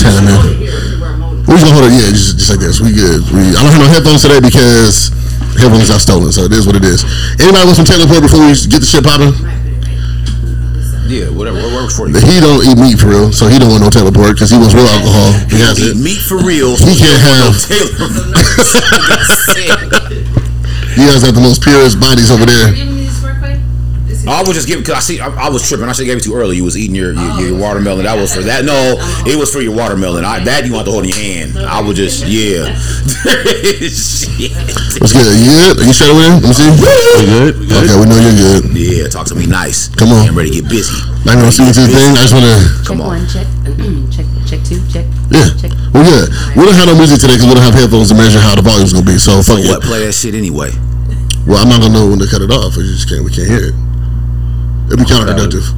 Montana, man. We just gonna hold it, yeah, just, just like this. We good. We, I don't have no headphones today because headphones got stolen, so it is what it is. Anybody want some Taylor Port before we get the shit popping? Yeah, whatever. What works for you? He don't eat meat for real, so he don't want no Taylor Port because he wants real alcohol. He has Eat it. meat for real. He can't have. Taylor. He has got the most purest bodies over there. I was just giving because I see I, I was tripping. I should have gave it to you early. You was eating your, your, your watermelon. That was for that. No, it was for your watermelon. I that you want to hold in your hand. I was just yeah. Shit. What's good? You good? Are you straight over there? Let me see. We good? We good? Okay, we know you're good. Yeah, talk to me nice. Come on. I'm ready to get busy. I ain't gonna see you to the thing. I just wanna. Come on. Check one, check, check, check two, check. Yeah. Check. Well, yeah. We don't have no music today because we don't have headphones to measure how the volume's gonna be. So So fuck what? Play that shit anyway. Well, I'm not gonna know when to cut it off. We just can't. We can't hear it. It'd be counterproductive.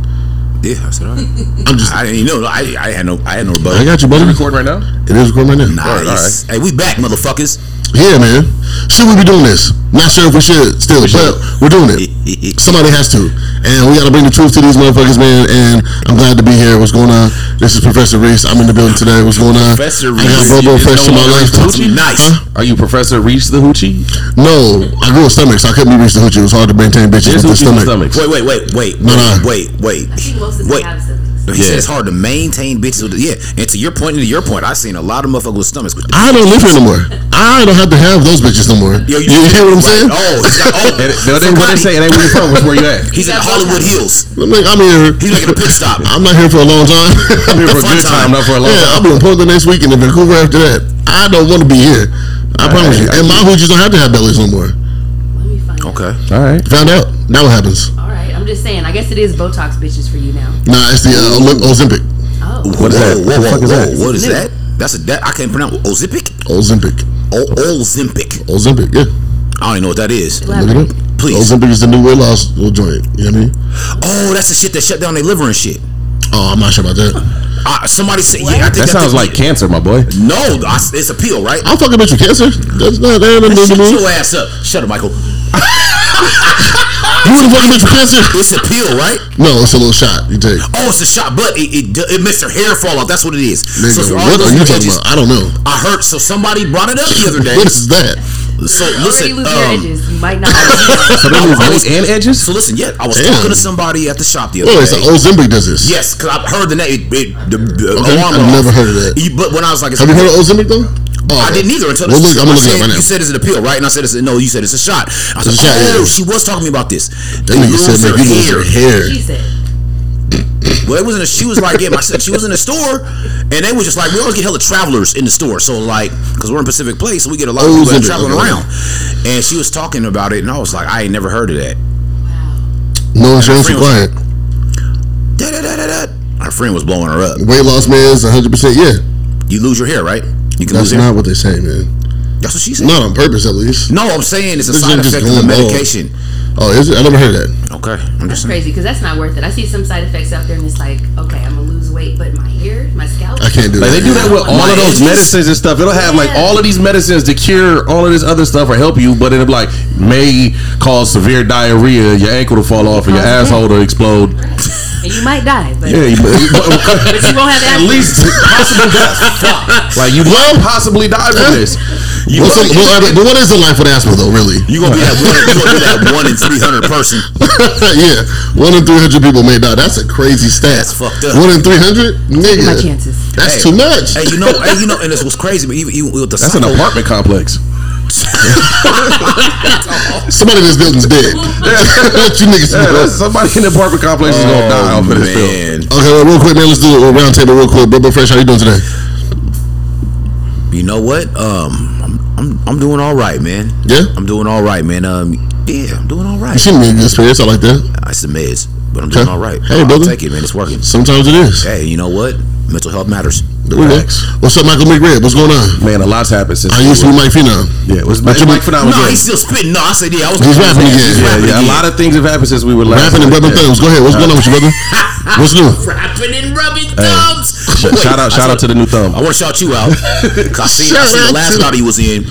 Yeah, I said all right. I'm just. I didn't even know. I, I had no. I had no I got you, buddy. Recording right now? It is recording right now. Nice. Hey, we back, motherfuckers. Yeah, man. Should we be doing this? Not sure if we should still, but we're doing it. Somebody has to. And we got to bring the truth to these motherfuckers, man. And I'm glad to be here. What's going on? This is Professor Reese. I'm in the building today. What's going on? Professor Reese. I got Reese. Bobo You fresh to know my life. Nice. Huh? Are you Professor Reach the Hoochie? No, I grew a stomach, so I couldn't be Reese the Hoochie. It was hard to maintain bitches There's with the Hoochies with stomach. stomachs. Wait, wait, wait, wait, No, no. wait, wait, wait. Most of Wait. them have symptoms. He Yeah. said it's hard to maintain bitches with yeah. And to your point, and to your point, I've seen a lot of motherfuckers with stomachs. With I don't live here no more. I don't have to have those bitches no more. Yo, you, hear what I'm saying? Oh, he's got, oh. And it- What they, so what they say? It ain't where you from. It's where you at. He's in Hollywood Hills. I'm, like, I'm here. He's making a pit stop. I'm not here for a long time. I'm here for a Fun good time. time, not for a long yeah, I'll time. be in Portland next week and in Vancouver after that. I don't want to be here. I promise you. I- And my hoochies don't have to have bellies no more. Okay. All right. Found out. Now what happens? All right, I'm just saying. I guess it is Botox bitches for you now. Nah, it's the uh, Olim- Ozempic. Oh, What is that? Whoa, What the whoa, fuck is whoa, that? What is that? That's a that I can't pronounce. Ozempic. Ozempic. O Ozempic. Ozempic, yeah. I don't even know what that is. Look it up. Please. Ozempic is the new weight loss little joint. You know what I mean? Oh, that's the shit that shut down their liver and shit. Oh, I'm not sure about that. Uh, somebody said, yeah, I think That sounds like cancer, my boy. no. I, it's a pill, right? I'm fucking bitch with cancer. That's not that to Shut your ass up. Shut up, Michael. You wanna fucking bitch with cancer? It's a pill, right? No, it's a little shot you take. Oh, it's a shot, but it, it, it makes their hair fall off. That's what it is. Nigga, so what are you talking about? I don't know. I heard. So somebody brought it up the other day. What is that? So Already listen, lose your um, edges. You might not. So they lose weight and edges? so listen. Yeah, I was Damn. talking to somebody at the shop the other day. Oh, it's day. Ozempic does this. Yes, because I've heard the name. It, it, the, the Okay, alarm I've went never heard of that. You- But when I was like, Have you heard of Ozempic though? Oh, I didn't either until Well, this, look, I'm I gonna look it said, up right now. You said it's a pill, right? And I said, it's, no, you said it's a shot. I said, It's a shot, oh, yeah. she was talking me about this. That They nigga said lose make their you lose your hair. She said. Well, it was in a, she was like, yeah, my, she was in the store, and they was just like, we always get hella travelers in the store. So like, because we're in Pacific Place, so we get a lot of people is traveling Okay. around. And she was talking about it, and I was like, I ain't never heard of that. No insurance was- required. Da, da, da, da, da. Our friend was blowing her up. Weight loss meds, 100. percent Yeah, You lose your hair, right? You can that's lose hair. not what they say, man. That's what she said. Not on purpose, at least. No, I'm saying it's a This side is just effect of the going on. medication. Oh, is it? I never heard that. Okay, I'm That's just saying. crazy because that's not worth it. I see some side effects out there, and it's like, okay, I'm gonna lose weight, but my hair, my scalp. I can't do Like that. they do that with all My of those edges. medicines and stuff. It'll have like all of these medicines to cure all of this other stuff or help you, but it'll like may cause severe diarrhea, your ankle to fall off, or your oh, Cause asshole to explode. and you might die, but, Yeah, you- but you won't have at least possible death. Like you will possibly die from this. You What's gonna, some- what are- but what is the life with asthma though? Really? you gonna be that one. You gonna be that one in three hundred person. yeah, one in three hundred people may die. That's a crazy stat. That's fucked up. One in three hundred, nigga. my chances. That's Hey, too much. Hey, you know, hey, you know, and this was crazy. But even, even with the That's an apartment complex. Somebody in this building's dead. Let you niggas Yeah, somebody in the apartment complex is gonna oh, die off of this pill. Oh, man. Okay, well, real quick, man. Let's do a round table real quick. Bro, Fresh, how you doing today? You know what? Um, I'm, I'm, I'm doing all right, man. Yeah? I'm doing all right, man. Um, yeah, I'm doing all right. You seem to be in good spirits. I like that. It's the meds, but I'm doing Okay. all right. Hey, I'll brother. take it, man. It's working. Sometimes it is. Hey, you know what? Mental health matters. There we go. Facts. What's up, Michael McRae? What's going on? Man, a lot's happened since. I used to be Mike Phenom. Yeah, it was But Mike, Mike Phenom was No, he's still spitting. No, I said yeah. I was. He's rapping again. He's Yeah, rapping yeah, a lot of things have happened since we were last. Rapping and rubbing Yeah. thumbs. Go ahead. What's going on with you, brother? What's new? rapping and rubbing thumbs. Sh- shout out, shout out to the new thumb. I want to shout you out. I seen, I seen the last battle he was in,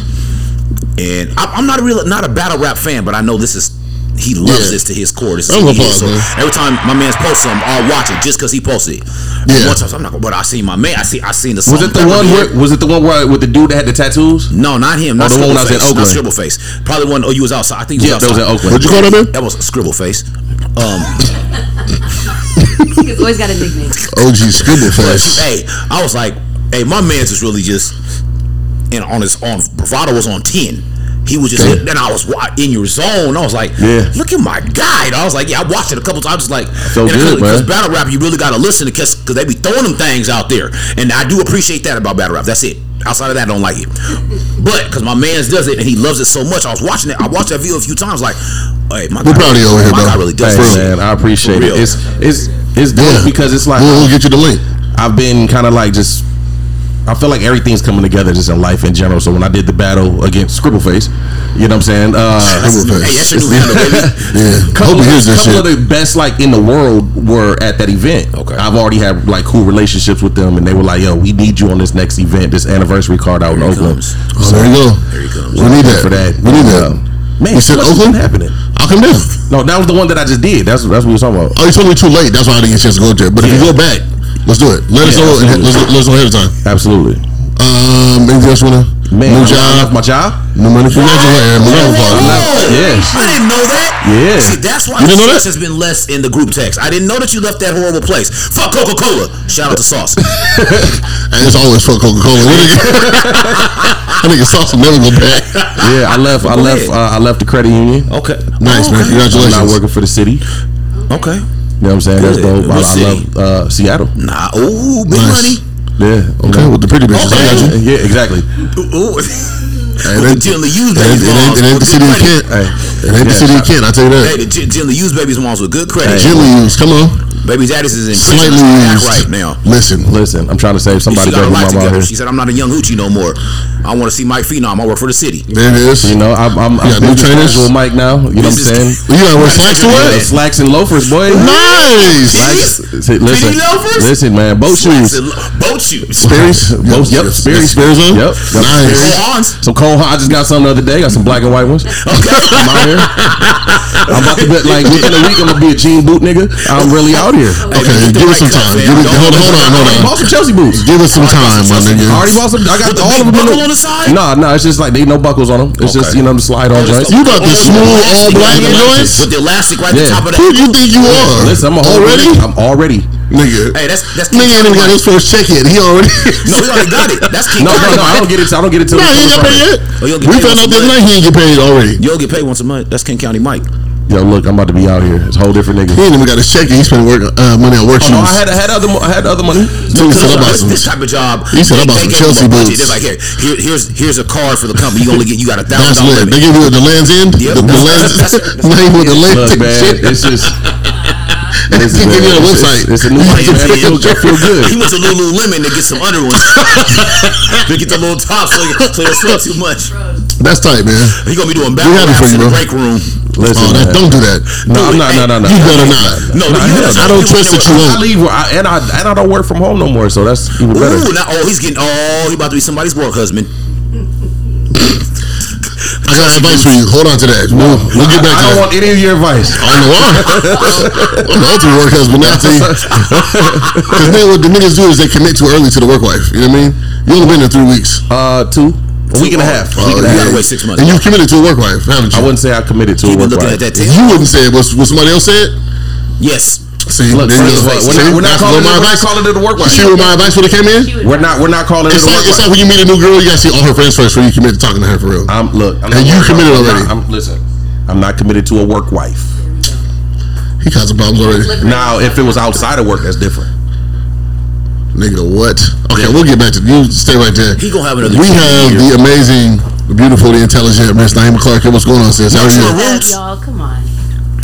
and I'm, I'm not a real not a battle rap fan, but I know this is he loves Yeah. this to his core. This is he is. So every time my man's post something, I'll watch it just because he posted it. Yeah. One time, I'm not. But I seen my man. I see. I seen the. Was it the one? Where, was it the one where with the dude that had the tattoos? No, not him. Not Oh, the one I was in Face. Not Oakland. Scribble Face. Probably one. Oh, you was outside. I think you Yeah, was that was in Oakland. What'd you call that man? That was Scribble Face. Um, He's always got a nickname. OG scribble but, face. hey, I was like, hey, my man's is really just, and on his on bravado was on ten. He was just, Okay. then I was in your zone. I was like, Yeah. look at my guy. I was like, yeah, I watched it a couple times. Just like, Felt and good, because man. battle rap, you really got to listen to because they be throwing them things out there, and I do appreciate that about battle rap. That's it. Outside of that, I don't like it. But because my man's does it and he loves it so much, I was watching it. I watched that video a few times. Like, hey, my We're guy, proud of you over here, my bro. guy really does Hey, this. man, I appreciate it. It's it's it's dope Yeah. because it's like We'll, we'll get you the link. I've been kind of like just. I feel like everything's coming together just in life in general. So when I did the battle against Scribbleface, you know what I'm saying? Uh, Scribble Hey, face. that's your new handle, baby. Yeah. couple, Hope he hears couple shit. of the best like in the world were at that event. Okay. I've already had like cool relationships with them, and they were like, "Yo, we need you on this next event, this anniversary card out in Here he Oakland." comes. Oh, there you go. There he comes. We need that For that, We need that. Um, man, You said Oakland? happening? I'll come down. No, that was the one that I just did. That's that's what we were talking about. Oh, you told me too late. That's why I didn't get a chance to go there. But if you go back, let's do it. Let us Yeah, know. and. Let's, let us know ahead of time. Absolutely, Um, anything else you wanna? Man. New job. left my job. New money. Congratulations. New money. Oh, Yes. I didn't know that. Yeah. See, that's why You the didn't know stress has been less in the group text. I didn't know that you left that horrible place. Fuck Coca Cola. Shout out to Sauce. And it's always fuck Coca Cola. I think sauce will never go back. Yeah, I left. I left. Uh, I left the credit union. Okay. Nice, Oh, man. okay. I'm Congratulations. not working for the city. Okay. You know what I'm saying? That's dope. I, I love uh, Seattle. Nah. Ooh, big Nice. money. Yeah. Okay, with the pretty bitches. I got you. Yeah, exactly. Ooh. Hey, the gently used it ain't- babies it ain't- it ain't the city good of credit. Kent. Hey, It ain't the yeah, city of Kent. I tell you Hey, that. the gently used babies moms with good credit. Gently used. Come on. Baby's Addis is in prison. Slightly Act right now. Listen. Listen, I'm trying to save She somebody got her life mama together. here. She said, "I'm not a young hoochie no more. I want to see Mike Phenom. I work for the city." There it is. You know, I'm I'm, You I'm new trainers? casual Mike now. You know what I'm saying? You gotta wear slacks to Yeah. it? Slacks and loafers, boy. Nice. Jeez. Say, listen, loafers? listen, man. Boat Slacks shoes. lo- Boat shoes. Sperry's? Boat, yep, Yes, Sperry's. Sperry's? Yep. Nice. Cole Haans. Some I just got some the other day. Got some black and white ones. Okay. I'm out here. I'm about to be like within a week. I'm gonna be a jean boot nigga. I'm really out here. Okay, give us some time. Give it, hold, hold on, hold on. bought some Chelsea boots. Give us some time, my I nigga. already bought some. I got With the all big of them. buckle on the side? No, no. It's just like they no buckles on them. It's just you know the slide on joints. You got the smooth all black with the elastic- joints? with the elastic right Yeah. at the top of that. Who do you think you are? Listen, I'm a already, I'm already. Nigga. Hey, that's that's Nigga ain't even got his first check yet. He already. No, he already got it. That's King No, no, County, no. I don't get it. I don't get it till No, the he ain't got paid yet. Oh, you don't get We paid found out the other night he ain't get paid already. You'll get paid once a month. That's King County Mike. Yo, look, I'm about to be out here. It's a whole different nigga. He ain't even got his check. He spent work, uh, money on work Oh, shoes. no, I had I had other I had other money. So he said, I bought This, some- this type of job, He said, I they- bought some they gave him Chelsea boots. They're like, here, here, here's here's a card for the company. You only get you got a thousand That's dollar lit. They limit. give you the Land's End. Yep. The, the That's- Land's that's- name with the Land's Look, man, it's just. They Listen, give you a it's- website. It's, it's a new You money, can man. Feel, good. He went to Lululemon to get some under ones. to get the little top so you, so you sweat too much. That's tight, man. He gonna be doing We happy battle for raps you, in the bro. break room. Listen, Oh, that, don't do that. No, I'm not. No, no, no. You better not. No, Nah, you hell know, I don't trust that you I won't. leave I, and I and I don't work from home no more, so that's even better. Ooh, now, oh, he's getting. Oh, he about to be somebody's work husband. I got advice for you. Hold on to that. We'll, we'll get back I to don't that. want any of your advice. I don't know why. I'm the ultimate work husband. Now, see, because then what the niggas do is they commit too early to the work wife. You know what I mean? You only been there three weeks. Uh, two, a week and a half. A week and a you half. gotta wait six months. And you've committed to a work wife, haven't you? I wouldn't say I committed to He a work wife. at that. You wouldn't say it. Was, was somebody else say it? Yes. See, Look, there you first of all, we're See, not, we're not calling it. my We're advice. calling it a work wife. See where my advice would have came in? We're not. We're not calling it It's a like work it's like when you meet a new girl, you gotta see all her friends first before you commit to talking to her for real. I'm look. I'm And not you committed wife. I'm already. not- I'm listen. I'm not committed to a work wife. He causing problems already. Now, if it was outside of work, that's different. Nigga, what? Okay, we'll get back to you. Stay right there. He gonna have another We have here. the amazing, the beautiful, the intelligent Miss Naima Clark. What's going on, sis? How are you? your Yes, roots? y'all, come on.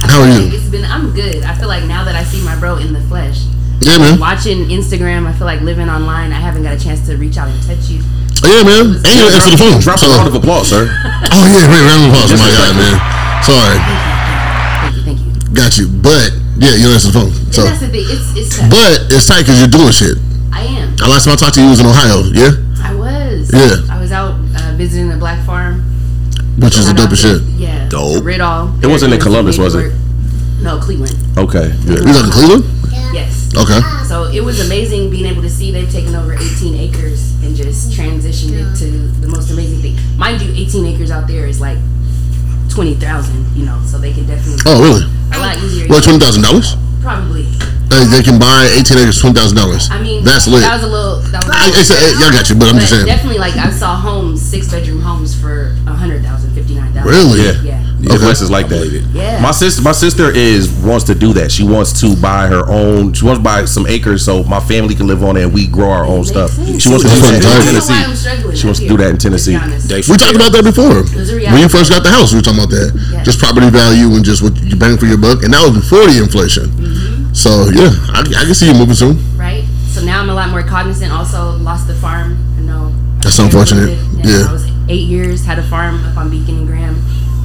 I How are you? It's been. I'm good. I feel like now that I see my bro in the flesh, Yeah, man. watching Instagram, I feel like living online. I haven't got a chance to reach out and touch you. Oh, yeah, man. And you answer the phone. Drop So- a round of applause, sir. oh yeah, man. Round of applause for my guy, man. Sorry, Thank you, thank you. got you. But yeah, you answer the phone. So, and that's the thing. It's it's. tough. but it's tight because you're doing shit. I am. The last time I talked to you was in Ohio. Yeah. I was. Yeah. I was out uh, visiting the black farm. Which is the Shout out dopest shit. Yeah. Dope. Ridall. It wasn't in Columbus, was it? No, Cleveland. Okay, good. You live in Cleveland? Yes. Okay. So it was amazing being able to see they've taken over 18 acres and just transitioned it to the most amazing thing. Mind you, 18 acres out there is like 20,000, you know, so they can definitely Oh, really? a lot easier. What, twenty thousand dollars? Probably. They, they can buy eighteen acres, twenty thousand dollars. I mean, that's lit. That was a little. That was a I, little it's, uh, y'all got you, but I'm but just saying. definitely, like I saw homes, six bedroom homes for a hundred thousand, fifty nine thousand. Really? Yeah. Yeah. Yeah, Okay. West is like that. it. Yeah. My sister, my sister is wants to do that. She wants to buy her own. She wants to buy some acres so my family can live on it and we grow our own stuff. sense. She wants to do that in tight. I don't know why Tennessee. She wants to do that in Tennessee. to be honest. They- We talked about that before. When you first got the house, we were talking about that. Yeah. Just property value and just what you bang for your buck, and that was before the inflation. Mm-hmm. So yeah, I, I can see you moving soon. right? So now I'm a lot more cognizant. Also, lost the farm. I know. That's unfortunate. limited. Yeah. I was eight years had a farm up on Beacon and Graham.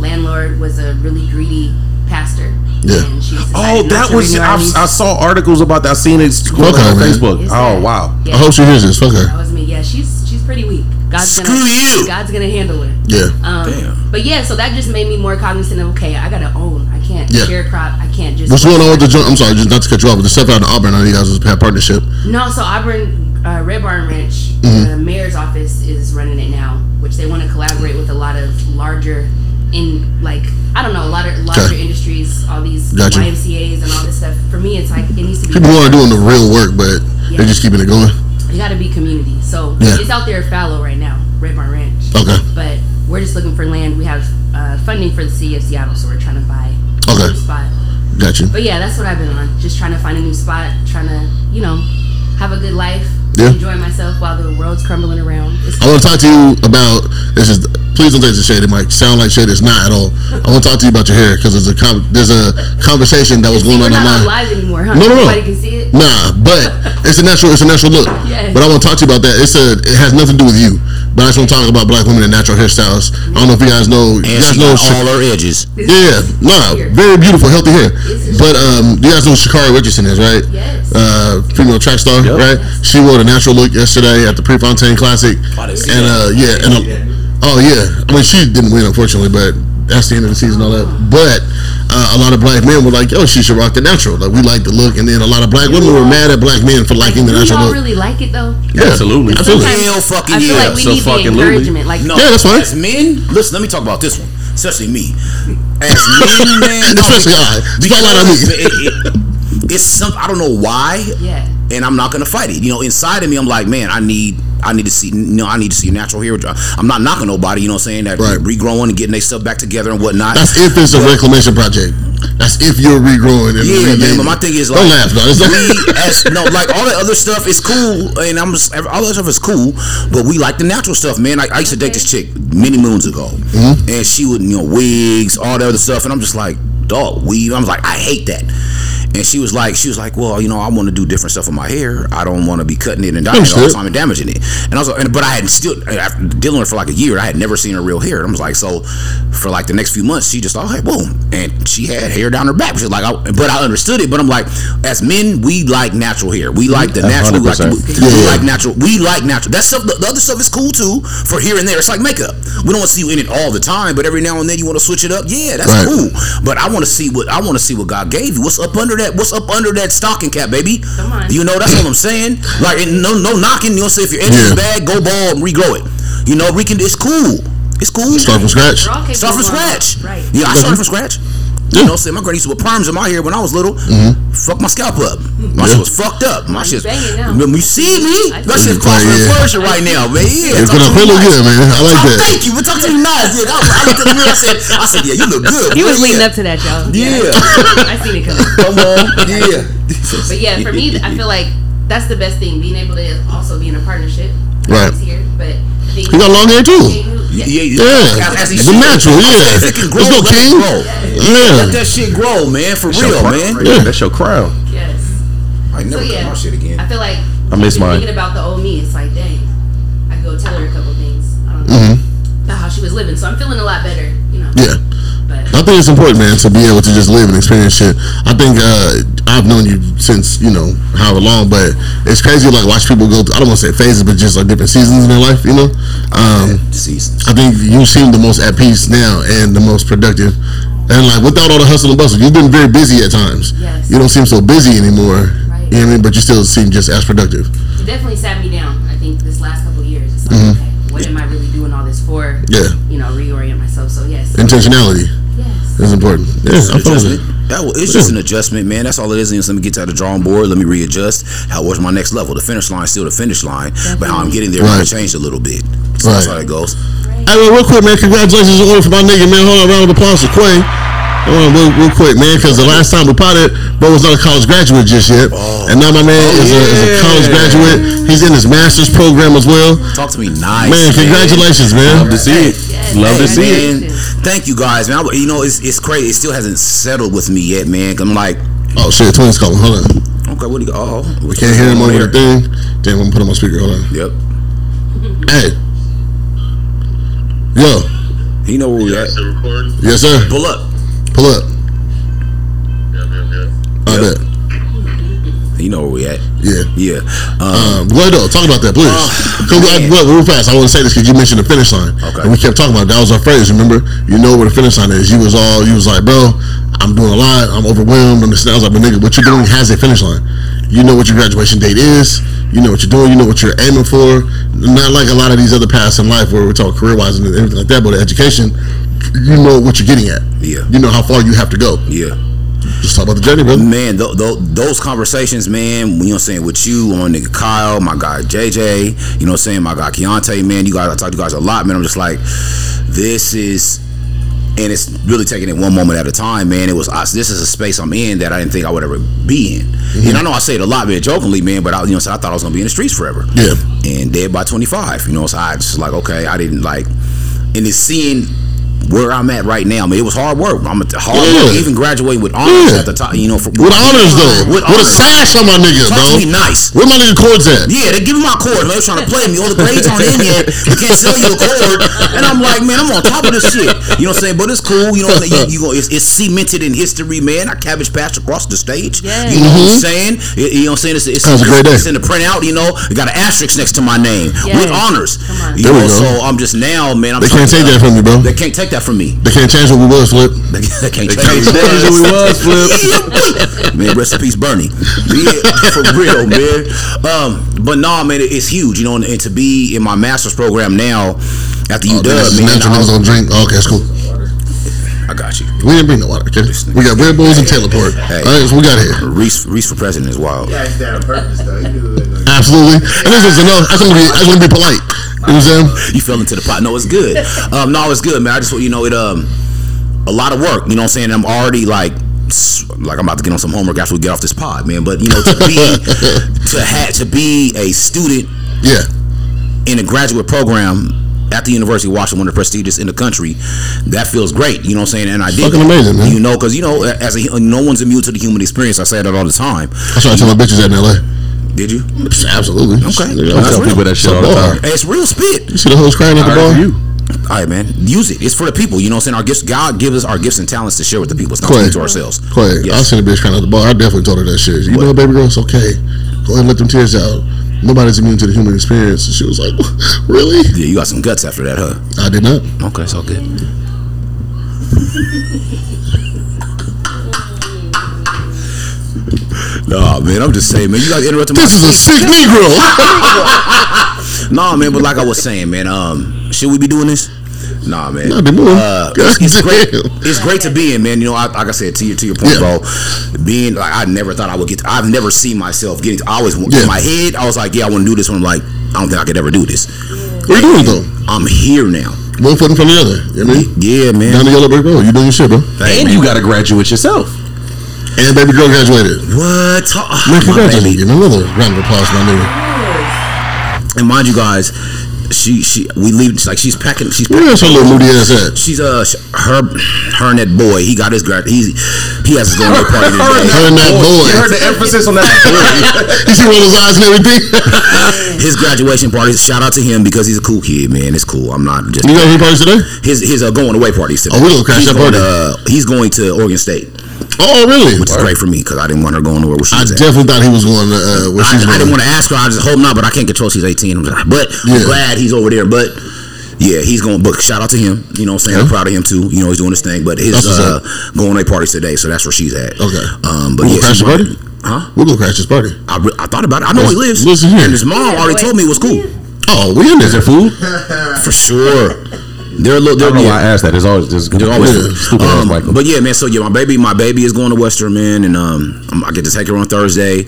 Landlord was a really greedy pastor. Yeah. And she decided Oh, that was I. I saw articles about that. I seen it scrolling Okay, on man. Facebook. It's Oh wow. Yeah. I hope she hears this. Fuck That was me. Yeah, she's she's pretty weak. God's Screw gonna you. God's gonna handle her. Yeah. Um, Damn. But yeah, so that just made me more cognizant of okay, I gotta own. I can't Yeah. sharecrop. I can't just. What's going on with the joint? I'm sorry, just not to cut you off, but the stuff out in Auburn. I know you guys have partnership. No, so Auburn uh, Red Barn Ranch, Mm-hmm. the mayor's office is running it now, which they want to collaborate with a lot of larger, in like I don't know, a lot of larger Okay. industries, all these Gotcha. YMCA's and all this stuff. For me, it's like it needs to be. People are doing the real work, but Yeah. they're just keeping it going. You got to be community. So Yeah. it's out there fallow right now, Red Barn Ranch. Okay. But we're just looking for land. We have uh, funding for the city of Seattle, so we're trying to buy a Okay. new spot. Got you. But yeah, that's what I've been on. Just trying to find a new spot, trying to, you know, have a good life, Yeah. enjoy myself while the world's crumbling around. It's I want to talk to you about this. Is please don't take this shade. It might sound like shade. It's not at all. I want to talk to you about your hair because there's a com- there's a conversation that was going on not on online. live anymore, huh? No, no, no. Nobody can see it. Nah, but it's a natural. It's a natural look. Yes. But I want to talk to you about that. It's a. It has nothing to do with you. But I just want to talk about black women and natural hairstyles. I don't know if you guys know. You guys know. got Sha- all her edges. yeah, nah, very beautiful, healthy hair. But um, you guys know who Sha'Carri Richardson is, right? Yes. Uh, female track star, Yep. right? She wore the natural look yesterday at the Prefontaine Classic, I didn't see and uh, yeah, and uh, oh yeah, I mean she didn't win unfortunately, but that's the end of the season, all that. But uh, a lot of black men were like, "Yo, she should rock the natural." Like we like the look, and then a lot of black women were mad at black men for liking the Do natural y'all look. really like it though? Yeah, Absolutely. absolutely. Sometimes Hell fucking I feel yeah. like we So need fucking literally. encouragement. Like, No, Yeah, that's fine. As men, listen, let me talk about this one, especially me. As men, man, no, Especially I. Spotlight on me. because it- it- it's some I don't know why, yeah. And I'm not gonna fight it. You know, inside of me, I'm like, man, I need, I need to see, you know, I need to see natural hair. I'm not knocking nobody. You know, what I'm saying that Right. regrowing and getting their stuff back together and whatnot. That's if it's a reclamation project. That's if you're regrowing. And Yeah, man. But my thing is like, don't laugh, dog. We as no, like all that other stuff is cool, and I'm just, all that stuff is cool. But we like the natural stuff, man. Like I used to date this chick many moons ago, Mm-hmm. and she would, you know, wigs, all that other stuff, and I'm just like, dog, weave. I was like, I hate that. And she was like, she was like, well, you know, I want to do different stuff with my hair. I don't want to be cutting it and dyeing it all the time and damaging it. And I was, like, and, but I had still after dealing with her for like a year. I had never seen her real hair. And I was like, so for like the next few months, she just, oh, hey, boom, and she had hair down her back. She was like, I, but I understood it. But I'm like, as men, we like natural hair. We like the natural. We like, the, 100%. we like natural. We like natural. That stuff. The, the other stuff is cool too for here and there. It's like makeup. We don't want to see you in it all the time, but every now and then you want to switch it up. Yeah, that's Right. cool. But I want to see what I want to see what God gave you. What's up under that? What's up under that stocking cap, baby? Come on. You know that's what I'm saying. Like and no, no knocking. You know, say if your edge Yeah. is bad, go bald and regrow it. You know, we can. It's cool. It's cool. start from scratch. We're all capable Start from of growing up. scratch. Right. Yeah, I started from scratch. You know, say my granny used to put perms in my hair when I was little. Mm-hmm. Fuck my scalp up. My Yeah. shit was fucked up. My shit. banging now. When you see me, I that see shit you. crossing Yeah. and flourishing right now, man. Yeah, It's talk gonna to me feel nice. good, man. I like Oh, that. thank you. But talk to me nice. Yeah, I, was, I looked in the mirror. I said, I said, yeah, you look good. He boy. was leading up to that, y'all. Yeah. I seen it coming. Come on. Yeah. But yeah, for me, I feel like that's the best thing, being able to also be in a partnership. Right. Here, but I think He got long hair too. Yeah, Yeah. Yeah, As, as he the natural. I'm Yeah, If it can grow, let's go, let it King. grow. Yeah, Let that shit grow, man. For That's real, crown man. right there. That's your crown. Yes. I ain't So never cut my shit again. I feel like I miss been mine. Thinking about the old me, it's like, dang, I go tell her a couple things. I don't know Mm-hmm. about how she was living. So I'm feeling a lot better, you know. yeah. But I think it's important, man, to be able to just live and experience shit. I think uh, I've known you since you know however long, but it's crazy like watch people go. Through, I don't want to say phases, but just like different seasons in their life. You know, um, Seasons. I think you seem the most at peace now and the most productive. And like without all the hustle and bustle, you've been very busy at times. Yes. You don't seem so busy anymore. Right. You know what I mean? But you still seem just as productive. it definitely sat me down. I think this last couple of years, it's like, okay, what am I really doing all this for? Mm-hmm. Yeah. You know, reorient myself. So yes, Intentionality yes. is important. Yeah, I feel adjustment. That was, it's just an adjustment, man. That's all it is. And let me get to the drawing board. Let me readjust. How what's my next level? The finish line is still the finish line, but how I'm getting there Right. might change a little bit. So that's how it goes. Hey, well, real quick, man. Congratulations on order for my nigga, man. Hold on, round of applause for Quay. Hold on, real, real quick, man, because the last time we potted, bro was not a college graduate just yet, oh. and now my man is, a, is a oh, college graduate. He's in his master's program as well. Talk to me nice, Man, congratulations, man. Love to see it. Yes. Love to see man. it. Thank you guys, man. I, you know, it's it's crazy. It still hasn't settled with me yet, man. I'm like, Oh shit, twins calling. Hold on, okay, what do you? Got? Oh, we can't hear oh, him over the thing. Damn, I'm gonna put him on my speaker. Hold on. Yep. Hey, yo, He know where we at. Still yes sir. Pull up. Pull up. Yeah, yeah, yeah. I Yep. bet. He know where we at. Yeah. Yeah. Um, Um, go ahead, though. Talk about that, please. Oh, Cause I, man. well, real fast, I want to say this because you mentioned the finish line, Okay. and we kept talking about it. that was our phrase. Remember, you know where the finish line is. You was all, you was like, bro, I'm doing a lot. I'm overwhelmed. And this, I was like, but nigga, what you're doing has a finish line. You know what your graduation date is. You know what you're doing. You know what you're aiming for. Not like a lot of these other paths in life where we talk career wise and everything like that. But education, you know what you're getting at. Yeah. You know how far you have to go. yeah. Just talk about the journey, brother. Man, th- th- those conversations, man, you know what I'm saying, with you, my nigga Kyle, my guy JJ, you know what I'm saying, my guy Keontae, man, you guys, I talk to you guys a lot, man. I'm just like, this is, and it's really taking it one moment at a time, man. It was, I, this is a space I'm in that I didn't think I would ever be in. Mm-hmm. And I know I say it a lot, man, jokingly, man, but I, you know, so I thought I was gonna be in the streets forever. Yeah. And dead by 25, you know, so I just like, okay, I didn't like, and it's seeing where I'm at right now, man. It was hard work. I'm a hard work, Yeah. even graduating with honors Yeah. at the time, you know, for, With honors, though. With With, a sash on my nigga, Talk bro. to me nice. Where my nigga chords at? Yeah, they give me my cord. Man, they was trying to play me. All the grades aren't in yet. We can't sell you a cord. And I'm like, man, I'm on top of this shit. You know what I'm saying? But it's cool. You know what I'm saying? You, you go, it's, it's cemented in history, man. I cabbage patched across the stage. Yes. You know what I'm mm-hmm. saying? It- you know what I'm saying? It's, it's, That was a great day. it's in the printout, you know. It got an asterisk next to my name Yes. with honors. Come on. You There we go. so I'm just now, man. I'm They can't take to- that from you, bro. They can't take that from me. They can't change what we was, Flip. They, they can't take Change it. who we was, Flip. man, rest in peace, Bernie. Yeah, for real, man. Um, but nah, man, it- it's huge, you know, and, and to be in my master's program now after you Oh, done, niggas, man. natural I, niggas don't drink. Oh, okay, that's cool. I got you. We didn't bring no water, okay? We got Red Bulls and Taylorport. Hey. All right, so we got here. Reese, Reese for president is wild. Yeah, it's that on purpose, though. He knew it Absolutely. And this is enough. I just want to be, I just want to be polite. You know what I'm saying? You fell into the pot. No, it's good. Um, no, it's good, man. I just, you know, it um, a lot of work. You know what I'm saying? I'm already like. Like I'm about to get on some homework after we get off this pod, man. But you know, to be to have to be a student Yeah. in a graduate program at the University of Washington, one of the prestigious in the country, that feels great. You know what I'm saying? And I did. Fucking amazing, man. You know, because you know, as a no one's immune to the human experience. I say that all the time. That's what I tell my bitches at in LA. Did you? Absolutely. Okay. I tell talking- people that shit it's all the time. Hey, it's real spit. You see the hoes crying at the bar? you. All right, man. Use it. It's for the people. You know what I'm saying? Our gifts. God gives us our gifts and talents to share with the people. It's not Quay. to ourselves. I Yes. seen a bitch crying at the bar. I definitely told her that shit. You What? know, baby girl, it's okay. Go ahead and let them tears out. Nobody's immune to the human experience. And she was like, really? Yeah, you got some guts after that, huh? I did not. Okay, it's all good. nah, man, I'm just saying, man. You got interrupted my This is a sick Negro. Nah, man, but like I was saying, man, um, should we be doing this? Nah, man. Nah, be more. Uh, it's, it's great. It's great to be in, man. You know, I, like I said to you, to your point, Yeah. bro. Being like, I never thought I would get. To, I've never seen myself getting. To, I always Yeah. in my head, I was like, yeah, I want to do this. When I'm like, I don't think I could ever do this. what are you doing, though? I'm here now. One foot in front of the other. You know what I mean? Yeah, man. Down the yellow brick road. You doing your shit, bro. Hey, And man. you got to graduate yourself. And baby girl graduated. what? Oh, Man, congratulations. Another round of applause, my nigga. And mind you guys, she she we leave like she's packing she's packing is her little moody ass at? She's uh her her and that boy he got his grad he he has his going away party today. Her and that boy. You heard the emphasis on that. Boy. you see one of those eyes and everything? His graduation party. Shout out to him because he's a cool kid, man. It's cool. I'm not just you got any parties today? his his uh, going away parties today. Oh, we gonna crash he's that party. To, uh, he's going to Oregon State, Oh, really? which is great for me because I didn't want her going nowhere where she I was at. definitely thought he was going to uh, where I, she's I going. didn't want to ask her. I just hope not, but I can't control. She's 18. I'm just- But Yeah. I'm glad he's over there. But yeah, he's going. But shout out to him. You know, what I'm saying I'm proud of him too. You know, he's doing his thing. But his That's what's uh, going away parties today, so that's where she's at. Okay. Um, but We'll yeah, crash the party? Huh? We're gonna crash this party. I, re- I thought about it. I know he lives. Listen here. And his mom already told me it was cool. Oh, we in there. Is there food? For sure. They're a little. I They're, don't know why. I asked that. There's always there's, There's always stupid um, Michael. But yeah, man. So yeah, my baby, my baby is going to Western, man, and um, I'm- get to take her on Thursday.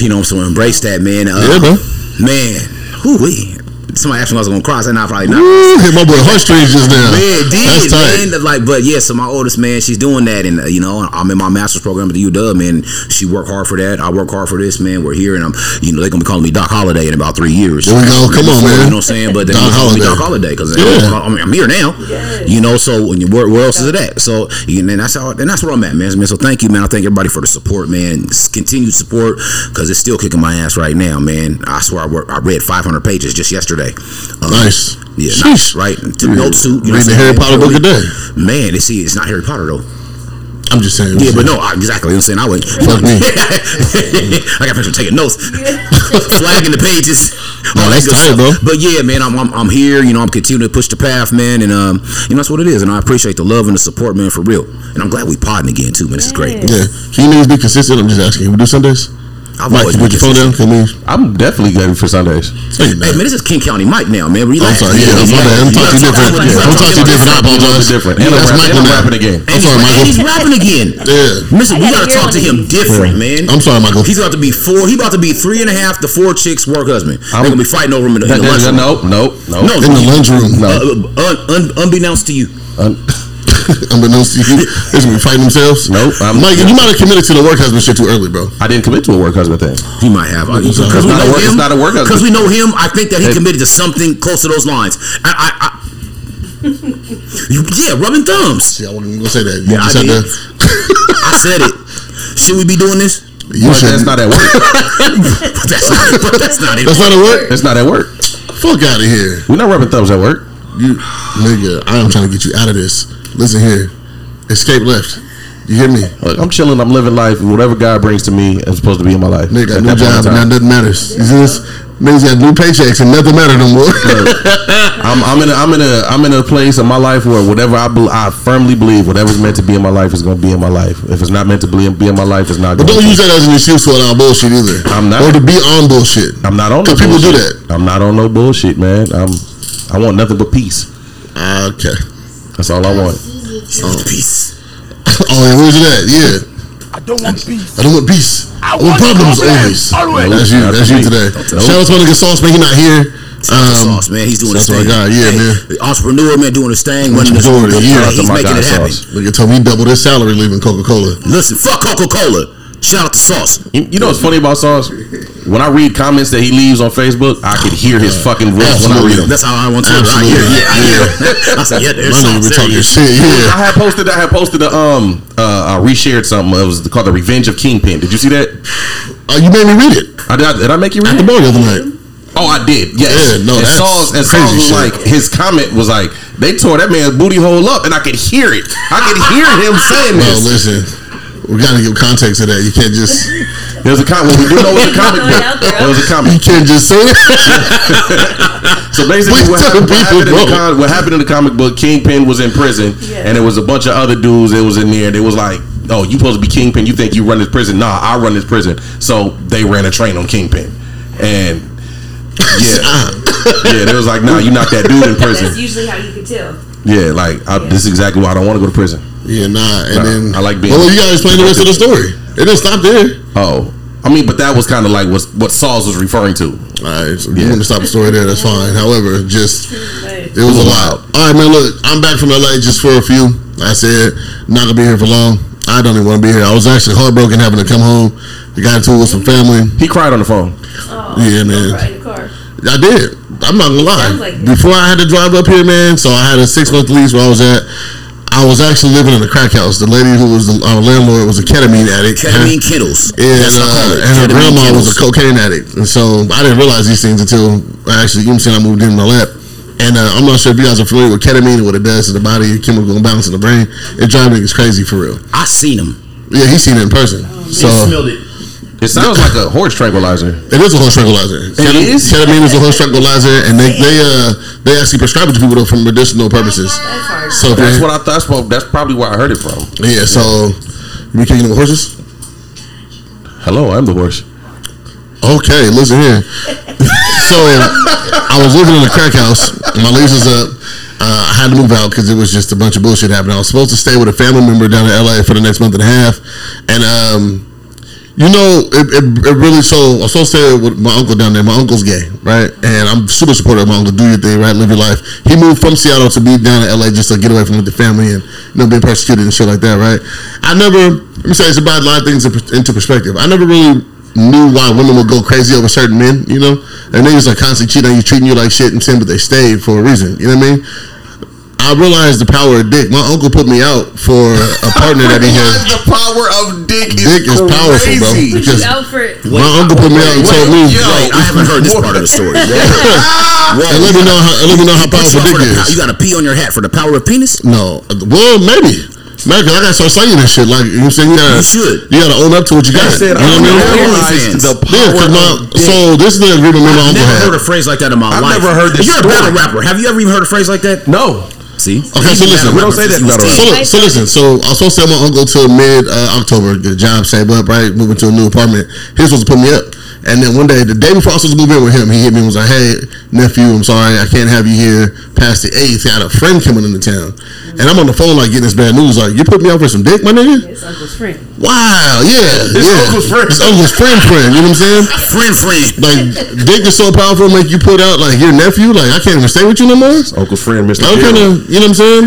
You know, so embrace that, man. Uh, Yeah, bro. Man, whoo wee. Somebody asked me if I was gonna cry. I said, "Nah, probably not." Ooh, hit my boy heartstrings just now. Man, it That's did, tight. man. Like, but yeah, so my oldest man, she's doing that, and uh, you know, I'm in my master's program at the UW, man. She worked hard for that. I work hard for this, man. We're here, and I'm, you know, they're gonna be calling me Doc Holliday in about three years. There we go. Come on, man. You know what I'm saying? But they're Doc gonna call me Holliday. Doc Holliday because Yeah. I'm, I'm here now. You know, so when you, where, where else is it at? So, and that's how, and that's where I'm at, man. Man, So thank you, man. I thank everybody for the support, man. Continued support because it's still kicking my ass right now, man. I swear, I, work, I read 500 pages just yesterday. Um, Nice. yeah, Sheesh. nice, right? Took notes too. You know Reading the Harry saying? Potter book a day. Man, they see it's not Harry Potter though. I'm just saying. Yeah, but no, I, exactly. You know what I'm saying? I went. Fuck me. I got pressure taking notes, flagging the pages. No, all that's good tight, stuff. bro. But yeah, man, I'm, I'm I'm here. You know, I'm continuing to push the path, man, and um, you know that's what it is. And I appreciate the love and the support, man, for real. And I'm glad we podding again too, man. This is great. Yeah. So you niggas be consistent. I'm just asking. Can we do Sundays? I've Mike, you put your phone down. Can we? I'm definitely ready for Sundays. Hey, Hey man, this is King County Mike now, man. Relax. I'm sorry. Yeah, I'm sorry. I'm talking different. You I'm gotta talking different. I apologize. different. Yeah, And I'm that's rapping- and I'm rapping again. I'm sorry, Michael. he's rapping again. Yeah. Listen, we gotta talk to him different, man. I'm sorry, Michael. He's about to be four. He about to be three and a half to four chicks work husband. They're gonna be fighting over him in the, lunchroom. No, no, no, No, In the lunchroom. No. Uh, un, unbeknownst to you. Un- Unbeknownst to you, they're gonna be fighting themselves. Nope, I'm- Mike, you might have committed to the work husband shit too early, bro. I didn't commit to a work husband thing. He might have Uh, because we not a know work- it's him. not a work husband. Because we know him, I think that he Hey. committed to something close to those lines. I, I, I you, yeah, rubbing thumbs. See, I wasn't gonna say that. You Yeah, I just had did. to- I said it. Should we be doing this? You But should. that's not at work. But that's not. But that's not it. That's not at work. That's not at work. Fuck out of here. We're not rubbing thumbs at work. You, nigga, I am trying to get you out of this. Listen here. Escape left. You hear me? I'm chilling. I'm living life. Whatever God brings to me is supposed to be in my life. Nigga got new that point in job that nothing matters. You see this? Niggas got new paychecks and nothing matter no more. I'm, I'm in a, I'm in a I'm in a place in my life where whatever I bel I firmly believe whatever's meant to be in my life is going to be in my life. If it's not meant to be, be in my life, it's not. but going don't to. use that as an excuse to allow bullshit either. I'm not. Or to be on bullshit. I'm not on. No Because people do that. I'm not on no bullshit, man. I'm. I want nothing but peace. Okay. That's all I want. Peace. Oh, yeah, where's it at? Yeah. I don't want peace. I don't want peace. I, want problems always. Always. That's you. That's you today. Shout out to my nigga Sauce, man. He not here. Shout out to Um, Sauce, man. He's doing that's his my thing. guy. Yeah, man. Entrepreneur, man, doing his thing. Running his Entrepreneur of the year. Yeah, Shout out to He's making guy, it happen. Sauce. Nigga told me he doubled his salary leaving Coca Cola. Listen, fuck Coca Cola. Shout out to Sauce. You, you know what's funny about Sauce? When I read comments that he leaves on Facebook, I could hear his fucking voice when I read them. That's how I want to. I hear, yeah, I hear. I said, yeah, there's My nigga Sauce. be There talking is. shit. Yeah. I had posted. I had posted a um uh I reshared something. It was called the Revenge of Kingpin. Did you see that? Oh, you made me read it I did. I, did I make you read at the it? bar the other night. Oh, I did. Yes. Yeah, no, and that's Saul's, and crazy Saul's was shit. like his comment was like they tore that man's booty hole up, and I could hear it. I could hear him saying No, this. listen. We gotta give context to that. You can't just There's a comic. Well, we do know it was a comic book. There was a comic. you can't just say it. So basically, what tell happened, what, happened in the con- what happened in the comic book? Kingpin was in prison, and there was a bunch of other dudes that was in there. They was like, "Oh, you supposed to be Kingpin? You think you run this prison? Nah, I run this prison." So they ran a train on Kingpin, and yeah, yeah, they was like, "Nah, you not that dude in prison." That's usually how you can tell. Yeah, like I, this is exactly why I don't want to go to prison. Yeah, nah. And Nah, then I like being- Well, you gotta explain the rest of the story. It didn't stop there. Oh, I mean, but that was kind of like what what Sauce was referring to. All right, so you Yeah. want to stop the story there? That's fine. However, just it was a was lot. All right, man. Look, I'm back from LA just for a few. I said, not gonna be here for long. I don't even want to be here. I was actually heartbroken having to come home He got into it with some family. He cried on the phone. Oh, Yeah, man. Right in the car. I did. I'm not gonna lie. Like. Before I had to drive up here, man, so I had a six month lease where I was at. I was actually living in a crack house. The lady who was the, our landlord was a ketamine addict. Ketamine Kittles. And, That's what I call uh, and her Ketamine grandma was a cocaine addict, and so I didn't realize these things until I actually, you know, I'm saying I moved in my lap. And uh, I'm not sure if you guys are familiar with ketamine and what it does to the body, chemical imbalance in the brain. It drives niggas crazy for real. I seen him. Yeah, he seen it in person. So it. It sounds like a horse tranquilizer. it is a horse tranquilizer. Ketam- is? Ketamine is a horse tranquilizer, and they they uh they actually prescribe it to people though for medicinal purposes. That's hard. So That's what I thought. That's, what- that's probably where I heard it from. yeah, so you be kicking with horses? Hello, I'm the horse. Okay, listen here. so I was living in a crack house. My lease was up. Uh, I had to move out because it was just a bunch of bullshit happening. I was supposed to stay with a family member down in LA for the next month and a half, and um, you know, it, it, it really so. Supposed with my uncle down there. My uncle's gay, right? And I'm super supportive of my uncle. Do your thing, right? Live your life. He moved from Seattle to be down in LA just to get away from the family and you know being persecuted and shit like that, right? I never. Let me say it's about a lot of things into perspective. I never really knew why women would go crazy over certain men, you know? And niggas are constantly cheating on you, treating you like shit and sin, but they stayed for a reason. You know what I mean? I realized the power of dick. My uncle put me out for a partner that he has. the power of dick is Dick is powerful, bro. crazy. Put Because you out my uncle put me out and told me, yo, Wait, I haven't heard this part of the story. Whoa. Whoa. and let me know how, let me know how powerful dick for the is. You got to pee on your hat for the power of penis? No, well, maybe. Man, 'cause I gotta start saying this shit. Like you know what I'm saying, you gotta, You should. you gotta own up to what you got. I said, you know what I I mean? realized the Yeah, power 'cause my, of dick. so this is the agreement me and my I've never heard a phrase like that in my I've life. never heard this You're a story. battle rapper. Have you ever even heard a phrase like that? No. See? Okay, so listen, we don't say that in battle So, look, so listen, so I was supposed to tell my uncle till mid uh, October, get a job, save up, right, move into a new apartment. He was supposed to put me up. And then one day, the day before I was supposed to move in with him, he hit me and was like, hey, nephew, I'm sorry, I can't have you here past the 8th. He had a friend coming into town. And I'm on the phone, like, getting this bad news. Like, you put me out for some dick, my nigga? It's uncle's friend. Wow, yeah. His yeah. uncle's friend. His uncle's friend, friend. You know what I'm saying? Friend, friend. Like, dick is so powerful, make you put out, like, your nephew. Like, I can't even stay with you no more. Uncle's friend, Mr. I'm kind of, you know what I'm saying?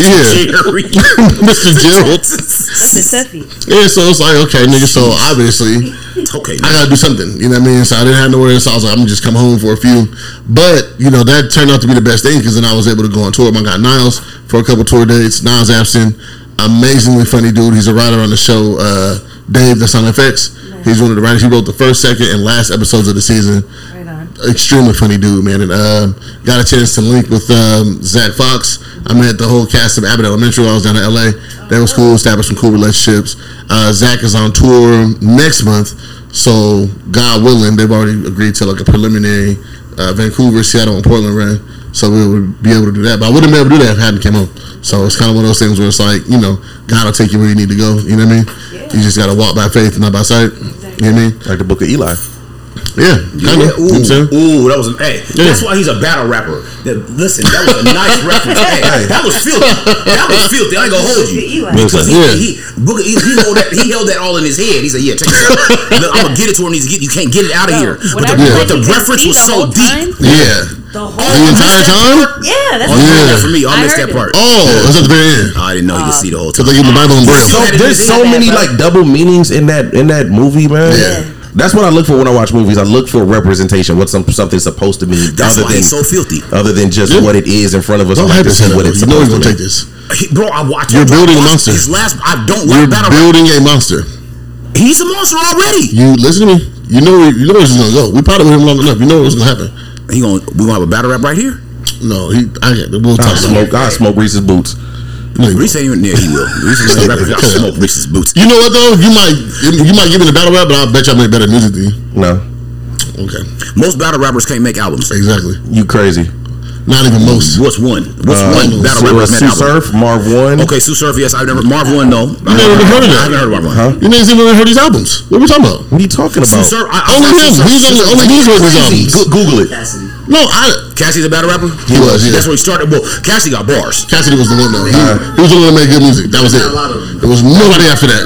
yeah. Jerry. Mr. Gerald. That's a toughie. Yeah, so it's like, okay, nigga, so obviously Okay. I gotta do something. You know what I mean? So I didn't have nowhere else. So I was like, I'm gonna just come home for a few. But, you know, that turned out to be the best thing because then I was able to go on tour with my guy Niles for a couple tour dates. Niles Abson, amazingly funny dude. He's a writer on the show, uh, Dave, the Sound Effects. He's one of the writers. He wrote the first, second, and last episodes of the season. Right on. Extremely funny dude, man. And um, got a chance to link with um, Zach Fox. I met the whole cast of Abbott Elementary while I was down in LA. That was cool. Established some cool relationships. Uh, Zach is on tour next month. So, God willing, they've already agreed to like a preliminary uh, Vancouver, Seattle, and Portland run. So we would be able to do that. But I wouldn't be able to do that if I hadn't came home. So it's kind of one of those things where it's like, you know, God will take you where you need to go. You know what I mean? You just got to walk by faith and not by sight. You know what I mean? Like the book of Eli. Yeah, kind. Yeah, You know what I'm saying? ooh, ooh, that was a, hey. Yeah. That's why he's a battle rapper. That, listen, that was a nice reference. Hey, that was filthy. That was filthy. I ain't gonna hold you. Because he, Yeah. he, Booker, he, he, held that, he held that all in his head. He said, "Yeah, check this out. Look, I'm gonna get it to him. He's get, you can't get it out of here." But the, Yeah. but the reference was the so deep. time, Yeah. The whole The entire time? Yeah, that's Oh, Yeah. that me. I, I missed heard that it. part. Oh, it's at the very end. I didn't know you could uh, see the whole Because time. they give the Bible in braille. So there's so many like double meanings in that in that movie, man. Yeah. That's what I look for when I watch movies. I look for representation. What some something's supposed to mean, That's other why than he's so filthy. other than just Yeah. what it is in front of us. Don't I hype like to this see what it's You know he's supposed gonna take this. He- bro, I watched. You're I building a monster. His last, I don't You're like battle rap. building a monster. He's a monster already. You listen to me. You know, you know where this is gonna go. We probably with him long enough. You know what's gonna happen. He gonna we gonna have a battle rap right here. No, he. I get. We'll talk about smoke. I smoke Reese's boots. Reese ain't even. Yeah, he will. Reese is gonna rap. I'll smoke Reese's boots. You know what though? You might. You might give me the battle rap, but I bet you I make better music than you. No, Okay. Most battle rappers can't make albums. Exactly. you crazy. Not even most. What's one? What's Uh, one battle rapper that's Sue made album? Surf, Marv One. Okay, Sue Surf. Yes, I've never. Marv One. No, You never even heard of I haven't heard of Marv One. Huh? You niggas even heard these albums. What are we talking about? What are you talking Sue about? Surf. I, I Only him. Surf. He's only only he's heard these albums. Google it. No, I. Cassie's a battle rapper. He was, yeah. That's where he started. Well, Cassie got bars. Cassidy was the one though. He, he was the one that made good music. That was it. A lot of them. There was nobody after that.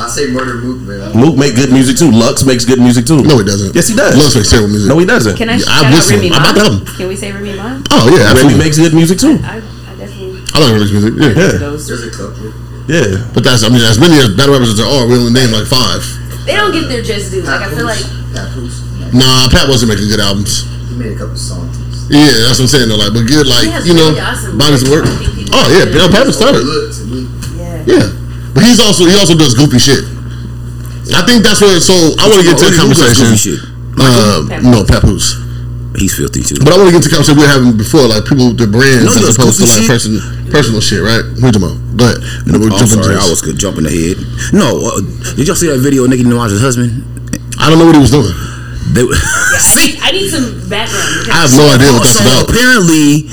I say Murda Mook, man. Mook make good music too. Lux makes good music too. No, he doesn't. Yes, he does. Lux makes terrible music. No, he doesn't. Can I Yeah, shout I out listen. Remy I'm Ma? about to have him. Can we say Remy Ma? Oh yeah, Remy makes good music too. I, I definitely I like Remy's music. Yeah. Yeah. There's a couple. Yeah. But that's, I mean, as many as battle rappers as there are, we only name like five. They don't get their just due. Like I feel like Papoose. Nah, Pat wasn't making good albums. He made a couple songs. Yeah, that's what I'm saying. Though, like, but good, like you know, really awesome bodies work. lyrics. I think people Oh yeah, Bill Pat started. Good to me. yeah. Yeah, but he's also he also does goofy shit. I think that's what. So I want to get to the conversation. goofy shit? Uh, no, Papoose. He's filthy too. But I want to get to the conversation we were having before, like people with their brands No, as opposed to like shit. person, personal shit, right? Who's Jamal? Go ahead. And we're Oh, I'm jumping sorry, I was jumping ahead. No, uh, did y'all see that video of Nicki Minaj's husband? I don't know what he was doing. They, I, I need some background. I have no idea what that's so about. apparently,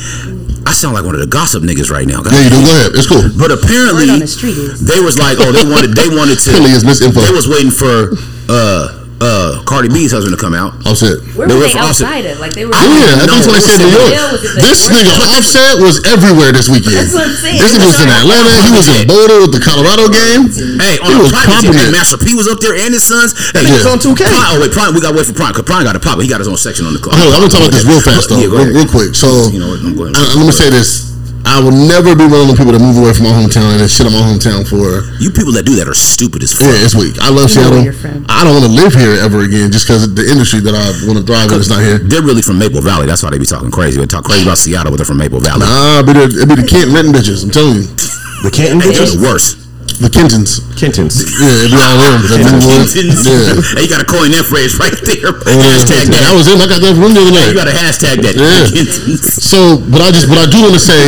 I sound like one of the gossip niggas right now. Yeah, you do. Go ahead. It's cool. But apparently, on the street they was like, oh, they wanted, they wanted to. Clearly, it's misinfo. They was waiting for uh uh Cardi B's husband to come out. Offset. where They were were they outside of? Like they were. Yeah, No, that's what I said New York. Yeah, was it the This nigga Offset was everywhere this weekend. That's what I'm saying. This nigga was in Atlanta. He was in Boulder with the Colorado game. Hey, He on was the private popping team, Master P was up there and his sons. Hey, he was on 2K. Prime, oh wait, Prime, we got to wait for Prime because Prime got to pop. He got his own section on the club. Hold on, I'm gonna talk about this real fast though, real, quick. So, You know I'm going- let me say this: I will never be one of the people that move away from my hometown and shit on my hometown for. You people that do that are stupid as fuck. Yeah, it's weak. I love You Seattle. where you're from. I don't want to live here ever again just because the industry that I want to thrive in is not here. They're really from Maple Valley. That's why they be talking crazy. They talk crazy about Seattle, but they're from Maple Valley. Nah, but it, it be the Kent Renton bitches. I'm telling you, The Canton They're bitches? the worst. The Kentons. Kentons. Yeah, it be all them. That Lynnwood. Yeah. Hey, you got to coin that phrase right there. Oh, hashtag that. That was him. I got that from the other night. you got to hashtag that. Yeah. So, but I just, but I do want to say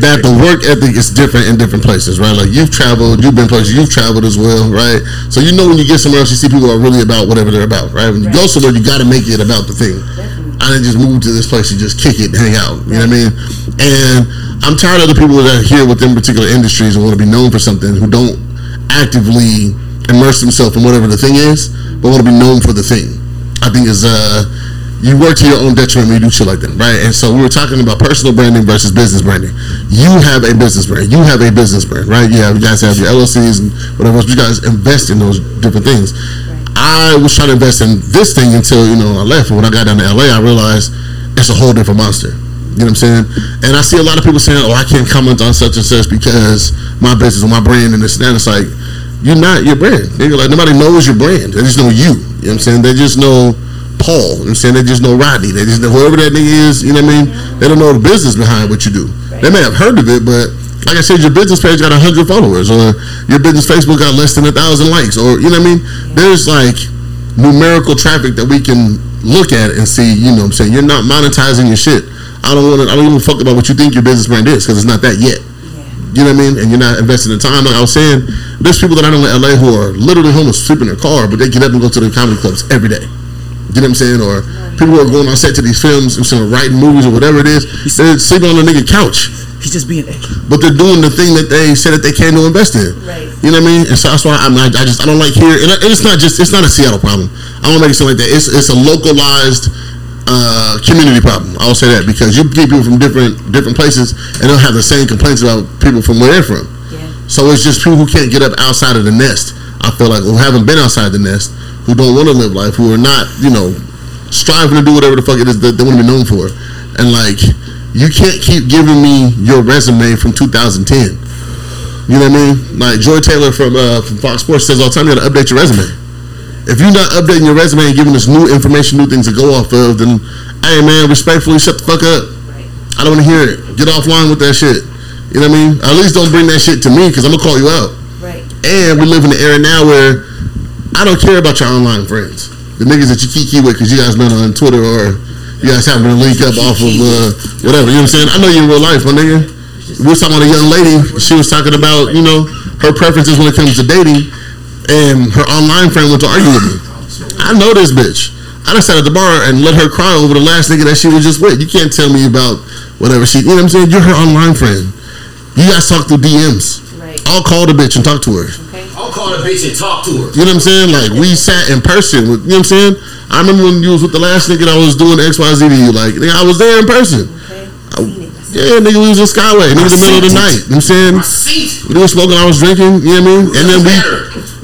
that the work ethic is different in different places, right? Like you've traveled, you've been places, you've traveled as well, right? So you know when you get somewhere else, you see people are really about whatever they're about, right? When you go somewhere, you got to make it about the thing. I didn't just move to this place and just kick it, and hang out. You know what I mean? And I'm tired of the people that are here within particular industries and want to be known for something who don't actively immerse themselves in whatever the thing is, but want to be known for the thing. I think is uh you work to your own detriment when you do shit like that, right? And so we were talking about personal branding versus business branding. You have a business brand. You have a business brand, right? You have you guys have your LLCs and whatever else. You guys invest in those different things. I was trying to invest in this thing until you know I left. And when I got down to LA, I realized it's a whole different monster. You know what I'm saying? And I see a lot of people saying, "Oh, I can't comment on such and such because my business or my brand and this and that." It's like you're not your brand. Nigga, like nobody knows your brand. They just know you. You know what I'm saying? They just know Paul. You know what I'm saying? They just know Rodney. They just know whoever that nigga is. You know what I mean? They don't know the business behind what you do. They may have heard of it, but like I said, your business page got hundred followers, or your business Facebook got less than a thousand likes, or you know what I mean? There's like numerical traffic that we can look at and see. You know what I'm saying? You're not monetizing your shit. I don't want to. I don't even fuck about what you think your business brand is because it's not that yet. You know what I mean? And you're not investing the time. Like I was saying, there's people that I know in LA who are literally homeless, sleeping in their car, but they get up and go to the comedy clubs every day. You know what I'm saying? Or people who are going on set to these films, instead of writing movies or whatever it is, they're sleeping on a nigga couch. He's just being. But they're doing the thing that they said that they can to invest in. Right. You know what I mean? And so that's why I'm not, I just I don't like here, and it's not just it's not a Seattle problem. I don't make it sound like that. It's it's a localized uh, community problem. I'll say that because you get people from different different places and they'll have the same complaints about people from where they're from. Yeah. So it's just people who can't get up outside of the nest. I feel like who haven't been outside the nest, who don't want to live life, who are not, you know, striving to do whatever the fuck it is that they want to be known for. And like, you can't keep giving me your resume from 2010. You know what I mean? Like Joy Taylor from uh, from Fox Sports says all the time, you got to update your resume. If you're not updating your resume and giving us new information, new things to go off of, then hey man, respectfully, shut the fuck up. I don't want to hear it. Get offline with that shit. You know what I mean? At least don't bring that shit to me because I'm gonna call you out. Right. And we live in an era now where I don't care about your online friends, the niggas that you kiki with because you guys met on Twitter or you guys happen to link up off of uh, whatever. You know what I'm saying? I know you in real life, my nigga. We was talking about a young lady. She was talking about you know her preferences when it comes to dating, and her online friend went to argue with me. I know this bitch. I just sat at the bar and let her cry over the last nigga that she was just with. You can't tell me about whatever she. You know what I'm saying? You're her online friend. You guys talk through DMs. Right. I'll call the bitch and talk to her. Okay. I'll call the bitch and talk to her. You know what I'm saying? Like we sat in person. With, you know what I'm saying? I remember when you was with the last nigga that I was doing X Y Z to you. Like nigga, I was there in person. Okay. I- Seen it. Yeah, nigga, we was in Skyway. Nigga, in the middle of the night. You know what I'm saying? See, We were smoking. I was drinking. You know what I mean? And then we,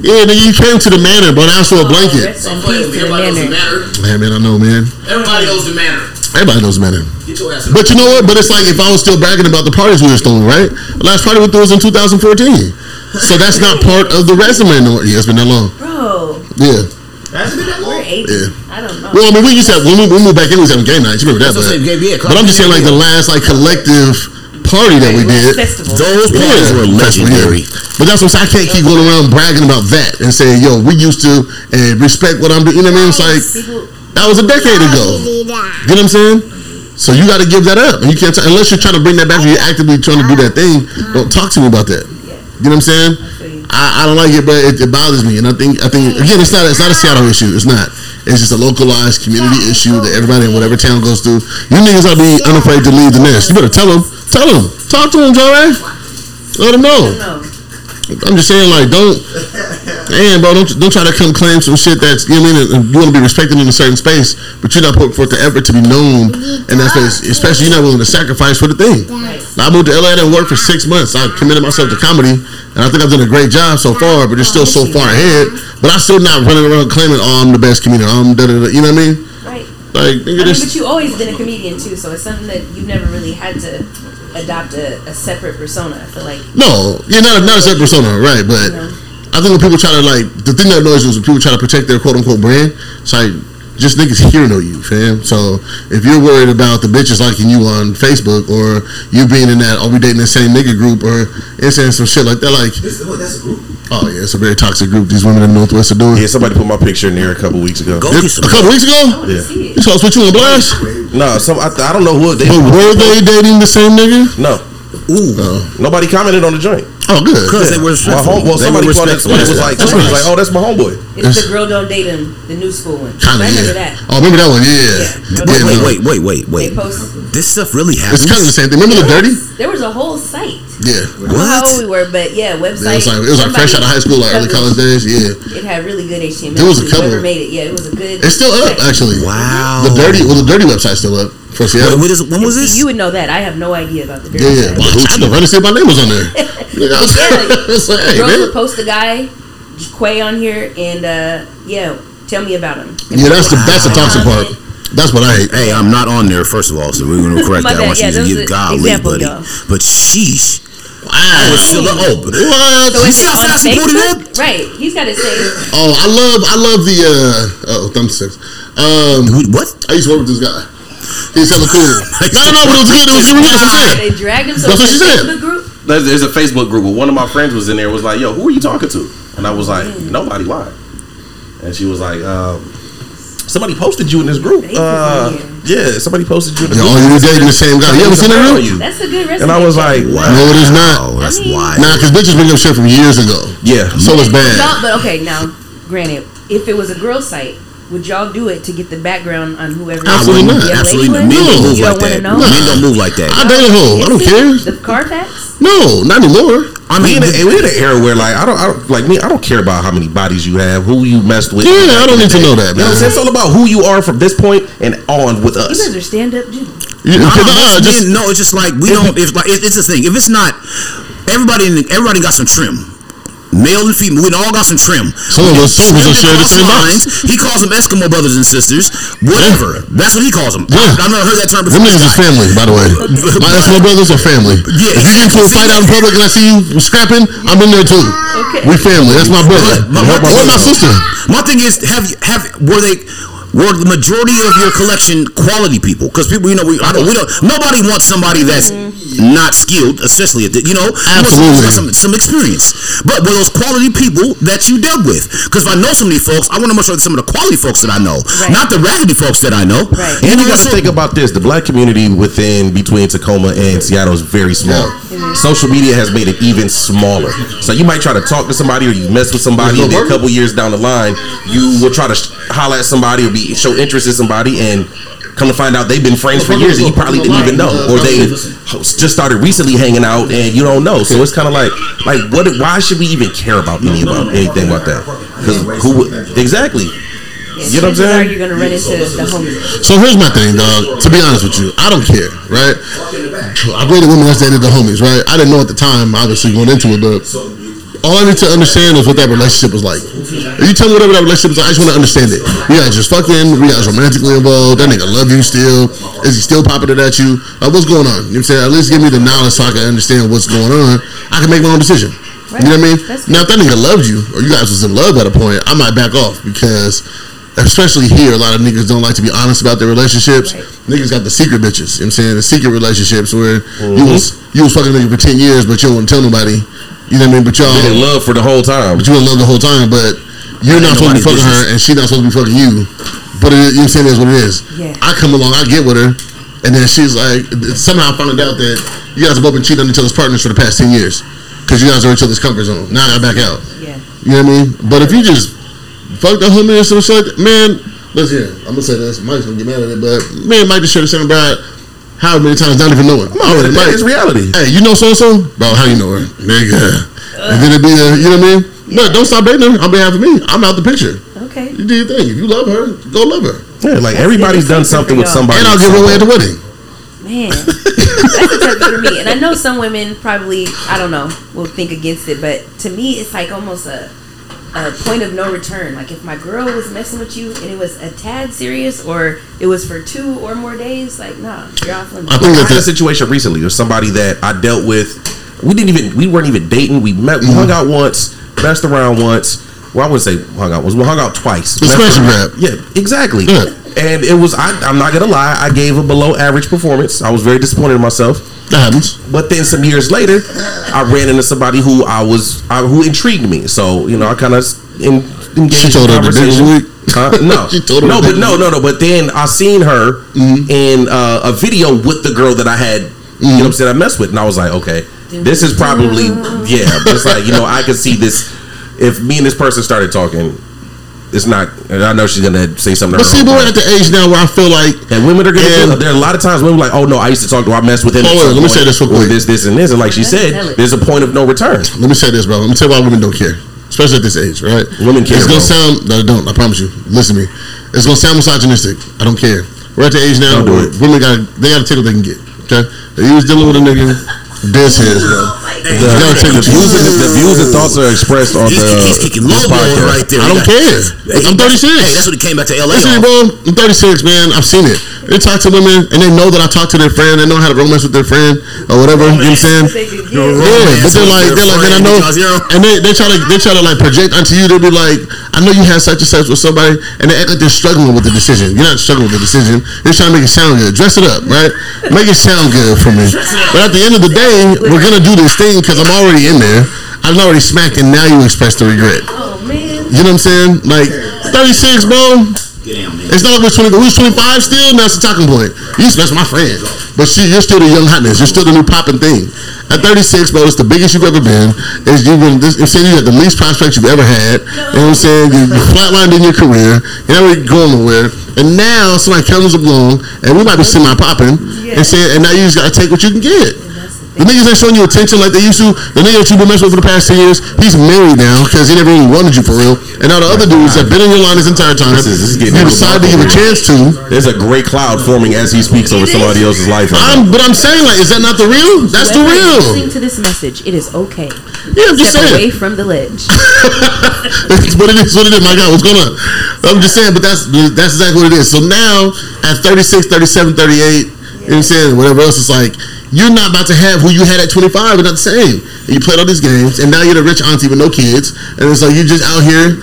yeah, nigga, you came to the manor, but asked for a blanket. Rest in peace to the manor. Man, man, I know, man. Everybody knows the manner. Everybody knows the manor. Get your ass. But you know what? But it's like if I was still bragging about the parties we were throwing, right? The last party we threw was in 2014. So that's not part of the resume. No, yeah, it's been that long. Bro, Yeah. Has it been that we're long? eight. Yeah. I don't know. Well, I mean, we used to have, when we, when we moved back in, we was having game nights. You remember that? That's what I'm But, saying, game- yeah, but I'm just saying, like, the last, like, collective party that we did. Festival. Those parties were legendary. But that's what I'm saying. I can't keep going around bragging about that and saying, yo, we used to and respect what I'm doing. You know what I mean? It's like, that was a decade ago. You know what I'm saying? So you got to give that up. And you can't, t- unless you're trying to bring that back and you're actively trying to do that thing, don't talk to me about that. You know what I'm saying? I, I don't like it, but it, it bothers me. And I think, I think again, it's not, it's not a Seattle issue. It's not. It's just a localized community issue that everybody in whatever town goes through. You niggas ought to be unafraid to leave the nest. You better tell them. Tell them. Talk to them, Joe. Eh? Let them know. I'm just saying, like, don't, man, bro, don't don't try to come claim some shit that's, you know what I mean, and you want to be respected in a certain space, but you're not putting forth the effort to be known in that space, especially you're not willing to sacrifice for the thing. Now, I moved to LA and worked for six months. I committed myself to comedy, and I think I've done a great job so far, but it's still so far ahead. But I'm still not running around claiming, oh, I'm the best comedian. I'm da da da. You know what I mean? Right. Like, nigga, I mean, but you always been a comedian too, so it's something that you've never really had to adopt a, a separate persona. I feel like No, yeah, not not a separate persona, right? But I think when people try to like the thing that annoys me is when people try to protect their quote unquote brand. It's like just niggas here know you, fam. So if you're worried about the bitches liking you on Facebook or you being in that, are we dating the same nigga group or and saying some shit like that, like This, oh, that's a group. oh yeah, it's a very toxic group. These women in the Northwest are doing. Yeah, somebody put my picture in there a couple weeks ago. Go Yeah, a couple weeks ago, Yeah. see it. these hoes put you on blast. No, some I, I don't know who they. But were they dating the same nigga? No, Ooh, nobody commented on the joint. Oh, good. because they were My home, well, they somebody put it, respectful. was like, somebody was like, oh, that's my homeboy. It's the girl don't date him, the new school one. Kind of, I remember yeah. that. Oh, remember that one? Yeah. Yeah. yeah. Wait, no. wait, wait, wait, wait, wait. posted. This stuff really happens. It's kind of the same thing. Remember the dirty? There was a whole site. Yeah. I how old we were, but yeah, Yeah, website. it was like it was like fresh out of high school, like early college days. Yeah, It had really good HTML. There was a too. couple. Whoever made it, yeah, it was a good. it's still up actually. Wow. The dirty, well, the dirty website's still up for Wait, Seattle. what is, when was this? You would know that. I have no idea about the dirty Yeah, yeah. site. Well, I had to run and see if my name was on there. Nigga, I was- Yeah, it's like, hey, Girls man. post a guy, Quay on here, and uh, yeah, tell me about him. Yeah, that's the that's the toxic part. That's what I hate. Hey, I'm not on there. First of all, so we're gonna correct that. I bad, want yeah, you to that give an golly, example, buddy. y'all. But sheesh, Wow. I was still oh, What? So You see how on fast he pulled it Facebook? Right, he's got it saved. Oh, I love I love the uh oh thumbsticks. Um, what? I used to work with this guy. He's hella cool. no, no, no, but it was good. It was good. That's what I'm saying. They dragged him. So That's what she a said. Facebook group. There's, there's a Facebook group where one of my friends was in there. Was like, yo, who are you talking to? And I was like, nobody. Why? And she was like, um, somebody posted you in this group. Uh, yeah, somebody posted you in the Yeah, group. oh, you were dating the same guy. You ever seen that Are group? That's a good resume. And I was like, Wow, No, it is not. that's I mean- why. Nah, because bitches bring up shit from years ago. yeah. So it's bad. Y'all, but okay, now, granted, if it was a girl site, would y'all do it to get the background on whoever? Absolutely wouldn't. Absolutely not. Men don't move You like don't that. know? Men don't move like that. I date a hoe. I don't care. The Carfax. No, not anymore. I We mean, in, a, we in an era where like I don't, I don't like me. I don't care about how many bodies you have, who you messed with. Yeah, I don't need to know that, You know what I'm saying? man. It's all about who you are from this point and on with us. You guys are stand up Jim. You- Nah, nah, most just- no, it's just like we don't. If like it- it's the thing. If it's not, everybody in the, everybody got some trim. Male and female, we all got some trim. Some of us- some of us Trim are sharing the across same box. lines. He calls them Eskimo brothers and sisters. Whatever. That's what he calls them. Yeah. I've never heard that term Them niggas is family, by the way. My Eskimo brothers are family. Yeah. If you get into a fight out in public and I see you scrapping, I'm in there too. Okay. We family. That's my brother. My- my- Or my sister. My thing is, have you have were they were the majority of your collection quality people? Because people, you know, we, I don't, we don't. Nobody wants somebody that's not skilled, especially at the, you know, you want got some, some experience. But were those quality people that you dealt with? Because if I know some of these folks, I want to make sure that some of the quality folks that I know, Right. not the raggedy folks that I know. Right. And you got to think about this: the black community within between Tacoma and Seattle is very small. Social media has made it even smaller. So you might try to talk to somebody, or you mess with somebody, and then a couple years down the line, you will try to sh- holler at somebody or be show interest in somebody, and come to find out they've been friends for years, and you probably didn't even know, or they just started recently hanging out, and you don't know. So it's kind of like, like what? Why should we even care about any about anything about that? Because who? Exactly. You know what I'm chances are saying? You're gonna run into the homies. So here's my thing, dog. To be honest with you, I don't care, right? I dated women that's dated the homies, right? I didn't know at the time, obviously, going into it, but all I need to understand is what that relationship was like. If you tell me whatever that relationship is like, I just want to understand it. You guys just fucking, we guys romantically involved, that nigga love you still. Is he still popping it at you? Like, what's going on? You know what I'm saying? At least give me the knowledge so I can understand what's going on. I can make my own decision. You know what I mean? That's Now, if that nigga loved you, or you guys was in love at a point, I might back off because, especially here, a lot of niggas don't like to be honest about their relationships. Right. Niggas got the secret bitches. You know what I'm saying? The secret relationships where you mm-hmm. was you was fucking a nigga for ten years, but you don't want to tell nobody. You know what I mean? But y'all, Been in love for the whole time. but you in love the whole time, but you're not supposed to be nobody's fucking her, and she's not supposed to be fucking you. But it, you know what I'm saying? Is what it is. Yeah. I come along, I get with her, and then she's like, somehow I found out that you guys have both been cheating on each other's partners for the past ten years because you guys are each other's comfort zone. Now I back out. Yeah. You know what I mean? But if you just fuck the homie or some shit like that, man, listen, I'm gonna say this. Mike's gonna get mad at it, but man, Mike just shared the same bride how many times, not even knowing. Oh, Already, that Mike, is reality. hey, you know so and so? Bro, how you know her? Nigga. And then it be a, you know what I mean? No, don't stop dating her on behalf of me. I'm out the picture. Okay. You do your thing. If you love her, go love her. Yeah, like everybody's done something with somebody. And I'll give her away at the wedding. Man, that's a tough one for me. And I know some women probably, I don't know, will think against it, but to me, it's like almost a a point of no return. Like if my girl was messing with you and it was a tad serious, or it was for two or more days, like nah, you're off limits. I think I that had a situation recently with somebody that I dealt with. We didn't even we weren't even dating. We met, we hung out once, messed around once. Well, I wouldn't say hung out. Was we hung out twice. The Messed smash and around- grab. Yeah, exactly. Yeah. And it was I, I'm not gonna lie. I gave a below average performance. I was very disappointed in myself. That happens. But then some years later, I ran into somebody who I was I, who intrigued me. So you know, I kind of in, engaged She told in her the dick conversation. Huh? No, She told no, but no, no, no. But then I seen her in uh, a video with the girl that I had. You know what I'm saying? I messed with, and I was like, okay, this is probably yeah. It's like you know, I could see this. If me and this person started talking, it's not. And I know she's gonna say something. But see, but we're at the age now where I feel like And women are gonna And- do there are a lot of times women are like, oh no, I used to talk to her, I messed with him. Hold on, let me say this real quick. This, this, and this. And like she Tell said, it. there's a point of no return. let me say this, bro. Let me tell you why women don't care, especially at this age, right? Women care, It's gonna bro. sound no, I don't. I promise you. Listen to me. It's gonna sound misogynistic. I don't care. We're at the age now Don't do where it. women got they gotta take what they can get. Okay, if you was dealing with a nigga. This is You The views, and, the views and thoughts are expressed on He's, the he's kicking this low podcast. right there. I don't care. I'm 36. Hey, that's what he came back to LA. Listen, on. bro, I'm 36, man. I've seen it. They talk to women and they know that I talk to their friend. They know how to romance with their friend or whatever. You know what I'm saying? No yeah, but they're like, your they're like, man, I know, and they, they try to, they try to like project onto you. They'll be like, I know you had such and such with somebody, and they act like they're struggling with the decision. You're not struggling with the decision. You're trying to make it sound good. Dress it up, right? Make it sound good for me. But at the end of the day, we're gonna do this thing because I'm already in there. I've already smacked, and now you express the regret. Oh man. You know what I'm saying? Like 36, bro. Get down, man. It's not like we're 20, who's 25 still? That's the talking point. You used to that's my friend. But she, you're still the young hotness. You're still the new popping thing. At 36, bro, it's the biggest you've ever been. It's you've been this, I'm saying you had the least prospects you've ever had. You know what I'm saying? You, you flatlined in your career. You're not really going nowhere. And now somebody comes along and we might be semi popping and saying, and now you just gotta take what you can get. The niggas ain't showing you attention like they used to. The nigga that you've been messing with for the past 10 years, he's married now because he never even wanted you for real. And now the other dudes that been in your line this entire time, This is- this is getting you decide to give a chance to. There's a great cloud forming as he speaks over somebody else's life. right. I'm, but I'm saying, like, is that not the real? That's the Whoever is real. Listening to this message, it is okay. Yeah, I'm just Step away from the ledge. That's what it is. What it is. My God, what's going on? I'm just saying, but that's that's exactly what it is. So now, at 36, 37, 38, you know what I'm saying? Whatever else, it's like you're not about to have who you had at 25, but not the same. And you played all these games, and now you're the rich auntie with no kids, and it's like you're just out here.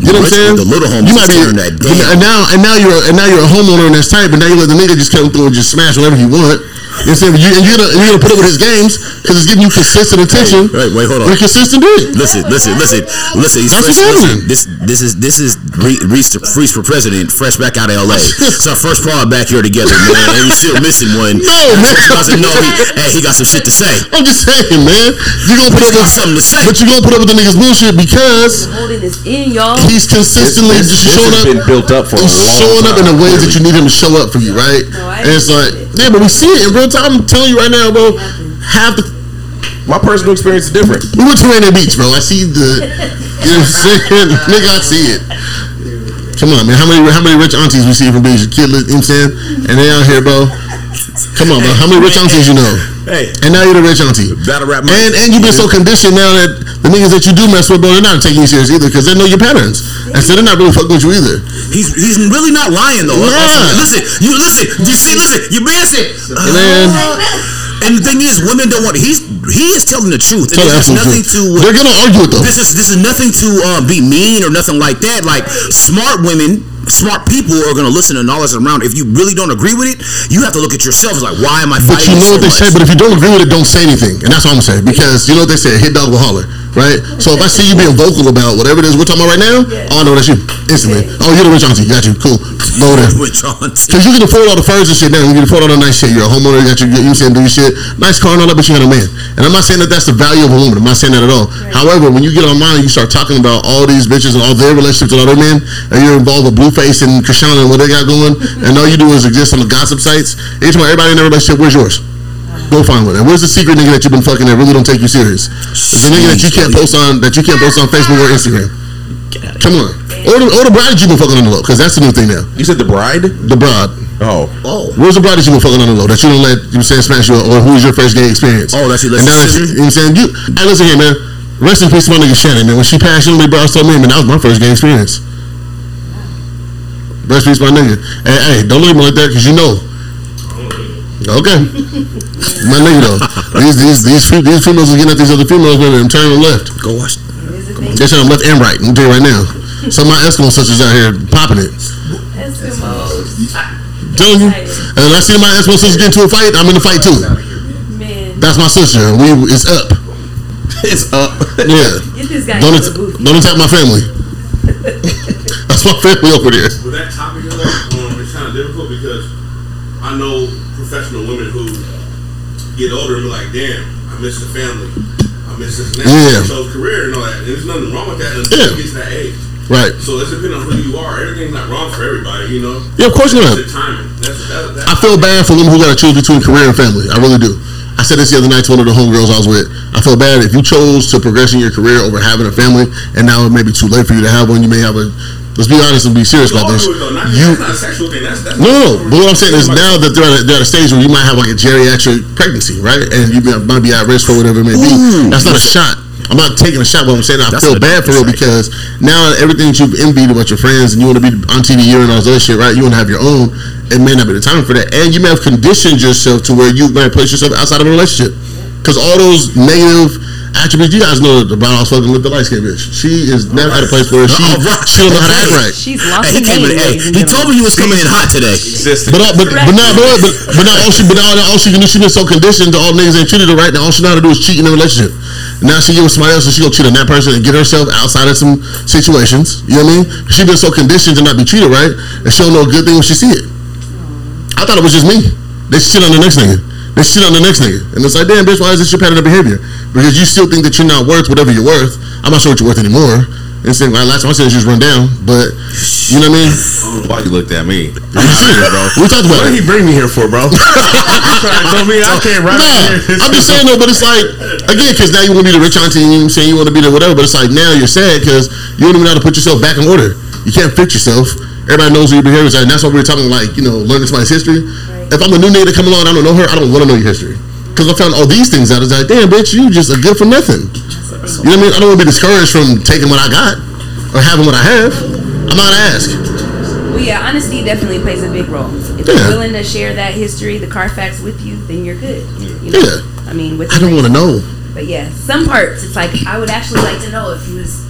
You know what I'm saying? the little homies you might be, that down. and now and now you're a, and now you're a homeowner and that's tight, but now you let the nigga just come through and just smash whatever you want. You know what I'm saying? But you, and you're gonna, you're gonna put up with his games because it's giving you consistent attention. right? wait, hold on. With consistent dick. Listen, listen, listen, listen. He's That's fresh, what's listen. happening. This, this is, this is Re- Reese, Reese for president, fresh back out of L.A. It's our first pod back here together, man, and we still missing one. No, man. because I know he, hey, he got some shit to say. I'm just saying, man. You gonna put up got with something to say. but you gonna put up with the niggas bullshit because Holding this in, y'all. he's consistently this, just this showing has up. been built up for a He's long showing up in the time, ways that you need him to show up for you, right? No, I and it's like, it. Yeah, but we see it in real time. I'm telling you right now, bro. Half the My personal experience is different. we went to Rainier Beach, bro. I see the, you know what I'm saying, nigga. I see it. Come on, man. How many how many rich aunties we see from beach? Kid, you know what I'm saying? And they out here, bro. Come on, bro. How many rich aunties you know? Hey, And now you're the rich auntie. battle rap. And and you've been so conditioned now that the niggas that you do mess with, bro, they're not taking you serious either because they know your patterns, and so they're not really fucking with you either. He's he's really not lying though. Nah. Listen, you listen. You see, listen. Your man said, Man, And the thing is, women don't want. He's he is telling the truth. And Tell this is nothing truth. to. They're gonna argue it though. This is this is nothing to uh, be mean or nothing like that. Like smart women, smart people are gonna listen to knowledge around. If you really don't agree with it, you have to look at yourself. It's like, why am I But fighting you know so what they much? say, but if you don't agree with it, don't say anything. And that's what I'm saying. Because you know what they say, hit dog will holler. Right? So if I see you being vocal about whatever it is we're talking about right now, oh no, that's you. Instantly. Oh, you're the rich auntie. Got you. Cool. Go there. Which auntie? Because you can afford all the furs and shit now. You can afford all the nice shit. You're a homeowner. You got your, you saying do your shit. Nice car and all that, but you got a man. And I'm not saying that that's the value of a woman. I'm not saying that at all. However, when you get online, you start talking about all these bitches and all their relationships with other men, and you're involved with Blueface and Cristiano and what they got going, and all you do is exist on the gossip sites. Each one, everybody in their relationship, where's yours? Go find one. And where's the secret nigga that you've been fucking that really don't take you serious? The nigga that you can't post on that you can't post on Facebook or Instagram. Come on. Or the, or the bride that you've been fucking on the low, because that's the new thing now. You said the bride? The bride. Oh. Oh, Where's the bride that you've been fucking on the low that you don't let you saying smash you or who's your first gay experience? Oh, that's you and now that you, you know what I'm saying you hey listen here man. Rest in peace to my nigga Shannon man. When she passed, she brought us told me man that was my first gay experience. Rest in peace my nigga. Hey, hey, don't look at me like that because you know. Okay, my nigga though. These these these fe- these females are getting at these other females man and turning them left. go watch. It is a. They're turning left and right. I'm tell you right now. Some of my Eskimo sisters out here popping it. Eskimos. Telling you. And I see my Eskimo sisters get into a fight. I'm in the fight too. Man, That's my sister. We it's up. It's up. Yeah. get this guy Don't into att- the booth. don't attack my family. That's my family over there. With that topic though, um, it's kind of difficult because I know professional women who get older and be like, "Damn, I miss the family, I miss this and that." Yeah. So career and all that, and there's nothing wrong with that until Yeah. it gets to that age. Right. So it's depending on who you are. Everything's not wrong for everybody, you know. Yeah, of course not. It's the timing. That's, that, that, I feel bad for them who got to choose between career and family. I really do. I said this the other night to one of the homegirls I was with. I feel bad if you chose to progress in your career over having a family, and now it may be too late for you to have one. You may have a. Let's be honest and be serious about this. though. Not, You that's not a sexual thing. That's, that's No, no, no. But what I'm saying is now that they're at, a, they're at a stage where you might have like a geriatric pregnancy, right? And you be- might be at risk for whatever it may be. Ooh. That's not a shot. I'm not taking a shot, but I'm saying I That's feel bad for real because now everything that you've envied about your friends and you want to be on TV year and all this other shit, right? You want to have your own. It may not be the time for that. And you may have conditioned yourself to where you might place yourself outside of a relationship. Because all those negative attributes, you guys know that the brown house fucking with the light skinned bitch. She is never at a place where she, Oh, right. she don't know how to act right. She's lost Hey, he came in. Hey, he told me he was coming in hot today. Existed. But, uh, but, but now, but, but, but now all she, but now all she can do, she been so conditioned to all niggas ain't treated her right. Now all she know how to do is cheat in a relationship. Now she get with somebody else and she go cheat on that person and get herself outside of some situations. You know what I mean? She been so conditioned to not be treated right and she don't know a good thing when she see it. I thought it was just me. They shit on the next nigga. They shit on the next nigga. And it's like, damn, bitch, why is this your pattern of behavior? Because you still think that you're not worth whatever you're worth. I'm not sure what you're worth anymore. And saying, well, last time I said just run down. But, you know what I mean? I why you looked at me. We talked about What did he bring me here for, bro? Don't mean I can't rap Nah, here. I'm just saying though, but it's like again, because now you want to be the rich auntie, and you saying you want to be the whatever, but it's like now you're sad because you don't even know how to put yourself back in order. You can't fix yourself. Everybody knows what your behavior is, and that's why we were talking like you know learning somebody's history. If I'm a new nigga that come along, and I don't know her, I don't want to know your history because I found all these things out. It's like, damn, bitch, you just are good for nothing. You know what I mean? I don't want to be discouraged from taking what I got or having what I have. I'm not gonna ask. Well, yeah, honesty definitely plays a big role. If Yeah. you're willing to share that history, the Carfax with you, then you're good. You know? Yeah. I mean, with I don't want to know. But yeah, some parts it's like I would actually like to know if you was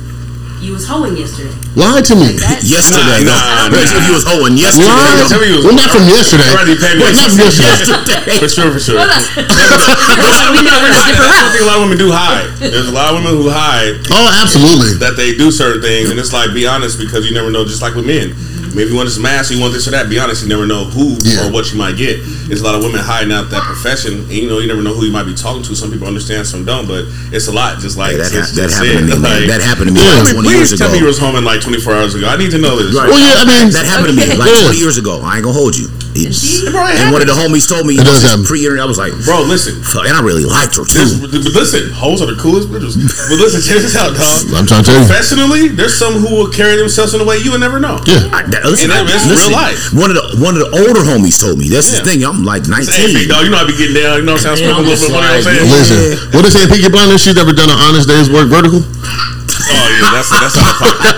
you was hoeing yesterday. Lie to me. Like. Yesterday, Nah, no. nah, Bitch, if you was hoeing yesterday, Lie. Tell me you was- Well, not from yesterday. Already paid me Well, not from yesterday. yesterday. For sure, for sure. Hold on. we know we're a I think a lot of women do hide. There's a lot of women who hide Oh, absolutely. that they do certain things, and it's like be honest because you never know. Just like with men, maybe you want this mask, you want this or that. Be honest, you never know who Yeah. or what you might get. There's a lot of women hiding out that profession, and you know you never know who you might be talking to. Some people understand, some don't, but it's a lot. Just like that, ha- that happened to me. Like, That happened to me Yeah. like 20 please years tell ago. me you was home in like 24 hours ago. I need to know this. Right. Well, yeah, I mean, That happened to me like 20 years ago. I ain't gonna hold you. It's- it and one of the homies told me, It does happen. pre-internet, I was like, Bro, listen. and I really liked her too. but listen, hoes are the coolest bitches. But listen, check this out, dog. I'm trying to tell you. Professionally, there's some who will carry themselves in a way you would never know. Yeah. I, that, listen, And that- that's listen, real life. One of the one of the older homies told me. That's Yeah. the thing. I'm like 19. Hey, dog, you know I be getting down. You know what I'm saying? I'm Yeah, smoking a I'm little bit. just You know what I'm like, saying? Listen, what they say, Peaky Blinders, she's never done an honest day's work vertical. Oh yeah, that's that's out of pocket.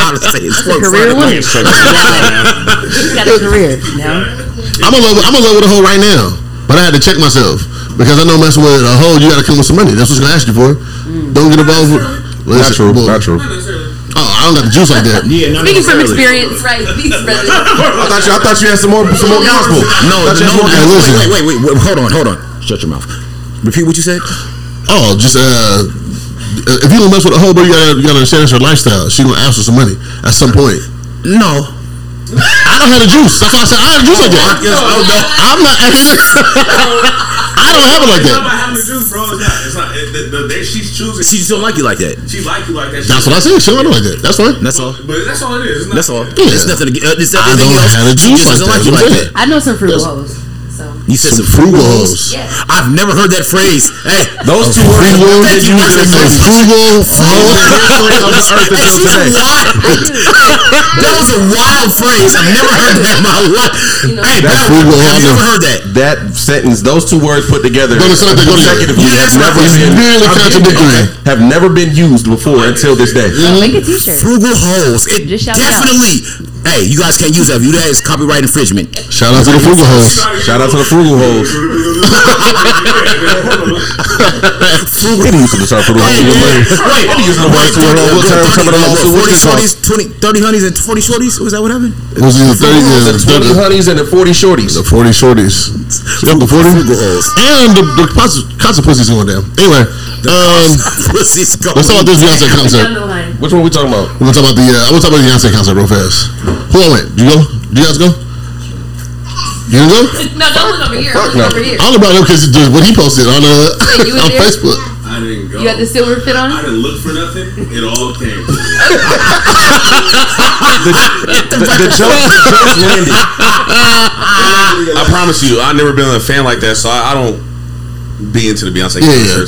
Honestly, it's a career woman. Straight up. She's got a career now. I'm in love. I'm in love with a hoe right now, but I had to check myself because I know messing with a hoe, you got to come with some money. That's what she's gonna ask you for. Don't get involved with. Not true. well, Not true. Oh, I don't got the juice like that. Yeah, not Speaking from experience, right? These brothers. I thought you. I thought you had some more. Some more gospel. No, I thought you had no, more no, listen. wait, wait, wait, wait, hold on, hold on. Shut your mouth. Repeat what you said. Oh, just uh, if you don't mess with a hoe, bro, you gotta you gotta understand it's her lifestyle. She gonna ask for some money at some point. No. I don't have the juice. That's why I said I have the juice like that. No. I'm not. I don't have it like It's not that. about having the juice, bro. It's not. It's not. It, the, the, they, she's choosing. She just don't like you like that. She like you like that. That's what I said. She don't like that. That's fine. That's all. But that's all it is. It's not, That's all. Yeah. It's nothing. To, uh, it's I don't else. have a She juice just like doesn't like that. you like That's that. I know some frugal hoes. So You said some, Some frugal hoes. hoes. yeah. I've never heard that phrase. Hey, Those two words. Frugal, Thank you. I said a those- frugal hoe. Hey, she's a wild. that was a wild phrase. I've never heard that in my life. You know, Hey, That's that, frugal, I have never heard that? That sentence, those two words put together Don't sound go together. consecutively Yeah, have never been really I'm getting it, contradictory. have never been used before until this day. Make a t-shirt. Frugal hoes. It Just shout it out. definitely. Hey, you guys can't use that. View that as copyright infringement. Shout out to the frugal hoes. Shout out to the frugal hoes. Frugal. They used to start frugal hoes. Wait, wait, They used to work to a what term some of the lawsuits. What's 40 this called? shorties, 20, 30 honeys, and 40 shorties? Was that what happened? It was either 30, yeah, The 20 the, honeys and the 40 shorties. the 40 shorties. Yep, the 40. Frugal hoes. And the, the cost, cost of pussy's going down. Anyway, um, Pussy's going let's talk about this Beyonce Down concert. the line. Which one we talking about? We're gonna talk about the. Uh, I'm gonna talk about the Beyonce concert real fast. Who all went? You go? Do you guys go? You didn't go? No, don't look over here. Fuck no. over here. I only brought it up because what he posted on uh, Wait, on there? Facebook. I didn't go. You got the silver fit on? I didn't look for nothing. It all came. to me. The, the joke, the joke landed. I promise you, I've never been a fan like that, so I, I don't be into the Beyonce Yeah, yeah.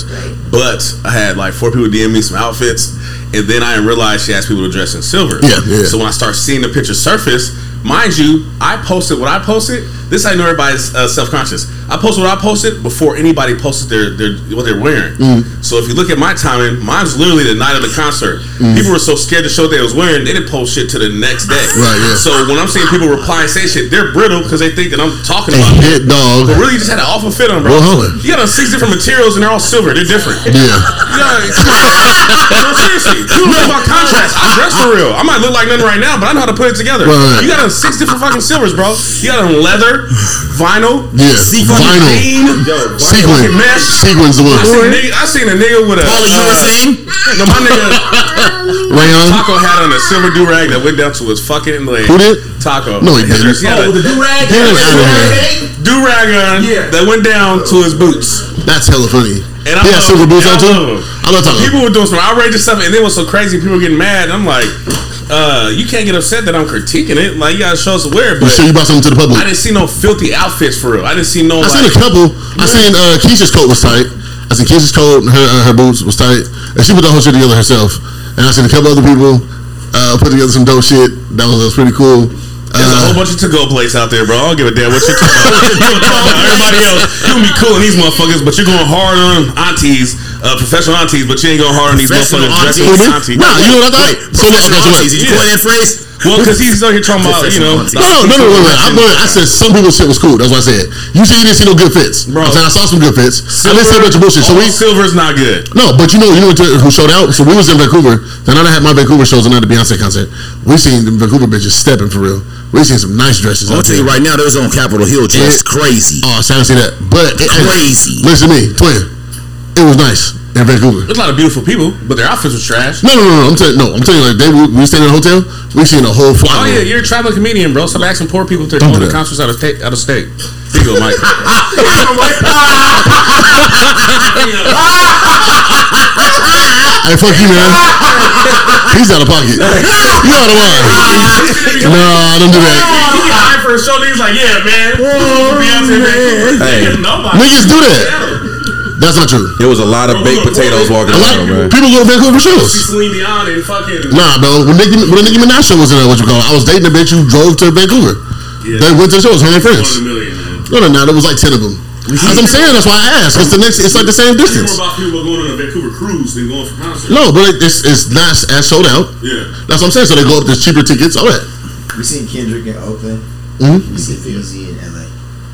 But I had like four people DM me some outfits, and then I didn't she asked people to dress in silver. Yeah, yeah. So when I start seeing the picture surface, mind you, I posted what I posted. This I know everybody's uh, self conscious. I posted what I posted before anybody posted their, their what they're wearing. Mm. So if you look at my timing, mine's literally the night of the concert. People were so scared to show what they was wearing, they didn't post shit to the next day. Right, yeah. So when I'm seeing people reply and say shit, they're brittle because they think that I'm talking about them. dog. But really, you just had an awful fit on, bro. Well. You got on six different materials and they're all silver. They're different. Yeah. Come no, seriously. You know about contrast. I dress for real. I might look like nothing right now, but I know how to put it together. Right. You got on six different fucking silvers, bro. You got on leather, vinyl, Yeah. fucking Vinyl. green, Sequin. fucking mesh. Sequin's the I seen, a nigga, I seen a nigga with a. Paula, you were uh, saying? No, my nigga Rayon. Taco had on a silver do rag that went down to his fucking leg. Who did? Taco. No, he didn't. He had a do rag. Get him out of do rag on Yeah. that went down to his boots. That's hella funny. And he I had love- silver boots on I too. love 'em. I love talking. People were doing some outrageous stuff, and it was so crazy. People were getting mad. And I'm like, uh, you can't get upset that I'm critiquing it. Like, you gotta show us where. But You But sure you brought something to the public? I didn't see no filthy outfits for real. I didn't see no I like. seen a couple. I seen uh, Keisha's coat was tight. I seen Keisha's coat and her uh, her boots was tight, and she put the whole shit together herself. And I seen a couple other people uh, put together some dope shit. That was, that was pretty cool. There's a whole Uh, bunch of to-go plates out there, bro. I don't give a damn what you're talking about. Everybody else, you can be cool in these motherfuckers, but you're going hard on aunties, uh, professional aunties, but you ain't going hard on these motherfuckers dressed who as me? Nah, you know what I thought? So, look, okay, so wait. Did you coin that phrase? Well, because he's out here talking about, you know, No, no, no, no, wait, wait. I, wait, I said some people's shit was cool. That's what I said. You said you didn't see no good fits. Bro. I said I saw some good fits. I didn't see a bunch of bullshit. So we silver's not good. no, but you know, you know who showed out. So we was in Vancouver. The night I had my Vancouver shows and at the Beyonce concert. We seen the Vancouver bitches stepping for real. We seen some nice dresses. I'm gonna tell you right now, those on Capitol Hill just crazy. Oh, so I didn't see that. But it, Crazy. Listen to me, twin. It was nice in Vancouver. There's a lot of beautiful people, but their outfits was trash. No, no, no, no. I'm telling no. I'm telling you, like they we, we stayed in a hotel. We seen a whole flock. Oh yeah, you're a traveling comedian, bro. Stop asking poor people to they're Don't going do to concerts out of state. Out of state. Here you go, Mike. Hey, fuck you, man. He's out of pocket. You out of line. No, don't do that. He get hired for a show. Niggas like, yeah, man. Hey. Nobody. Niggas do that. That's not true. There was a lot of baked potatoes walking around, man. people go to Vancouver for shows. Celine Dion and fucking. Nah, bro. When Nicki, when the Nicki Minaj show was in, uh, what you call it, I was dating a bitch who drove to Vancouver. Yeah. They went to the shows, her and One in friends. a million, man. No, no, no. There was like ten of them. As I'm saying, that's why I asked. It's the next. It's like the same distance. more about people going on a Vancouver cruise than going for concerts. No, but it- it's it's not as sold out. Yeah. That's what I'm saying. So they go up. There's cheaper tickets. All that. We seen Kendrick in Oakland. Mm-hmm. You see Yeezy in LA.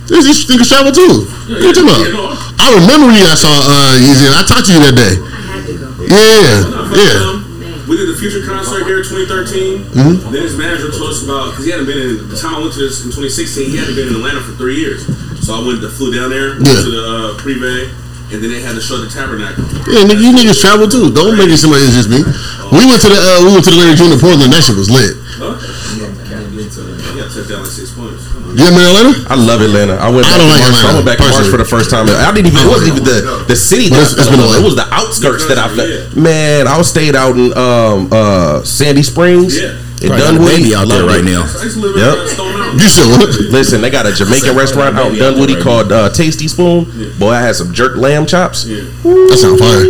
These these niggas travel too. What you talking You know, about? I remember you I saw uh, Yeezy. I talked to you that day. I had to go. Yeah, yeah. We did the Future concert here in 2013. Mm-hmm. Then his manager told us about because he hadn't been in the time I went to this in 2016. He hadn't been in Atlanta for three years. So I went to flew down there went Yeah. to the uh, Privé, and then they had to show the Tabernacle. Yeah, nigga, you niggas travel too. Don't make it seem like it's just me. We went to the uh, we went to the Larry June in Portland. That shit was lit. Huh? Yeah, can't get to it. Yeah, took down like six points. Come on. You in Atlanta? I love Atlanta. I went I back don't to like March. Atlanta, I went back to March for the first time. I didn't even. It wasn't even the the city that it's- it's fell been in a love. while. It was the outskirts that I felt. Yeah. Man, I was stayed out in um uh Sandy Springs. Yeah. In Probably got a Dunwoody. baby out there right it. now. I used to live in Yep. Stone Mountain. You said what? Listen, they got a Jamaican restaurant out in Dunwoody called uh, Tasty Spoon. Boy, I had some jerk lamb chops. Yeah. That sound fire.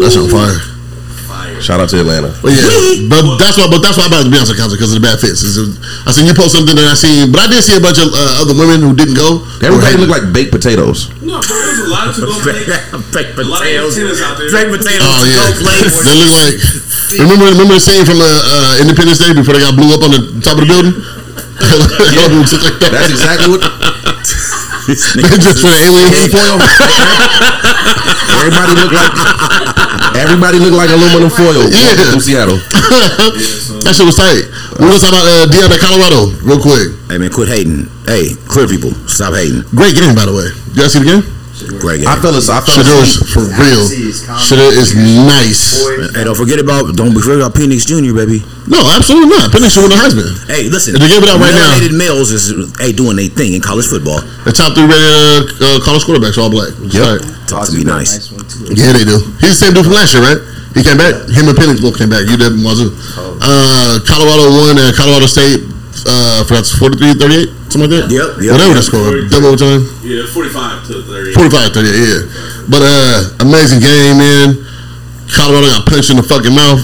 That sound fire. Shout out to Atlanta. But yeah, but that's why. But that's why I bought the Beyonce concert because of the bad fits. It's a- I seen you post something that I seen, but I did see a bunch of uh, other women who didn't go. Everybody looked like baked potatoes. No, bro, there's a lot of to-go plates. Baked potatoes. lot of antennas. Baked potatoes. Oh yeah, Go they look like. Remember, remember the scene from uh, uh, Independence Day before they got blew up on the top of the building. All of like that. That's exactly what. They just for the alien foil. Everybody looked like. Everybody looked like aluminum foil. Yeah. To Seattle. that shit was tight. We gonna talk about uh, Deion at Colorado real quick. Hey man, quit hating. Hey, clear people, stop hating. Great game, by the way. You guys see the game? Great game. I fell asleep. I fell Shit is for real. Shit is nice. Hey, don't forget about don't forget about Penix Jr. Baby. No, absolutely not. Penix should win the Heisman. Hey, listen. They give it out right now. melanated males is hey doing their thing in college football. The top three rated uh, uh, college quarterbacks are all black. Which is Yep. tight. Talk to be nice. one. Yeah, they do. He's the same dude from last year, right? He came back. Him and Penix both came back. UW did Wazoo. Uh, Colorado won at Colorado State. Uh, for that's 43 38, something like that. Yep, yep. Whatever the score. Double overtime. Yeah, 45 to 30. 45 to thirty, yeah. But uh, amazing game, man. Colorado got punched in the fucking mouth.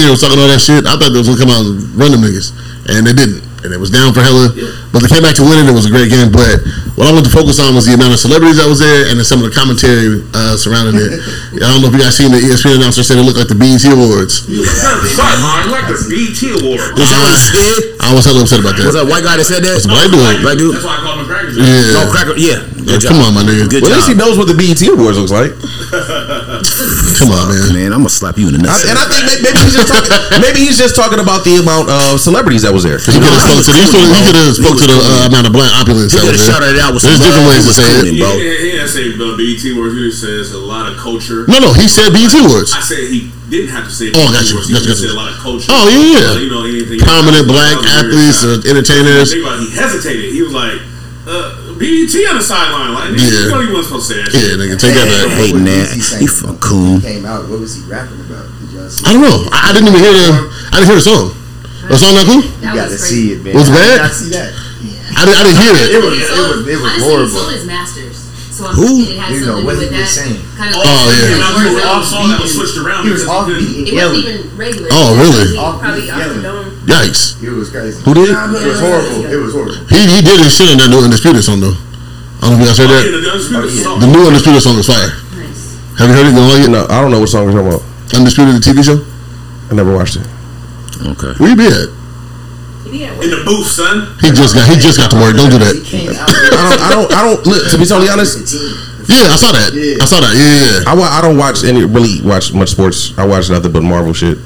You know, talking all that shit. I thought they was gonna come out and run them niggas, and they didn't. And it was down for hella. But they came back to win it. It was a great game. But what I wanted to focus on was the amount of celebrities that was there and then some of the commentary uh, surrounding it. I don't know if you guys seen the ESPN announcer said it looked like the BET Awards. Sideline like the BET Award. Is that what he said? I was hella upset about that. Was that. that white guy that said that? That's a white dude. Black dude. That's why I call him a cracker. Yeah. No cracker. Yeah. Yeah, Good job. come on, my nigga. Good Well, at least he knows what the BET Awards looks like. Come on, man. Man, I'm gonna slap you in the I, nuts. and I think maybe he's just talking. Maybe he's just talking about the amount of celebrities that was there. He could have spoke to the, he coulda- he could have spoke to the uh, amount of black opulence He that could was have there. shouted it out with There's some different ways He to was say it. cooning, He, bro. he, he didn't say uh, BET Awards. He just says a lot of culture. No, no, he said BET Awards. I said he didn't have to say Oh, BET gotcha, words. He gotcha, gotcha. said a lot of culture. Oh, yeah, yeah. Uh, you know, anything. Prominent black athletes, weird uh, entertainers. Think about it, he hesitated. He was like, uh, BET on the sideline. Like, nigga, Yeah. you know he wasn't supposed to say that Yeah, shit. nigga, take that back. Hating that. Weezy sang He when fuck cool. he Came out. What was he rapping about? Did y'all see? I don't know. I, I didn't even hear the. I didn't hear the song. The song not cool. You got to was see crazy. it, man. Was it How did bad? y'all see that? I didn't. I didn't hear It it. was. It was. It was Honestly, horrible. so is Masters. So I'm Who? it had You know, something what he with was that. saying. Kind of Oh, yeah. And I was Words off out. song that was switched around. He was because off he couldn't- beat It wasn't yelling. even regular. Oh, really? He Off probably beat off the dome. Yikes. It was crazy. Who did? It was horrible. It was horrible. He he did his shit in that new undisputed song though. I don't know if you guys heard Yeah, that. the Oh, yeah. Oh, the new undisputed song is fire. Nice. Have you heard it? You don't like it? No, I don't know what song we're talking about. Undisputed, the TV show. I never watched it. Okay. Where you be at? In the booth, son. He just got he just got to work. Don't do that. I don't. I don't. I don't. Look, to be totally honest, Yeah, I saw that. I saw that. Yeah, yeah. I, I don't watch any really watch much sports. I watch nothing but Marvel shit.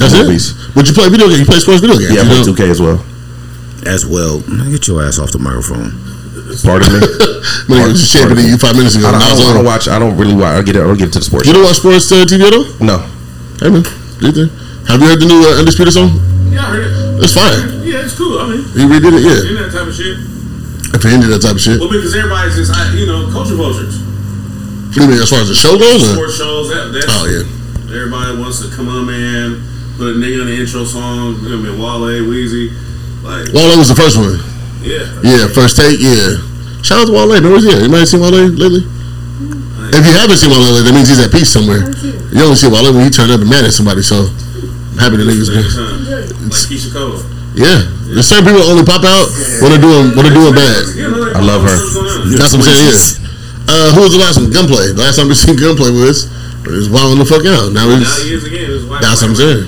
That's Movies. it. But you play video games. You play sports video games. Yeah, I you play 2K as well. As well. Man, Get your ass off the microphone. Pardon me. Man, I was just shaping you five minutes ago. I don't, Now I don't, I don't watch. I don't really watch. I get. it- I don't get to the sports. You don't watch sports uh, TV at all? No. Hey man, do? Have you heard the new uh, undisputed song? Yeah, I heard it. It's fine. Yeah, it's cool. I mean, He redid it. Yeah, in that type of shit. if he ended that type of shit. Well, because everybody's just, you know, culture vultures. You mean as far as the show goes? Or? Sports shows, that, that's, Oh yeah. everybody wants to come on, man, put a nigga in the intro song, you know, I mean, Wale, Weezy. Like, Wale was the first one. yeah. Yeah, first take. Yeah. Shout out to Wale. Remember, yeah. You might have seen Wale lately. If you haven't seen Wale lately, that means he's at peace somewhere. You only see Wale when he turned up and mad at somebody. So I'm happy the niggas. Same time. Like Keyshia Cole. Yeah, there's certain people only pop out when they're doing when they're doing bad. I love her. what's going on? That's what I'm saying. Yeah. Uh, who was the last one? Gunplay. The last time we seen Gunplay was it was wilding the fuck out. Now Now it's he is again. That's what I'm saying.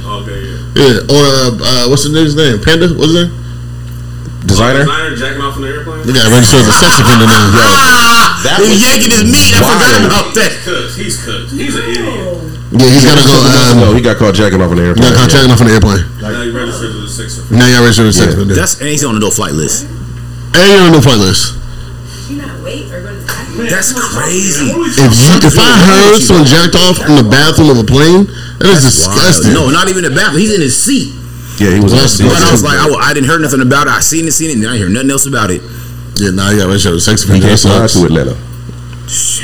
Okay, yeah. yeah. Or uh, uh, what's the nigga's name? Panda. What's his name? Desiigner. Desiigner jacking off in the airplane. They got registered as a sex offender now. Ah, That he was yanking his meat. I forgot about that. He's cooked. He's cooked. He's an idiot. Yeah, he's got to go. no, Um, he got caught jacking off on the airplane. got caught jacking off on the airplane. Now he registered as a six offender. Now y'all registered as a sex Yeah. offender. That's and he's on the no flight list. And you're on the no flight list. You not wait or go to the bathroom? That's crazy. If you, if I heard someone jacked off in the bathroom of a plane, that is disgusting. No, not even the bathroom. He's in his seat. Yeah, he was. That's- he But I was like, I, I didn't hear nothing about it. I seen it, seen it, and I didn't hear nothing else about it. Yeah, now you got registered as a sex He offender. can't That fly sucks. to Atlanta.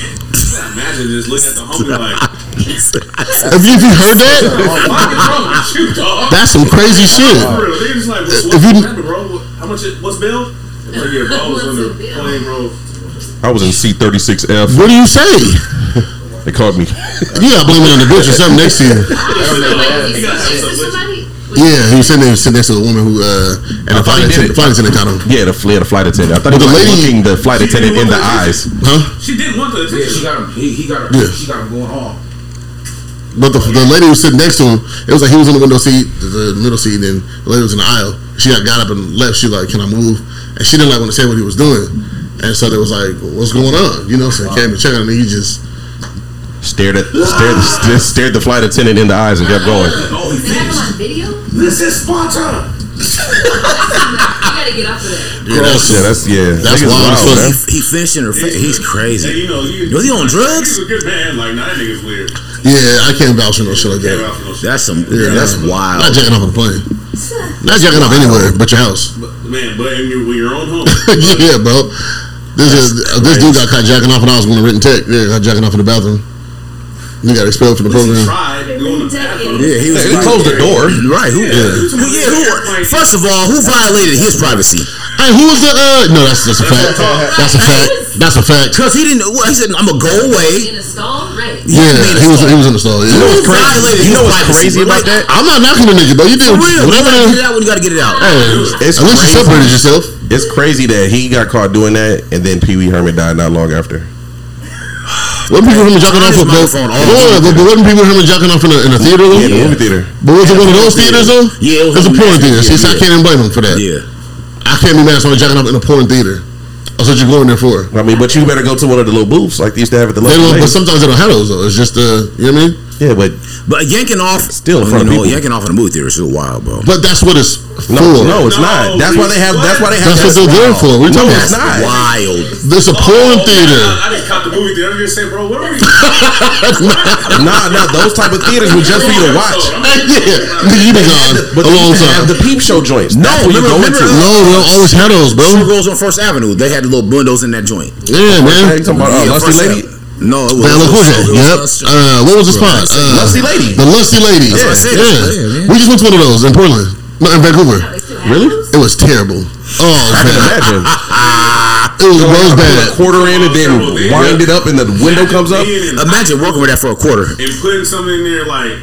Imagine just looking at the homie like, If you, if you heard that, "Fuck is wrong with you, dog?" that's some crazy shit. For real, they just like, what's, If what's you- happening, bro? What- How much? It, what's bail? Like, yeah, bro, I was on the plane, bro. I was in C thirty six F. What do you say? They caught me. You gotta blame it on the bitch or something next to you. He got Somebody? Yeah, he was sitting there, sitting next to a woman who, uh, and I the flight attendant, flight attendant caught him. Yeah, the, yeah, the flight attendant. I thought But he the was like, lady- looking the flight attendant in the eyes. Huh? She didn't want the attention. got him. He, he got him. Yeah. She got him going off. But the, the lady was sitting next to him, it was like he was in the window seat, the, the middle seat, and the lady was in the aisle. She got, got up and left. She like, "Can I move?" And she didn't like want to say what he was doing, and so they was like, "What's going on?" You know, so he came to check on him. And he just Stared at stared, stared, stared the flight attendant in the eyes and kept going. Oh, he Is that finished. on video? This is Sparta. You gotta get off of that. yeah, that's, Yeah, that's yeah. That's Niggas wild man. He, he finished in her face. He's Hey, crazy. you know, you, Was he on drugs? He's a good man. Like, nah, that nigga's weird. yeah. I can't vouch for no shit like that. vouch for no shit. That's some. Yeah, that's wild. Not wild. jacking off on the plane. Not jacking off anywhere but your house. But, man, but in your, when you're on home, yeah, bro. This is uh, this dude got caught jacking off when I was going to Renton Tech. Yeah, got jacking off in the bathroom. He got expelled from the at least he program. tried going to the bathroom. Yeah, he was. He closed the door. Right. Who? Yeah. Who, yeah, who, first of all, who violated his privacy? Hey, who was the? Uh, no, that's that's a fact. That's a fact. That's a fact. Because he didn't. Well, he said, "I'm gonna go away." In a stall? Right. Yeah, he was he was in the stall. Yeah. Who crazy? violated You know what's crazy about Like, that? I'm not knocking the nigga, but you did whatever. you gotta get The, it out when you gotta get it out. hey, It's at least you separated yourself. It's crazy that he got caught doing that, and then Pee Wee Herman died not long after. Wasn't people from jacking off? But, but, but, but wasn't people from jacking off in a, in a theater though? Yeah, the movie theater. But was it one of those theaters though? Yeah, it was it was a porn them. theater. See, I can't even blame him for that. Yeah. I can't be mad at someone jacking off in a porn theater. That's what you're going there for. I mean, but you better go to one of the little booths like they used to have at the They but sometimes they don't have those though. It's just uh, you know what I mean. Yeah, but But yanking off, Still in you front of know, people. yanking off in the movie theater is still wild, bro. But that's what it's no, for. no, it's No, not. That's why they have. That's why they have. That's what they're there for. What are you talking No, about? it's not. Wild. There's a porn Oh, theater. I, I just caught the movie theater. I'm just saying, bro, what are we? Nah, nah. Those type of theaters were just for you to watch. yeah, you been gone But a they long used to have the peep show joints. No, That's where you go remember- into. No, we don't always have those, Two bro. girls on First Avenue. They had the little windows in that joint. Yeah, man. You talking about uh, Yeah, Lusty Lady? Ave- No, it was. Man, look who's that? it was Yep. Lust- Uh, what was the spot? Uh, Lusty Lady. The Lusty Ladies. That's what I. Yeah. Yeah. We just went to one of those in Portland. No, in Vancouver. They still have Really? It was terrible. Oh, I can imagine. It was, it was Put a bad. quarter in and then wind it up, and the window comes up. Imagine working with that for a quarter. and putting something in there like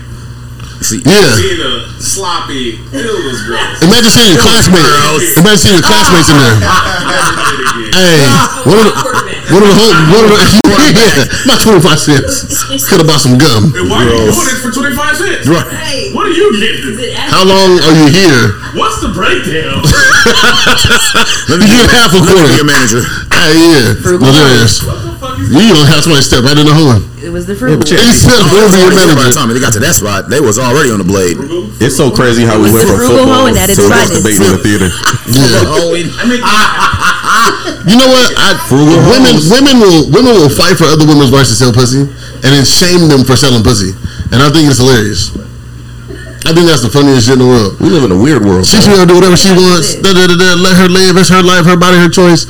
See, Yeah. being a sloppy. It was gross. Imagine seeing your classmates. Imagine seeing your classmates in there. Hey, one of the, one of the whole, one of the, yeah, not 25 cents. Could have bought some gum. And why are you doing this for 25 cents? Right. Hey, What are you is getting? How long are you here? What's the breakdown? let You get half a let me quarter. your manager. Hey, yeah. Hilarious. what the fuck You don't have somebody step right in the hole. It was the fruit. He said, "We'll be your By the manager." time they got to that spot, they was already on the blade. It's so crazy how we went from football hoe and at its debating in the theater. Yeah. Oh, and- You know what? I, women, women will women will fight for other women's rights to sell pussy, and then shame them for selling pussy, and I think it's hilarious. I think that's the funniest shit in the world. We live in a weird world. She should do whatever she wants. Da, da, da, da, let her live. It's her life, her body, her choice.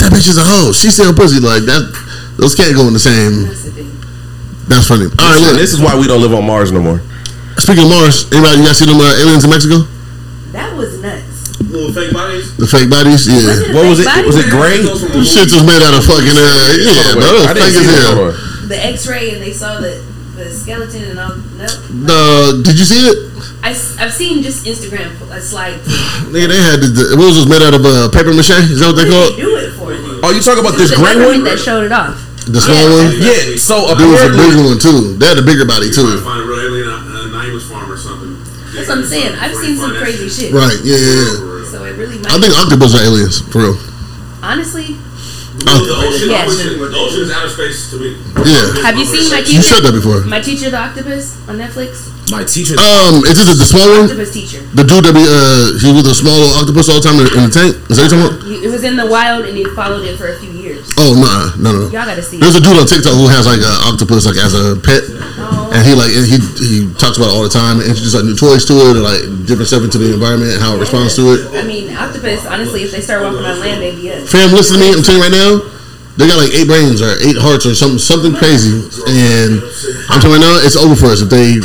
That bitch is a hoe. She sell pussy like that. Those can't go in the same. That's the thing. That's funny. All right, look. this is why we don't live on Mars no more. Speaking of Mars, anybody you guys see them uh, aliens in Mexico? That was nuts. Little fake bodies? The fake bodies? Yeah. What was it? Was it gray? The Shit was made out of fucking uh yeah, bro. I didn't Fake as hell. The X-ray and they saw the the skeleton and all. Nope. The did you see it? I, I've seen just Instagram uh, slide. Nigga, they had the, the what was it made out of uh, paper mache? Is that what What they call it? do it for? Then? Oh, you talking about It this gray one? that showed it off. The small one. Yeah. So There was a bigger one too. They had a bigger body Trying too. That's what I'm saying. I've seen some crazy shit. Right? Yeah, yeah, yeah. So it really might. I think octopus are aliens for real. honestly, The ocean, Yes. ocean, the ocean is outer space to me. Yeah. have you seen my teacher? You teacher? said that before. My teacher, the octopus, on Netflix. My teacher. Um, is it the, the small one? Octopus teacher. The dude that be uh, he was a small octopus all the time in, in the tank. Is that what you're talking about? He- It was in the wild, and he followed it for a few years. Oh no, no, no. Y'all gotta see. There's it. a dude on TikTok who has like an octopus like as a pet, Oh. and he like he he talks about it all the time and introduces like new toys to it and like different stuff into the environment and how it responds to it. I mean, octopus. Honestly, if they start walking on land, they'd be us. Fam, listen to me. I'm telling you right now, they got like eight brains or eight hearts or something something crazy, and I'm telling you right now, it's over for us if they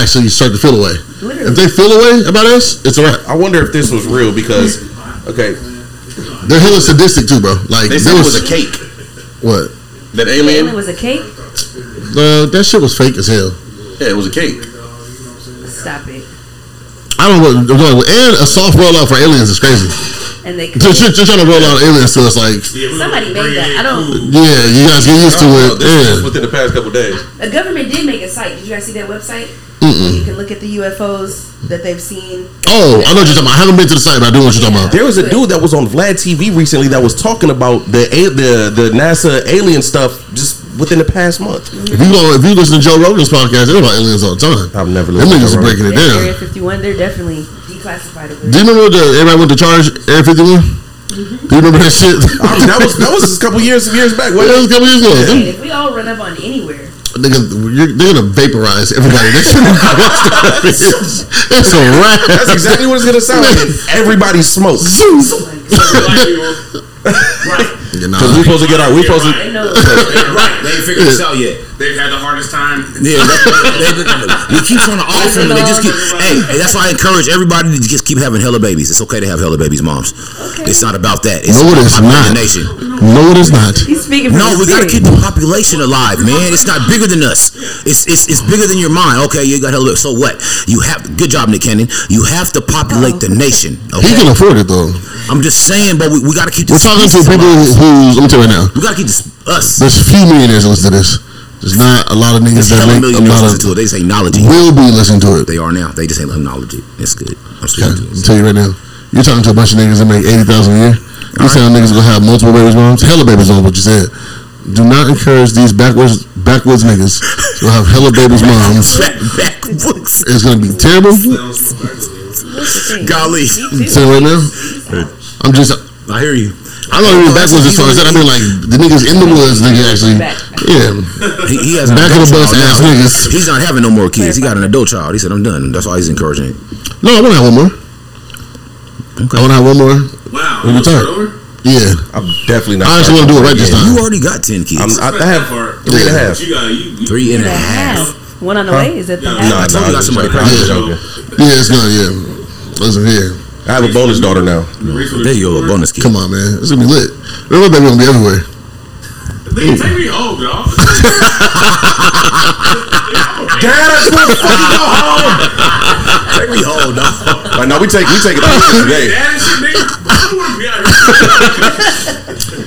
actually start to feel away. If they feel away about us, it's a wrap. I wonder if this was real because, okay, They're hella sadistic too, bro. Like they there said it was, was a cake. what? That Alien alien, was a cake. Uh, that shit was fake as hell. yeah, it was a cake. Stop it. I don't know what. And a soft rollout for aliens is crazy. And they Just, just, just trying to roll out aliens to us, like, somebody made that. I don't. yeah, you guys get used to Oh, it. this Yeah. within the past couple days. The government did make a site. Did you guys see that website? Mm-mm. You can look at the UFOs that they've seen. Oh, I know what you're talking about. I haven't been to the site, but I do know what you're talking about. There was a dude that was on Vlad TV recently that was talking about the the the NASA alien stuff just within the past month. If you go, if you listen to Joe Rogan's podcast, they're about aliens all the time. I've never Them listened to niggas Joe are breaking it Yeah, down. Area 51, they're definitely declassified over Do you remember the everybody went to charge Area 51? Mm-hmm. Do you remember that shit? I mean, that was that was a couple years years back. Well, that was a couple years ago. And Them if we all run up on anywhere, niggas, you're, they're gonna vaporize everybody. That's it's, it's a wrap. That's exactly what it's gonna sound like. And everybody smokes. You know, Because we supposed to get our we supposed to they know. right. They ain't figured this out yet. They've had the hardest time. Yeah, they, they, we keep trying to offer them, and they just keep. Hey, hey, that's why I encourage everybody to just keep having hella babies. It's okay to have hella babies, moms. It's not about that. It's no, it about is populating not. the nation. No, it is not. He's speaking No, we gotta keep the population alive, man. It's not bigger than us. It's it's it's bigger than your mind. Okay, you got hella. So what? You have good job, Nick Cannon. You have to populate oh. the nation. He can afford it though. I'm just saying, but we, we gotta keep. We're talking to people alive. Who. Let me tell you right now. We gotta keep this, us. There's few millionaires that listen to this. There's not a lot of niggas that hella make a lot listen to it. of. They just ain't knowledge. Will be listening to it. They are now. They just ain't knowledge. It's good. I'm Okay, speaking to I'm you. tell you right now. You're talking to a bunch of niggas that make eighty thousand a year. You saying niggas gonna have multiple babies, moms? Hella babies on what you said. Do not encourage these backwards backwoods niggas to have hella babies, moms. Back, back. It's gonna be terrible. Golly. I'm telling you right now. I'm just. I hear you. I'm not even backwards as far as that. I mean, like the niggas in the woods, nigga, actually. Yeah. He, he has Back of the bus ass now. niggas. He's not having no more kids. He got an adult child. He said, I'm done. That's why he's encouraging it. No, I want to have one more. Okay. I want to have one more. Wow. When you Start turn. Yeah. I'm definitely not. I actually want to do it right this You already got 10 kids. I'm, I, I have three and a half. You got you. you Three and a And a half. half. One on the way? Is it the Yeah. half? No, told you no, got I'm somebody joking. I'm pregnant. Yeah, it's gonna. Yeah. Listen here. I have a bonus daughter now. There you go, a bonus kid. Come on, man. It's gonna be lit. Remember, baby gonna be everywhere. They take me home, dog. Take me home, dog. Like, no, we take we take it today. Dad and shit, nigga. I don't want to be.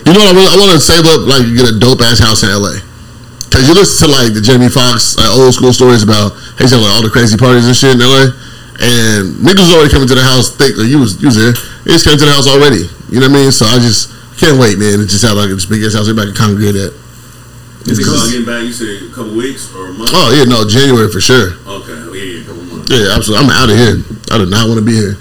You know what I really? I want to save up, like, get a dope ass house in LA. Cause you listen to like the Jamie Foxx like, old school stories about he's having like, all the crazy parties and shit in LA, and niggas was already coming to the house thick. Like you was you was there, he was coming to the house already. You know what I mean? So I just can't wait, man. It just have like this big ass house everybody can congregate at. Is it about getting back? You said a couple weeks or a month? Oh yeah, no January for sure. Okay, yeah, yeah, a couple months. Yeah, absolutely. I'm out of here. I do not want to be here.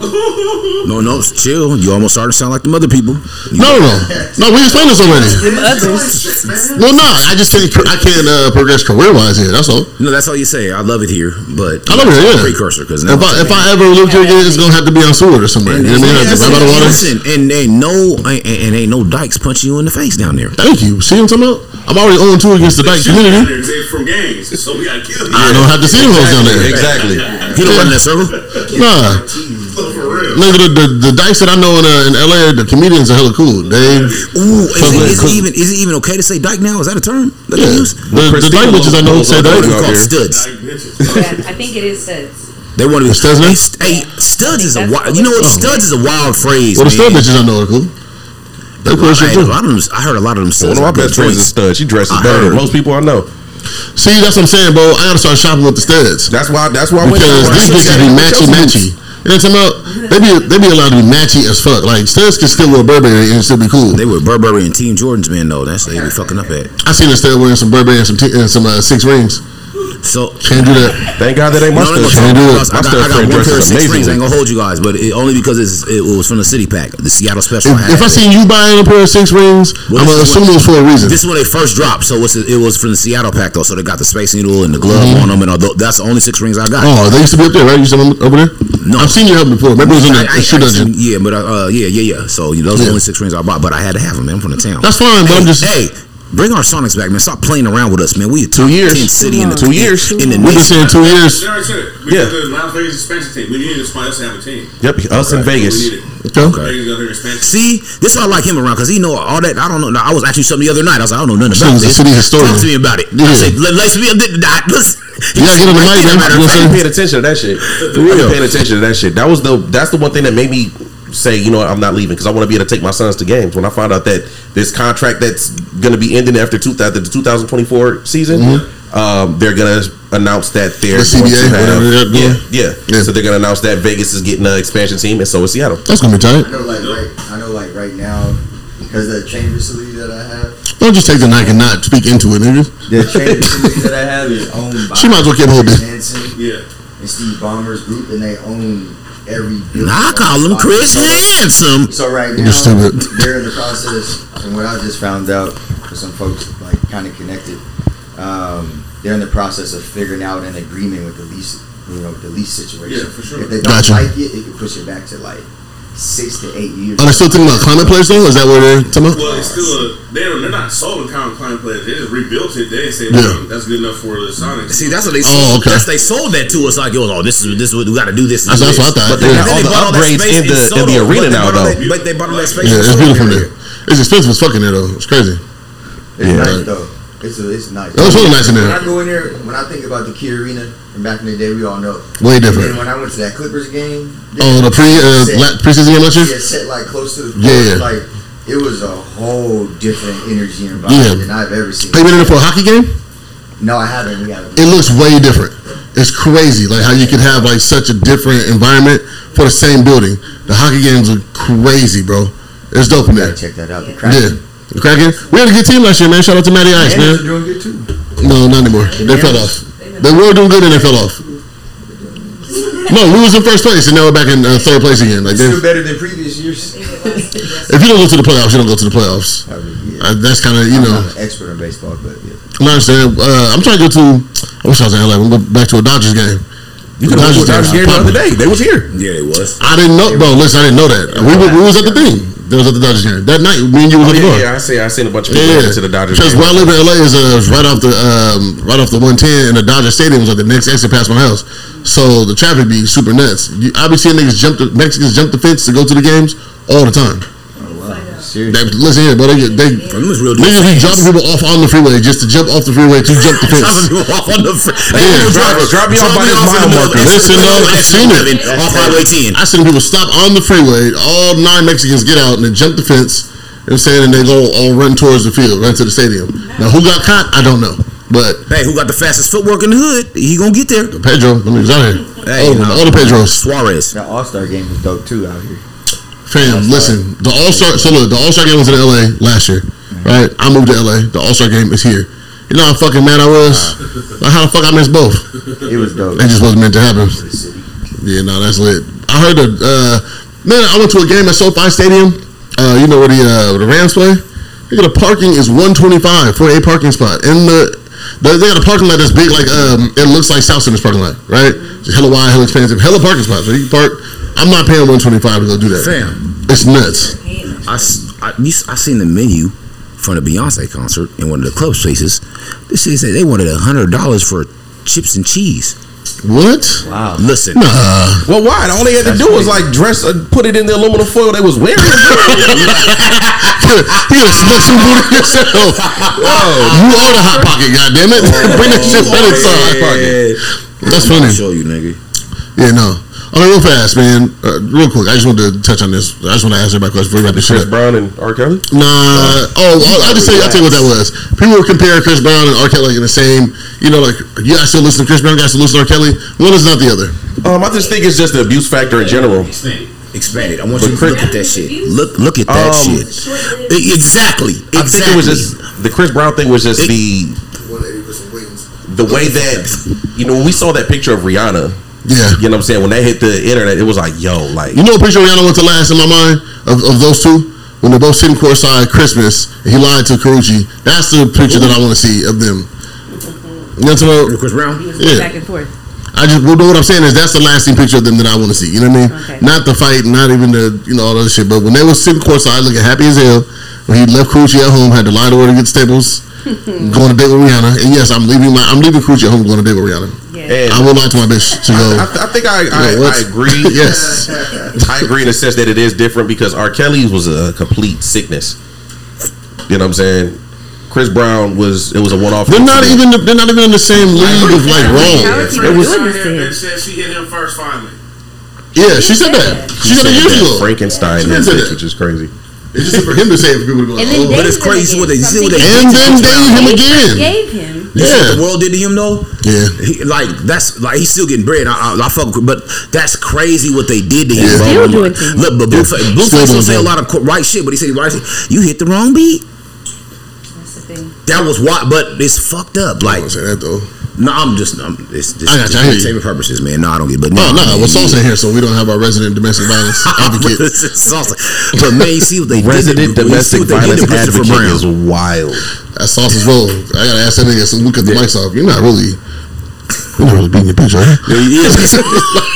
No, no, chill. You almost started to sound like the other people. You- No, no, no, no. We explained this already. Them. Well, no, I just think I can't uh, progress career wise here. That's all. No, that's all you say. I love it here, but I love it here, yeah. precursor because If I if I ever live here again, it's gonna have to be on Seward or somewhere. You know what I mean? Like, right by the water. Listen, and ain't no and, and ain't no dykes punching you in the face down there. Thank you. See what I'm talking about? I'm already on 2 against the Dyke Shoot down community. there 'cause from gangs, so we gotta kill you. I don't have to see them hoes down there. Exactly. He don't run that circle. Nah, For real. nigga, the, the, the Dykes that I know in, uh, in LA, the comedians are hella cool. They, Ooh, is Fuck it, with- is it even is it even okay to say dyke now? Is that a term that yeah, they use? the, the Dyke bitches I know say They Dyke. call here. studs. Like bitches. Yeah, I think it is studs. They want to be Studs now? Hey, st- hey, studs is a wild. You know what? what- Studs is a wild phrase. Well, the stud man. bitches I know are cool. They cool shit I, a too. them, I heard a lot of them studs. One of my best friends is a stud. She dresses better than most people I know. See, that's what I'm saying, bro. I gotta start shopping with the studs. That's why. That's why I went. Because these bitches be matchy matchy. You know what I'm talking about? They be they be allowed to be matchy as fuck. Like studs can still wear Burberry and still be cool. They were Burberry and Team Jordan's man though. That's they be fucking up at. I seen a stud wearing some Burberry and some t- and some uh, six rings. So Can't do that. Thank God that ain't my No, I stuff. Can't do it. I got, I got one pair of six rings. I ain't gonna hold you guys, but it, only because it's, it was from the City Pack, the Seattle Special. If, had if I seen you buying a pair of six rings, Well, I'm gonna assume it was for a reason. This is when they first dropped, so it was from the Seattle pack though. So they got the Space Needle and the glove on them, and that's the only six rings I got. oh, they used to be up there, right? You be over there. No. I've seen you help before. Maybe it was in the I- I- shoe dungeon. Yeah, but uh, yeah, yeah, yeah. So you know, those are the only six rings I bought, but I had to have them. I'm from the town. That's fine, but I'm just hey. Bring our Sonics back, man. Stop playing around with us, man. We a top years. 10 city in the Two years. in the we've been saying two years. They already said it. Yeah. Because the Las Vegas expansion team. We needed somebody else to have a team. Yep, us in Vegas. We needed. Okay. Vegas got their expansion. See, this is why I like him around because he know all that. I don't know. I was actually something the other night. I was like, I don't know nothing about nigga's a this. city historian. Talk to me about it. Yeah. I said, let, let's be a bit. Let's. You gotta get on the mic, man. Matter You I'm of fact, saying? paying attention to that shit. For real. paying attention to that shit. That was the that's the one thing that made me say, you know what, I'm not leaving because I want to be able to take my sons to games. When I found out that this contract that's going to be ending after two, the 2024 season, um, they're going to announce that they're Mm-hmm. The going CBA, to have, whatever yeah, yeah, Yeah. So they're going to announce that Vegas is getting an expansion team, and so is Seattle. That's gonna be tight. I know, like right. I know, like right now, because the chain facility that I have, Don't just take the mic and not speak into it, nigga. the chain facility that I have is owned by She might as well keep holding. Hansen Yeah. and Steve Ballmer's group, and they own every. Nah, I call him Chris Handsome. So right now, stupid. they're in the process, and what I just found out for some folks like kind of connected, um, they're in the process of figuring out an agreement with the lease, you know, the lease situation. Yeah, for sure. If they don't Gotcha. like it, it could push it back to like six to eight years. Are they still thinking about Climate Pledge though? Is that what they're talking about? Well, it's still a. They're, they're not sold in Calvin Klein players. They just rebuilt it. They didn't say Yeah. that's good enough for the Sonics. See, that's what they Oh, sold. okay. That's, they sold that to us like, yo, oh, this is this is what we got to do. This. and That's, that's what I thought. But they yeah. got all Then the they bought that upgrades in the- in the arena now, though. that- But they bought all that space. yeah, it's beautiful there. It's expensive as fucking there though. It's crazy. It's Yeah. nice though. It's a, it's nice. It was really nice in there. When I go in there, when I think about the Key Arena and back in the day, we all know. Way And different. when I went to that Clippers game, Oh, the pre uh, set- la- preseason game last year. yeah, set like close to the court, Yeah. like it was a whole different energy and vibe Yeah. than I've ever seen. Have you been in there for a hockey game? No, I haven't. We. It looks way different. It's crazy, like how you can have like such a different environment for the same building. The hockey games are crazy, bro. It's dope in there. check that out. The crowd. Yeah, Kraken. We had a good team last year, man. Shout out to Matty Ice, Yankees are man. doing good too. No, not anymore. They fell off. They were doing good and they fell off. No, we was in first place and now we're back in uh, third place again. Like, they, Still better than previous years. if you don't go to the playoffs, you don't go to the playoffs. I mean, yeah. Uh, that's kind of you I'm know. not an expert in baseball, but yeah. I understand. Uh, I'm trying to go to. I wish I was in LA. I'm going back to a Dodgers game. You could have Dodgers game the other day. They was here. Yeah, it was. I didn't know, bro. Listen, I didn't know that. We, we was at the thing. There was at the Dodgers game that night. Me and you was Oh, at the bar. yeah, yeah, I see. I seen a bunch of people Yeah, yeah. to the Dodgers. Because where I live in LA is uh, right off the um, right off the 110, and the Dodger Stadium is like the next exit past my house. So the traffic be super nuts. You, I be seeing niggas jump the Mexicans jump the fence to go to the games all the time. Wow, They, listen here, but they get they Them niggas be dropping people off on the freeway just to jump off the freeway to jump the Dropping fence. people off on the fr- Yeah, Hey, drop- drop me off by this mile the middle marker. of Listen, exit though, I seen it. 11 Off Highway 10. I seen people stop on the freeway. All nine Mexicans get out and they jump the fence. You know what I'm saying? And they go all run towards the field, run to the stadium. Now, who got caught? I don't know. But Hey, who got the fastest footwork in the hood? He gonna get there. Pedro, them niggas out here. Hey, all, of them, all the Pedros. Suarez. The All Star game was dope too out here. Fam, listen. The All Star. So look, the All Star game was in L.A. last year, right? I moved to L.A. The All Star game is here. You know how fucking mad I was. Like, how the fuck I missed both? It was dope. It just wasn't meant to happen. Yeah, no, that's lit. I heard the uh, man. I went to a game at SoFi Stadium. Uh, you know where the uh, where the Rams play. Nigga, the parking is one twenty five for a parking spot. And the, the they got a parking lot that's big, like um, it looks like Southcenter's parking lot, right? Just hella wide, hella expensive, hella parking spots. So you can park. I'm not paying one twenty five to go do that. Fam. It's nuts. I, you s- I seen the menu from the Beyonce concert in one of the club spaces. This shit said they wanted a hundred dollars for chips and cheese. What? Wow. Listen, Nah. Well, why? All they had to That's do was crazy. like dress, uh, put it in the aluminum foil they was wearing. you gotta smash some booty yourself. You are the hot pocket, goddammit. Bring that shit right inside. That's funny. I'll show you, nigga. Yeah, no. Oh, real fast, man. Uh, real quick, I just wanted to touch on this. I just want to ask everybody a question before we wrap this Chris up. Brown and R. Kelly. Nah. Oh, I'll, I'll just say. I'll tell you what that was. People were comparing Chris Brown and R. Kelly like in the same. You know, like you guys still listen to Chris Brown, you guys still listen to R. Kelly. One is not the other. Um, I just think it's just the abuse factor in general. Expand it. I want you to Chris- look at that shit. Look, look at that Um, shit. Exactly. Exactly. I think it was just the Chris Brown thing was just It- the 180 for some wings. the way that you know when we saw that picture of Rihanna. Yeah. You know what I'm saying? When they hit the internet, it was like, yo, like You know what picture Rihanna went to last in my mind of, of those two? When they're both sitting courtside Christmas, and he lied to Karrueche. That's the picture that I want to see of them. You know what I'm talking about? Chris Brown. Yeah. back and forth. I just well, what I'm saying is that's the lasting picture of them that I want to see. You know what I mean? Okay. Not the fight, not even the you know all that shit. But when they were sitting courtside looking happy as hell, when he left Karrueche at home, had to lie to her to get staples, going to date with Rihanna. And yes, I'm leaving my I'm leaving Karrueche at home, going to date with Rihanna. Yeah. I will lie to my bitch to go. I, I think I I, You know, I agree. yes, I agree in the sense that it is different because R. Kelly was a complete sickness. You know what I'm saying? Chris Brown was it was a one off. they're not even they're not even in the same league of like How wrong. It was doing this to him? And said she hit him first finally. yeah. She said that. She said it years ago. Frankenstein She that bitch, which is crazy. It's just for him to say it for people to go. Like, oh. But it's David crazy what they- again. see what they- And then date him again. Gave him. You see what Yeah. the world did to him though. Yeah. He, like that's like he's still getting bread. I, I, I fuck, with- but that's crazy what they did to him. Yeah. Still doing to him. Look, but Blueface, Still Blueface doing don't say a lot of right shit, but he said right shit. You hit the wrong beat. That's the thing. That was why, but it's fucked up. I Like, don't say that though. No, I'm just, I'm, it's just, I got you, I hear you. entertainment purposes, man. No, I don't get. But Oh no, no, man, we're sauce in here, so we don't have our resident domestic violence advocate. It's sauce. But man, you see what they Resident did. to- domestic what they did violence advocate is wild. That sauce is roll. I gotta ask that nigga. So we cut the mics off. You're not really. You're not really beating your bitch, right?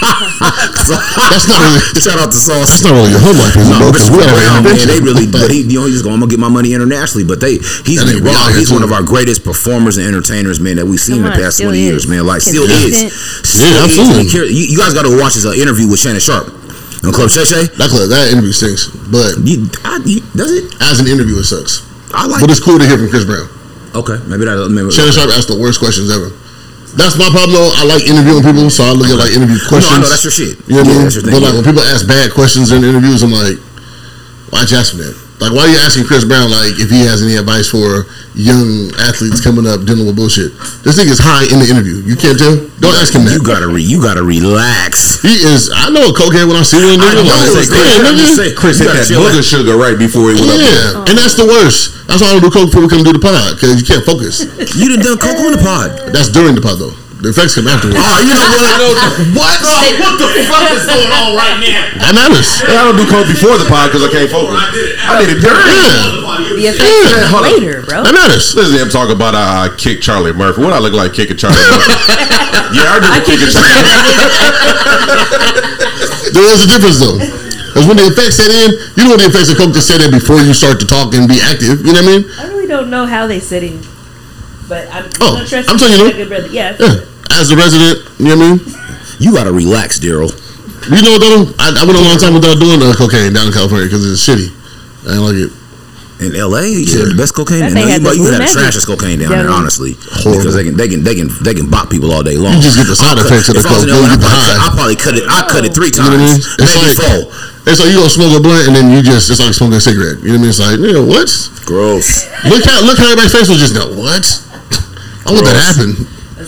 That's not really- Shout out to Sauce. That's not really your home life, is it, No, bro? Because we Christopher already Brown, man, they really, but but he, you know, he's going, I'm gonna get my money internationally. But they, he's That been raw. out He's one of our greatest performers and entertainers, man, that we've seen in the past still 20 years, is. man. Like, still Consistent. is. Still Yeah, is. absolutely. He care- You, you guys got to watch his uh, interview with Shannon Sharpe on Club Shay Shay. that clip, that interview stinks. But You, I, you, does it? as an interview, it sucks. I like. But it's cool to hear from Chris Brown. Okay, maybe that. Maybe, Shannon Sharpe asked the worst questions ever. That's my problem though. I like interviewing people, so I look at like interview No, questions. I know that's your shit. You know what Yeah, I mean? thing. But like yeah. when people ask bad questions in interviews, I'm like, why'd you ask me that? Like, why are you asking Chris Brown like if he has any advice for young athletes coming up dealing with bullshit? This nigga's high in the interview. You can't tell. Don't ask him that. You gotta re, you gotta relax. He is. I know a cokehead when I see one. I Nigga, know, like, it's yeah, like- I'm nigga. just saying, Chris you hit that chill booger out. sugar right before he went up. there. Yeah, and that's the worst. That's why I don't do coke before we come do the pod because you can't focus. You done done coke on the pod. That's during the pod though. The effects come afterwards. Oh, you know what? What? what the fuck is going on right now? That matters. I don't do coke before the pod because I can't focus. I did it. I did it during. Yeah, The effects Yeah, hold later, bro. that matters. Listen, I'm talking about uh, kick Charlie Murphy. What I look like kicking Charlie Murphy? yeah, I do the kicking Charlie. There is a difference though. Because when the effects set in, you know when the effects of coke just set in before you start to talk and be active. You know what I mean? I really don't know how they set in, but I'm, Oh, gonna I'm telling you, my no. good brother. Yeah, Yeah. As a resident, you know what I mean? You gotta relax, Daryl. You know though? I, I went a long time without doing uh, cocaine down in California because it's shitty. I don't like it. In L.A., you should have the best cocaine. That No, you, the you had the blue magic trashiest cocaine down down there, there. honestly, Horrible. because they can they can they can they can bop people all day long. You just get the side I effects of the if I coke, in then LA, you get the I probably, cut- I probably cut it. I cut it three You know what I times, mean? It's maybe like four. it's like you gonna smoke a blunt and then you just it's like smoking a cigarette. You know what I mean? It's like, nigga, what? Gross. Look how look how everybody's face was just now. What? I want that to happen.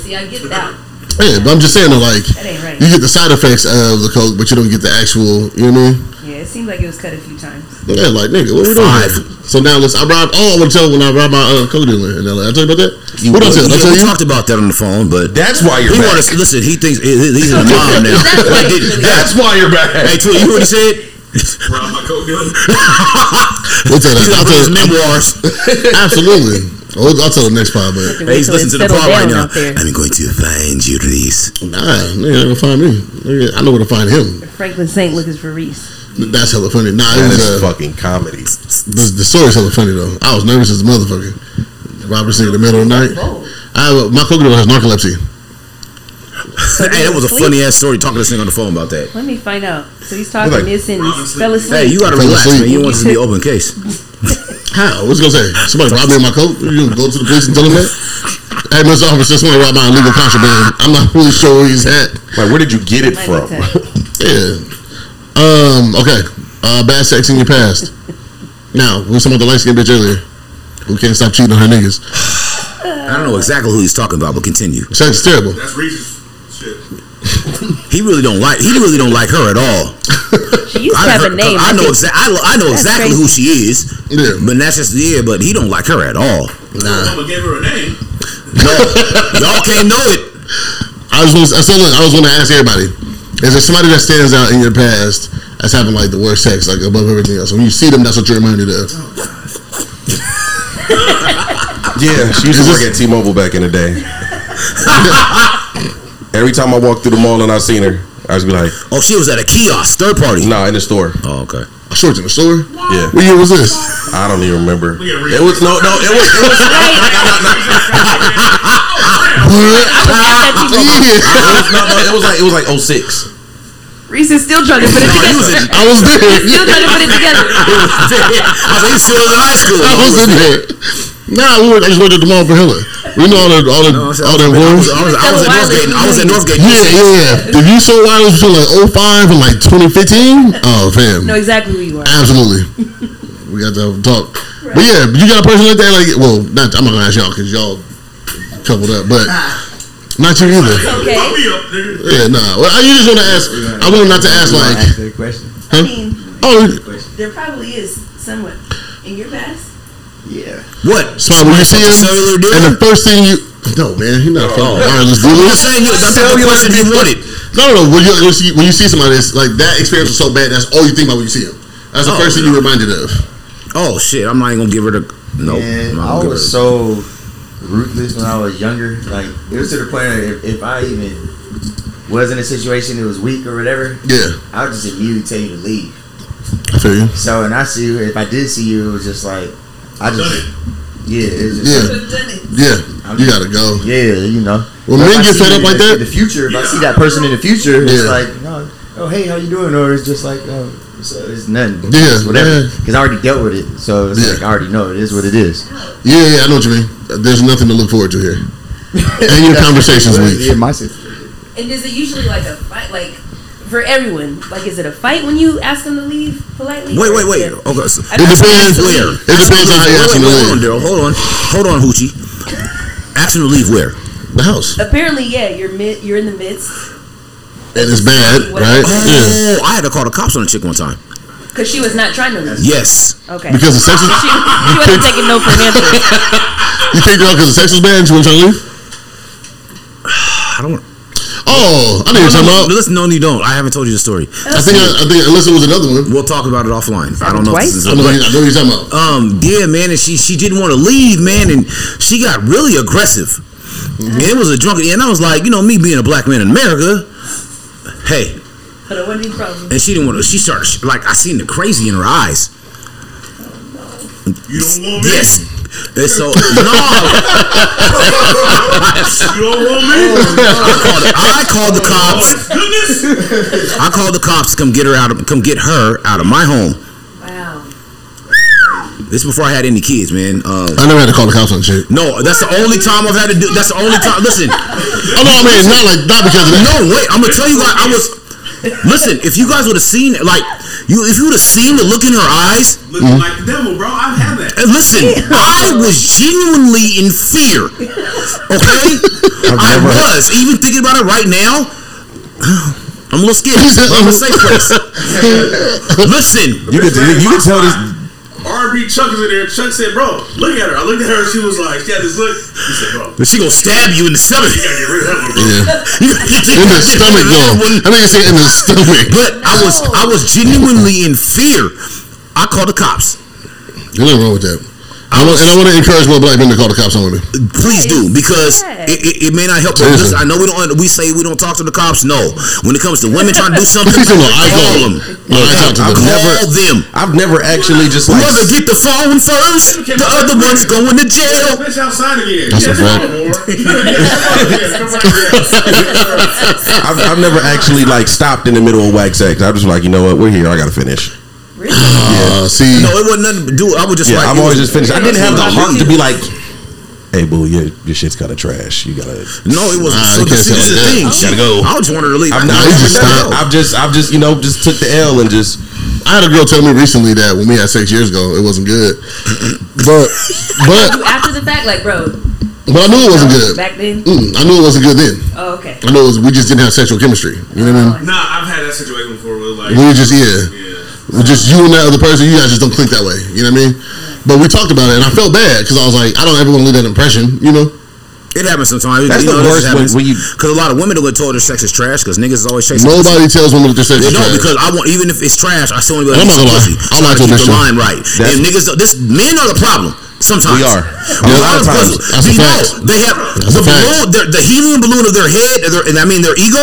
Let's see, I get that. Yeah, but I'm just saying though, like that right. you get the side effects of the coke, but you don't get the actual. You know what I mean? Yeah, it seemed like it was cut a few times. Yeah, like nigga, what we doing? Five. here? So now let's. I robbed. Oh, I want to tell when I robbed my uh, coke dealer in LA. I tell you about that. what did I tell? Did I Yeah, tell we you? talked about that on the phone, but That's why you're he back. want to listen. He thinks he- he's a mom now. Like, did- That's why you're back. Hey, Tua, you heard what he said? Rob my coke dealer. We'll tell that. He's I'll gonna tell his memoirs. Absolutely. I'll, I'll tell the next part, but Hey, he's listening to the part right now. I'm going to find you, Reese. nah, nigga, ain't gonna find me. I know where to find him. Franklin Saint looking for Reese. That's hella funny. Nah, That it was, is uh, fucking comedy. the, the story's hella funny though. I was nervous as a motherfucker. Robert Singh in the middle of the night. I have a, my coke has narcolepsy. Hey, that was a funny ass story talking to this thing on the phone about that. Let me find out. So he's talking Like- this and he fell asleep. Hey, you gotta relax, man. You don't want this to be open case. How? What's it gonna say? Somebody robbed me in my coat? You gonna go to the police and tell them that? Hey, Mr. Officer, somebody robbed my illegal contraband. I'm not really sure where he's at. Like, where did you get it from? Yeah. Um. Okay. Uh, bad sex in your past. Now we was talking about the light skinned bitch earlier, who can't stop cheating on her niggas. I don't know exactly who he's talking about, but continue. Sex is terrible. That's Reese's shit. He really don't like. He really don't like her at all. She used to I, have a name. I know exactly. I, lo- I know That's exactly crazy. who she is. Yeah. But that's just yeah. But he don't like her at all. Nah. Mama gave her a name. No, y'all can't know it. I was gonna, I said, look, I was going to ask everybody: Is there somebody that stands out in your past that's having like the worst sex, like above everything else? When you see them, that's what you're reminded of. Yeah, she used to work at T-Mobile back in the day. Every time I walked through the mall and I seen her, I was be like, Oh, she was at a kiosk, third party. "Nah, in the store." Oh, okay. I saw it in the store. Yeah, What year was this? I don't even remember. Look at Reese. It was no, no. It was. It was What? No, no, it was like it was like 06. Reese is still trying to put it No, he was together. in. I was there. Still trying to put it together. I think he still in high school. I was in there. Nah, we were, I just worked at the mall for Hilla. We know all the all the No, I was, all the I was, employees. I was, I was at Northgate. I was at Northgate. Yeah, yeah, yeah. If you saw wireless between like 05 and like 2015, oh fam, know exactly who you are. absolutely. we got to have a talk. But yeah, you got a person like that, like well, not I'm not gonna ask y'all because y'all coupled up, but not you either. Okay. Put me up, nigga. Yeah, nah. Well, I just want to ask. I want not to ask like, ask that question. I mean, oh, there probably is somewhat in your past. Yeah. What? so when you see him, and the first thing you, no man, he's not from wireless I'm dealers. just saying, look, that's not the question he wanted. No, no, no. When you, when you see, when you see somebody that's like that experience was so bad, that's all you think about when you see him. That's the Oh, first thing you're reminded of. Oh shit! I'm not even gonna give her the. No, Man, I'm not I gonna give was her. so ruthless when I was younger. Like it was to the point that if, if I even was in a situation that was weak or whatever, Yeah, I would just immediately tell you to leave. I feel you. So and I see you. If I did see you, it was just like I just it. yeah, it's just Yeah. like, Yeah, you gotta go. yeah, you know. When But men get set up like that, in the future, if I see that person in the future, it's like no, oh hey, how you doing? Or it's just like oh, it's, uh, it's nothing. Yeah, It's whatever. yeah. Because I already dealt with it, so it's Yeah. like I already know it is what it is. yeah, yeah, I know what you mean. There's nothing to look forward to here. And your conversations weak. Yeah, my sister. And is it usually like a fight, like for everyone? Like, is it a fight when you ask them to leave politely? Wait, wait, wait. it- Okay. So, I It know- depends. where? It depends on how you ask them wait, to hold on, leave. Daryl. Hold on. Hold on, Hoochie. Ask him to leave where? The house, Apparently, yeah, you're mid, you're in the midst and it's bad, right? Oh, yeah, Oh, I had to call the cops on a chick one time. Because she was not trying to leave. Yes. Okay. because the sex was, she, she wasn't taking no for an answer. you kicked her out because the sex was bad and she wasn't trying to leave. I don't. Oh, I know what you're talking about. Listen, no, you don't. I haven't told you the story. I think I, I think unless it was another one. We'll talk about it offline. I don't know. If Twice? this is I know, I know what you're talking about. um yeah man and she she didn't want to leave man and she got really aggressive and it was a drunk and i was like you know me being a black man in america hey But it wasn't any problem. and she didn't want to she started like i seen the crazy in her eyes You don't want me. yes and so no You don't want me. i called the cops Goodness. i called the cops to come get her out of come get her out of my home Wow. this is before i had any kids man uh I never had to call the cops on shit. no, that's the only time I've had to do. That's the only time. Listen, Oh no, I mean not like not because of that. No, wait. I'm gonna tell you. Guys, I was. Listen, if you guys would have seen, like, you, if you would have seen the look in her eyes, Looking like the devil, bro. I've had that. and listen, I was genuinely in fear. Okay, I was even thinking about it right now. I'm a little scared. I'm a safe place. Listen, You could you could tell this. R&B Chuck is in there. Chuck said, "Bro, look at her." I looked at her. and She was like, she had this look. He said, "Bro, but she gonna stab you in the stomach. you gotta get rid of that one, bro." Yeah. In the stomach though. I think you say in the stomach. But I was, I was genuinely in fear. I called the cops. Nothing wrong with that. I want, and I want to encourage more black men to call the cops on women. Please do because Yeah. it, it, it may not help. But Listen. listen, I know we don't. We say we don't talk to the cops. No, when it comes to women trying to do something, Please do. I call call them. No, I talk to them. I them. call them. I've never actually just like. Whoever get the phone first, the other one's going to jail. Bitch outside again. That's a fact. come on, more. I've, I've never actually like stopped in the middle of wax sex. I'm just like, you know what? We're here. I gotta finish. Really? Uh, see, No, it wasn't nothing to do. I was just Yeah, like, I'm always was- just finished. I didn't have the heart to be like, "Hey, boo, your your shit's kind of trash. You gotta." No, it was. Nah, so you the, can't say see, this is the thing. You gotta go. I just wanted to leave. I've, I, not, you I've, just. I've just, I've just, you know, just took the L and just. I had a girl tell me recently that when we had sex years ago, it wasn't good. But, but after the fact, like, bro, But I knew it wasn't good. Back then. Mm, I knew it wasn't good then. Oh, okay. I knew it was, we just didn't have sexual chemistry. You know what I mean? Nah, I've had that situation before. Where like, We were just yeah, yeah. With just you and that other person. You guys just don't click that way. You know what I mean? But we talked about it, and I felt bad because I was like, I don't ever want to leave that impression. You know? It happens sometimes. That's you the know, worst when- when you- Because a lot of women don't get told their sex is trash because niggas is always chasing. Nobody tells women that they're sex They is don't trash. because I want even if it's trash, I still want to be like, I'm not gonna lie. pussy. I So like I to keep the listen. line right. That's- and niggas, don't- this men are the problem. Sometimes, We are. A Yeah, lot lot of of times. pussy. That's a You fact. know, they have That's the balloon, the, the helium balloon of their head, their, and I mean their ego,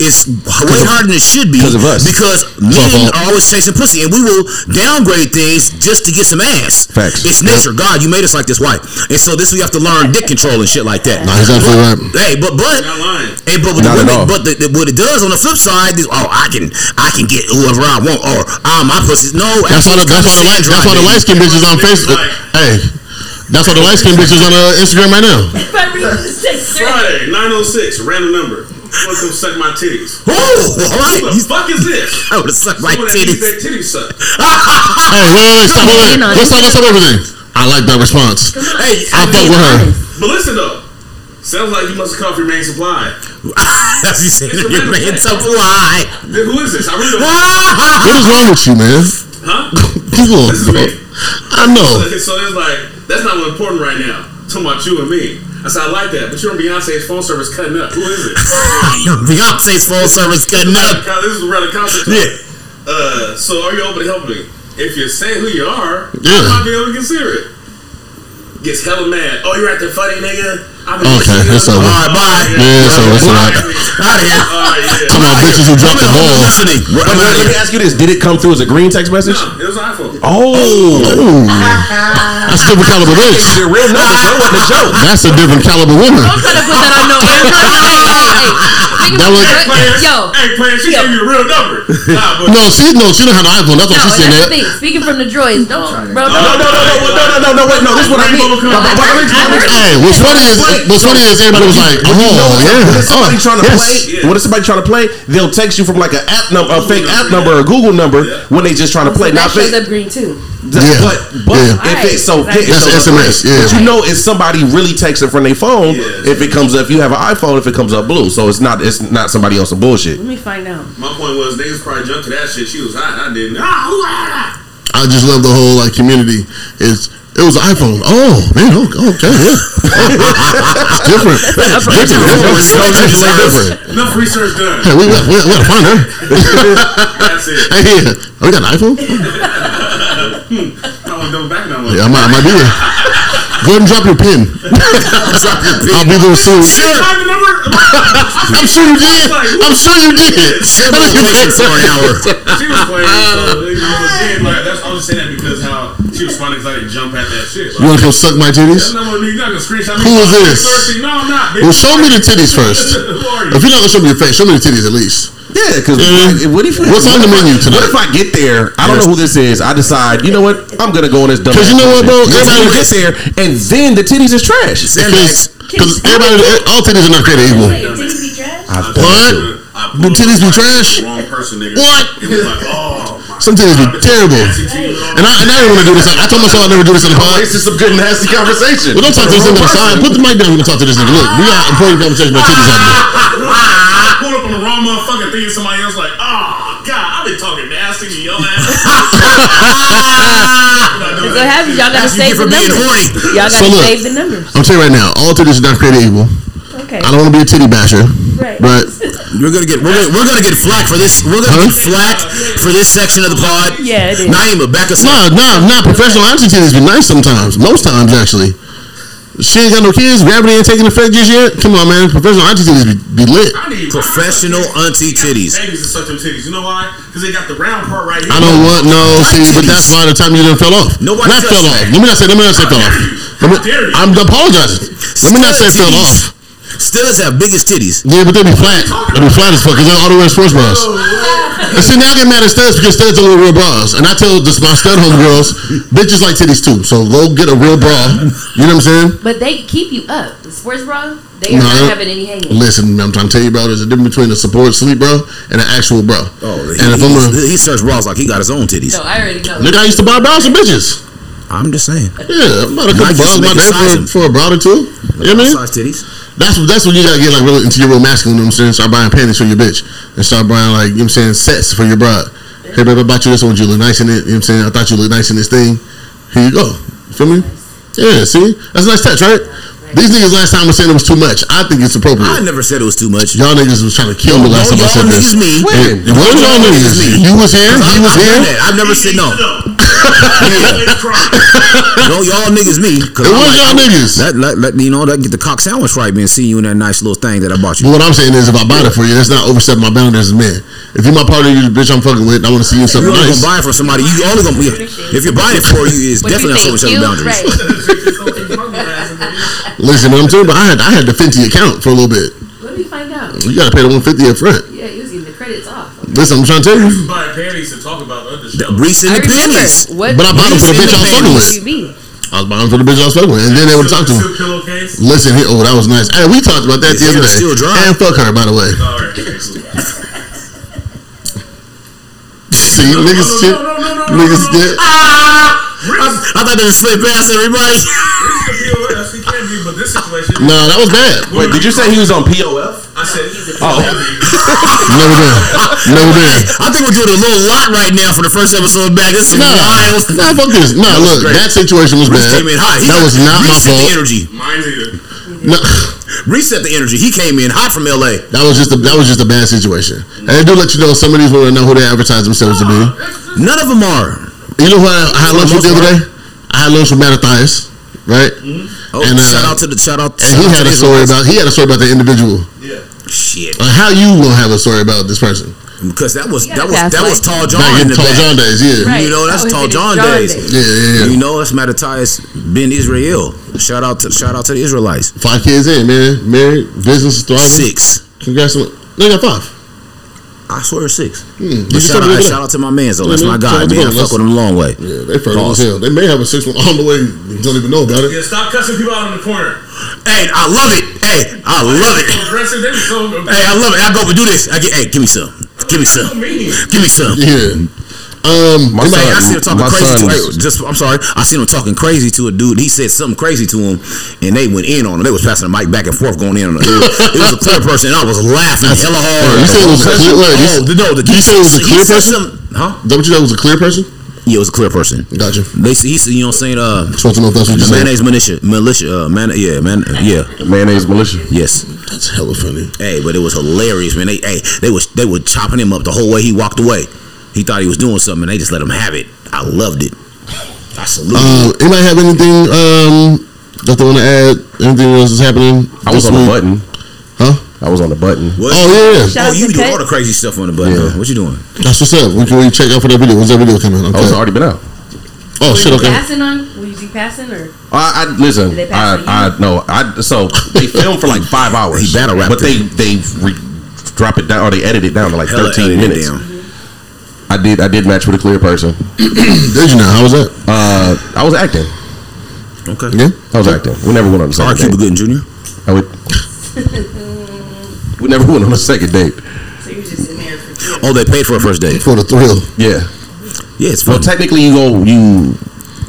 is way harder than it should be 'cause of us. because men are always chasing pussy, and we will downgrade things just to get some ass. Facts. It's nature. God, you made us like this. Why? And so this we have to learn dick control and shit like that. Nah, he's absolutely right. Hey, but but Hey, but with Not at women, but the, the, what it does on the flip side is, oh, I can, I can get whoever I want, or ah, my pussy. No, That's why the, that's why the light that's why the light skin bitches on Facebook. Hey, that's why the light skin bitches on uh, Instagram right now. If I read this text, Friday, 906, random number. Want to suck my titties? Oh, all right. What the fuck is this? I would have sucked my Someone that needs titties. their titties sucked. Hey, wait, wait, wait, stop, wait, wait. in on Let's it. talk, let's everything. I like that response. Hey, I fuck with her. But listen though, sounds like you must have come off your main supply. as you said, It's a your random man text. so fly. Then Who is this? I really don't. What is wrong with you, man? Huh? Come on, This is bro. me. I know. So, so it's like that's not what's important right now. talking about you and me. I said I like that, but you're on Beyonce's phone service cutting up. Who is it? Beyonce's phone service cutting up. this is a rather concept. Yeah. Uh, so are you open to helping me? If you say who you are, Yeah. I might be able to consider it. Gets hella mad. Oh, you're acting funny, nigga. I've been Okay, listening that's over. All right, bye. Yeah, so it's Bye. alright. Out of here. All right, yeah. Come on, bitches who dropped the ball. But let, me ask you this: Did it come through as a green text message? No, it was an iPhone. Oh, That's a different caliber bitch. the real number, so it wasn't a joke. That's a different caliber woman. I'm trying to put that on no AirPods. Hey, hey, hey. Nigga, That was- Players, Yo. hey, players, she Yo. gave you a real number. Nah, but No, she no, she don't have an iPhone. That's why No, she's and saying that's the that. thing. Speaking from the droids, don't, bro. No, no, no, no, no, no, no, no, wait, no. This is what I me- Hey, what's funny is what's funny is everybody was like, When you know oh yeah, when somebody oh, trying to yes. play, when it's somebody trying to play, they'll text you from like an app number, a fake app number, or a Google number when they just trying to play. Now, That shows up green too. Yeah. But but Yeah. if it's so Alright, it That's shows SMS, yeah. But you know if somebody really texting from their phone. Yeah. If it comes up, if you have an iPhone, if it comes up blue, so it's not it's not somebody else some bullshit. Let me find out. my point was they niggas probably jumped to that shit. She was hot. I didn't. Who ah, I just love the whole like community. It's it was an iPhone. Oh man, oh, okay, yeah. different. different. Different. different. Enough research done. Hey, we, we, we gotta find her. That's it. Hey, yeah. Oh, we got an iPhone? I want to double back now. Yeah, I might, I might be there. Go ahead and drop your pin. I'll be there soon. Sure. Find the number. I'm sure you did. I'm sure you did. Sure, How but did you waiting get for an hour. She was playing. So, you know, uh, but like, that's, I was saying that because how she was funny because I didn't jump at that shit. You want to come suck my titties? No, no, you're not gonna screenshot me. Who is this? No, I'm not. Bitch. Well, show me the titties first. If you're not gonna show me your face, show me the titties at least. Yeah, because Mhm. what if What's on the what if I- menu tonight? What if I get there? I don't know who this is. I decide, you know what? I'm gonna go on this dumb. 'Cause you know what, bro? Everybody Everybody- gets there, and then the titties is trash. Because because everybody, all titties are not created equal. Wait, be trash? I- What? I Do titties be trash? Wrong person, nigga. What? It was like, oh, my Some titties be terrible. And I, and I didn't want to do this. I told myself I'd never do this in the pod. This is some good nasty conversation. Well, don't talk to this nigga on the side. Put the mic down. We're gonna talk to this nigga. Look, we got important conversation about titties happening. I pulled up on the wrong motherfucking thing and somebody else like, oh, God, I've been talking nasty to your ass. So what happens? Y'all gotta save the numbers. Horny. Y'all gotta so look, save the numbers. I'm telling you right now, all titties are not created equal. Okay. I don't want to be a titty basher, Right. but We're gonna get we're gonna, we're gonna get flack for this. We're gonna get flack for this section of the pod. Yeah, it is. Naima, back us up. nah, nah, nah. Professional auntie titties be nice sometimes. Most times, actually. She ain't got no kids. Gravity ain't taking effect just yet. Come on, man. Professional auntie titties be, be lit. I need Professional auntie titties. Babies to suck them titties. You know why? Because they got the round part right here. I don't want no. See, but that's why the time you done fell off. Nobody not says fell that. off. Let me not say. Let me not say fell off. Let me, dare you. I'm apologizing. Let me not say Still fell off. Steelers have biggest titties. Yeah, but they be flat. They be flat as fuck. Cause they all the wear sports bras. And see, now I get mad at studs because studs don't wear real bras. And I tell this my stud homegirls, bitches like titties too. So go get a real bra. You know what I'm saying? But they keep you up. The sports bra, they are No, not having any hanging. Listen, I'm trying to tell you, bro. There's a difference between a support sleep bra and an actual bra. Oh, he, and if I'm a he, he searched bras like he got his own titties. No, I already know. nigga, I used to buy bras for bitches. I'm just saying. Yeah, I'm about to come Nike bro, make it that size 'em. for, for a broad or two. You know what I mean? Size titties. That's that's when you gotta get like real into your real masculine. You know what I'm saying? Start buying panties for your bitch and start buying like you know what I'm saying sets for your bride. Hey baby, I bought you this one. You look nice in it. You know what I'm saying? I thought you looked nice in this thing. Here you go. You feel me? Yeah. See, that's a nice touch, right? These niggas last time was saying it was too much. I think it's appropriate. I never said it was too much. Y'all niggas was trying to kill me last No, time I said this. y'all said this. niggas me. When? What was y'all niggas? You was here. I, You was here. I've never said no. No, y'all niggas me. Cause It I'm was y'all I'm- niggas. That, let, let, you know, that get the cock sandwich right, man. Seeing you in that nice little thing that I bought you. But what I'm saying is, if I buy it for you, that's not overstepping my boundaries as men. If you're my partner, you the bitch I'm fucking with, I want to see you in You're something only nice. gonna buy it for somebody. You only gonna be if you're buying it for you. It's What you definitely not think? social You? boundaries. Right. Listen, what I'm saying, but I had I had the Fenty account for a little bit. Let me find out. You gotta pay the 150 up front. Yeah, he was getting the credits off. Listen, I'm trying to tell you. Buy panties to talk about other The stuff. Reese and the remember. pennies. What? But I bought them for the bitch I was fucking with. I was buying them for the bitch I was fucking with, and then they would talk to me. Pillowcase. Listen, here, oh, that was nice. Hey, we talked about that His the other day. still dry. And fuck her, by the way. All right. excellent. See, niggas shit. Niggas shit. I thought they just slid past everybody. This situation. Nah, that was bad. Wait, did you say he was on POF? I said, he's a. Oh, Never been. Never been. I think we're doing a little lot right now for the first episode back. This is Nah, wild. nah, fuck this. Nah, look, great. that situation was Reese bad. came in hot. He That was not my Reese set the energy. mine's either. No, Reset the energy. He came in hot from LA. that was just a that was just a bad situation. And I do let you know some of these women know who they advertise themselves to be. None of them are. You know who I, I had For the lunch with the other day? I had lunch with Mattathias, right? Oh, And, uh, shout out to the shout out. And shout he out had a story about he had a story about the individual. Yeah. Shit Like how you gonna have a story about this person? because that was that was pass that was. Tall John Back in in the Tall back. John days, yeah. Right. You know that's That Tall John, John days. days. Yeah, yeah, You yeah. know that's Mattathias Ben Israel. Shout out to shout out to the Israelites. Five kids in, man. Married, business thriving. Six. Congrats on They got five. I swear six. Hmm. But shout out, the shout out to my man though. That's Yeah, my guy, Shout out to man. I both. fuck with him a long way. day. Yeah, they fertile as hell. They may have a six one on the way. You don't even know about it. Yeah, stop cussing people out in the corner. Hey, I love it. Hey, I love it. Aggressive, they be so. Hey, I love it. I go and do this. I get. Hey, give me some. Give me some. Give me some. Yeah. Um, My anybody- Hey, I son- seen him talking crazy. To, son- hey, just, I'm sorry. I seen him talking crazy to a dude. He said something crazy to him, and they went in on him. They was passing the mic back and forth, going in on him. It was, it was a clear person. And I was laughing hella hard. You said it was a clear- wait, you- Oh, no, the, you said it was a clear person? Huh? What you thought was a clear person? Yeah, it was a clear person. Gotcha. They he said, you know what I'm saying? Uh, want to know if that's what you mayonnaise militia, militia, uh, man, yeah, man, yeah, mayonnaise militia. yes. That's hella funny. Hey, but it was hilarious, man. They, hey, they was they were chopping him up the whole way he walked away. He thought he was doing something, and they just let him have it. I loved it. I salute. Um, anybody have anything um, that they want to add? Anything else is happening? I was this on the button. Huh? I was on the button. What? Oh yeah, yeah. Shout Oh, you to do all the crazy stuff on the button. Yeah. huh? What you doing? That's what's up. We can we check out for that video. When's that video coming? I Okay. was already been out. Oh Were shit. you Okay. passing on? Were you be passing or? I, I listen. Did they I, pass I no. I so they filmed for like five hours. He battle rapped but they they re, drop it down or they edit it down to like Hella thirteen minutes. down. I did. I did match with a clear person. Did you know? How was that? Uh, I was acting. Okay. Yeah. I was acting. We never went on a Sorry, second Cuba date. Gooding Jr. I would. we never went on a second date. So you just in there for Oh, they paid for a first date. For the thrill. Yeah. Yeah, it's Well, technically, you go you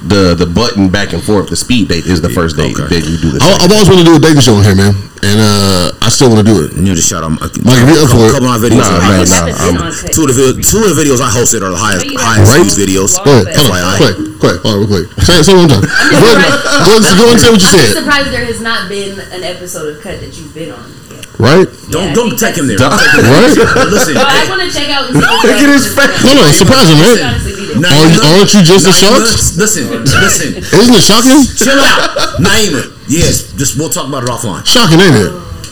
the the button back and forth. The speed date is the first date. Okay. Then you do the. I, second. I've always wanted to do a dating show on here, man, and uh, I still want to do it. you know, just shout out. A Mike, if you're up for it. couple of my videos. Nah, are man, highest- nah. Haven't on Two of the vid- two of the videos I hosted are the highest highest Right? views videos. Go ahead. Hold on. Quick, quick. Hold on, real quick. Say, say one time. Go ahead. Go ahead, go ahead and say what you I'm just said. surprised there has not been an episode of Cut that you've been on. Right? Don't Yeah, don't take him there. Don't take him there. Right? Listen, No, I hey, want to check out and see. what Look at his face. No, no, it's surprising, there. right? Honestly, be there. Naima, Aren't you- aren't you just as Naima, shocked? Listen, listen. Isn't it shocking? Chill out, Naima. Yes, just we'll talk about it offline. Shocking, ain't it?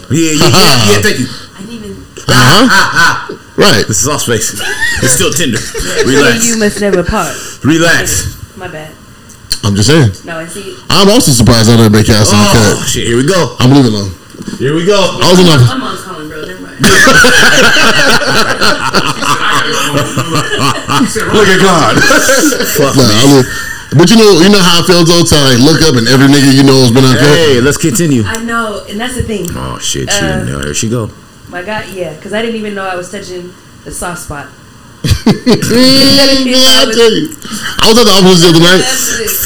Yeah, yeah, yeah. yeah thank you. I didn't even. Uh huh. Ah, ah. Right. This is off space. It's still Tinder. Relax. you must never part. Relax. My bad. I'm just saying. No, I see. I'm also surprised I didn't make y'all see Oh cut. shit! Here we go. I'm leaving them. Here we go. I was in my. My mom's calling, bro. Never mind. Look at God. Fuck Nah. I was- but you know, you know how it feels all to like look up and every nigga you know has been uncut. Hey, let's continue. I know, and that's the thing. Oh shit! She, Uh, there she go. My God, yeah, because I didn't even know I was touching the soft spot. yeah, I tell you. I was at the office the other night.